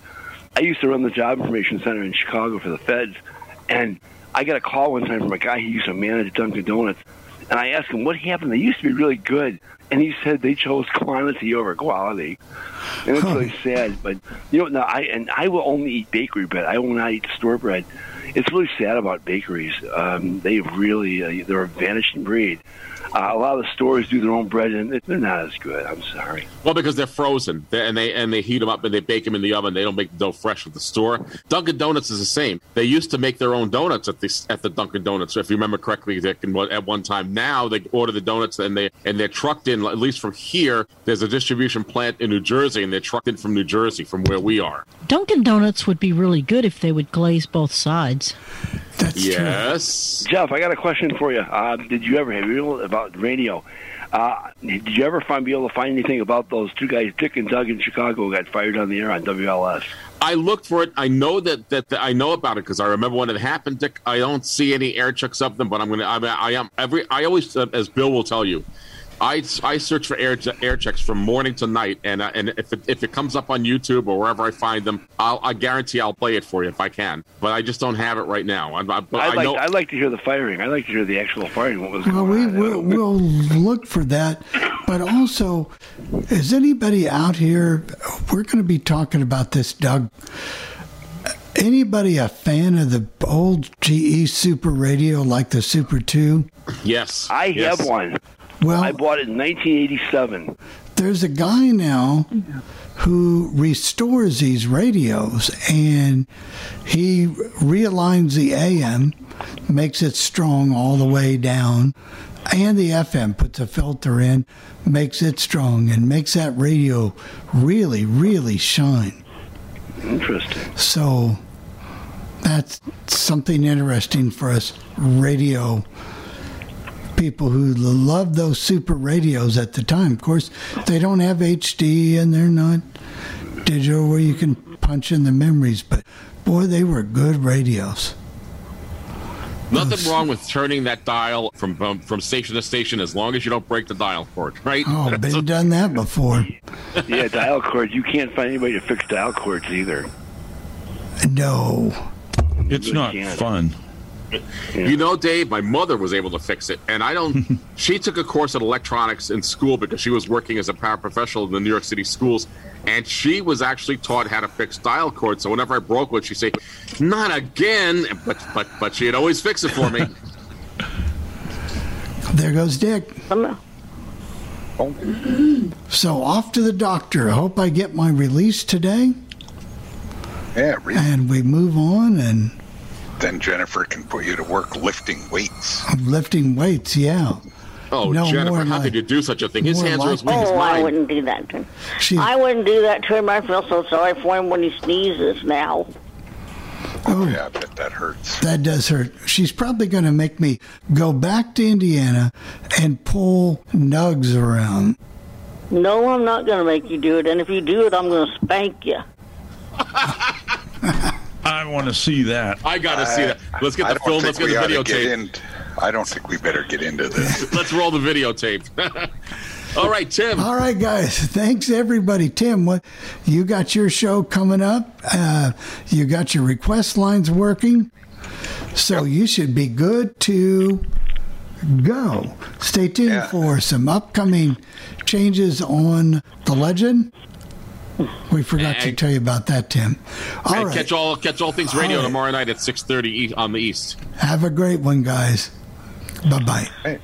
Speaker 25: I used to run the job information center in Chicago for the feds, and I got a call one time from a guy who used to manage Dunkin' Donuts, and I asked him what happened. They used to be really good, and he said they chose quantity over quality, and it's really sad. But you know, now I and I will only eat bakery bread. I will not eat store bread. It's really sad about bakeries. Um, they really uh, they're a vanishing breed. Uh, a lot of the stores do their own bread, and they're not as good. I'm sorry.
Speaker 3: Well, because they're frozen, they and they and they heat them up and they bake them in the oven. They don't make the dough fresh at the store. Dunkin' Donuts is the same. They used to make their own donuts at the at the Dunkin' Donuts, if you remember correctly, Dick. And what- at one time, now they order the donuts and they and they're trucked in. At least from here, there's a distribution plant in New Jersey, and they're trucked in from New Jersey, from where we are.
Speaker 21: Dunkin' Donuts would be really good if they would glaze both sides.
Speaker 3: Yes.
Speaker 25: Jeff, I got a question for you. Uh, did you ever have you about radio? Uh, did you ever find be able to find anything about those two guys, Dick and Doug in Chicago, who got fired on the air on WLS?
Speaker 3: I looked for it. I know that that, that I know about it because I remember when it happened. Dick, I don't see any air checks of them, but I'm gonna. I, I am every. I always, uh, as Bill will tell you, I, I search for air air checks from morning to night, and uh, and if it, if it comes up on YouTube or wherever I find them, I'll, I guarantee I'll play it for you if I can. But I just don't have it right now. I, I, but
Speaker 25: I'd
Speaker 3: I
Speaker 25: like
Speaker 3: know.
Speaker 25: I'd like to hear the firing. I'd like to hear the actual firing. What was
Speaker 2: Well, we
Speaker 25: on?
Speaker 2: will we'll look for that. But also, is anybody out here? We're going to be talking about this, Doug. Anybody a fan of the old GE Super Radio like the Super 2?
Speaker 3: Yes,
Speaker 25: I
Speaker 3: yes.
Speaker 25: have one.
Speaker 2: Well,
Speaker 25: I bought it in 1987.
Speaker 2: There's a guy now who restores these radios and he realigns the AM, makes it strong all the way down, and the FM puts a filter in, makes it strong, and makes that radio really, really shine.
Speaker 25: Interesting.
Speaker 2: So that's something interesting for us radio people who loved those super radios at the time. Of course, they don't have HD and they're not digital where you can punch in the memories, but boy, they were good radios.
Speaker 3: Nothing wrong with turning that dial from, from from station to station as long as you don't break the dial cord, right?
Speaker 2: Oh, I've been done that before.
Speaker 25: yeah, dial cords. You can't find anybody to fix dial cords either.
Speaker 2: No.
Speaker 1: It's not fun.
Speaker 3: You know, Dave, my mother was able to fix it, and I don't. she took a course in electronics in school because she was working as a paraprofessional in the New York City schools, and she was actually taught how to fix dial cords. So whenever I broke one, she'd say, "Not again!" But but but she'd always fix it for me.
Speaker 2: There goes Dick. So off to the doctor. I hope I get my release today.
Speaker 6: Yeah, really.
Speaker 2: And we move on and
Speaker 6: then Jennifer can put you to work lifting weights.
Speaker 2: lifting weights, yeah.
Speaker 3: Oh,
Speaker 2: No,
Speaker 3: Jennifer, how
Speaker 2: like-
Speaker 3: could you do such a thing? His
Speaker 2: more
Speaker 3: hands are as weak
Speaker 2: like-
Speaker 3: as
Speaker 7: Oh, I
Speaker 3: mine.
Speaker 7: wouldn't do that to him.
Speaker 2: She-
Speaker 7: I wouldn't do that to him. I feel so sorry for him when he sneezes now.
Speaker 2: Oh,
Speaker 6: Yeah, I bet that hurts.
Speaker 2: That does hurt. She's probably going to make me go back to Indiana and pull nugs around.
Speaker 7: No, I'm not going to make you do it. And if you do it, I'm going to spank you.
Speaker 1: I want to see that.
Speaker 3: I got to see that. Let's get the film. Let's get the
Speaker 6: ought to
Speaker 3: videotape.
Speaker 6: get in- I don't think we better get into this.
Speaker 3: Let's roll the videotape. All right, Tim.
Speaker 2: All right, guys. Thanks, everybody. Tim, what you got your show coming up? Uh, you got your request lines working, so you should be good to go. Stay tuned for some upcoming changes on the legend. We forgot to tell you about that, Tim. All
Speaker 3: and
Speaker 2: right.
Speaker 3: catch all catch all things radio
Speaker 2: All right.
Speaker 3: tomorrow night at six thirty on the east.
Speaker 2: Have a great one, guys. Bye bye.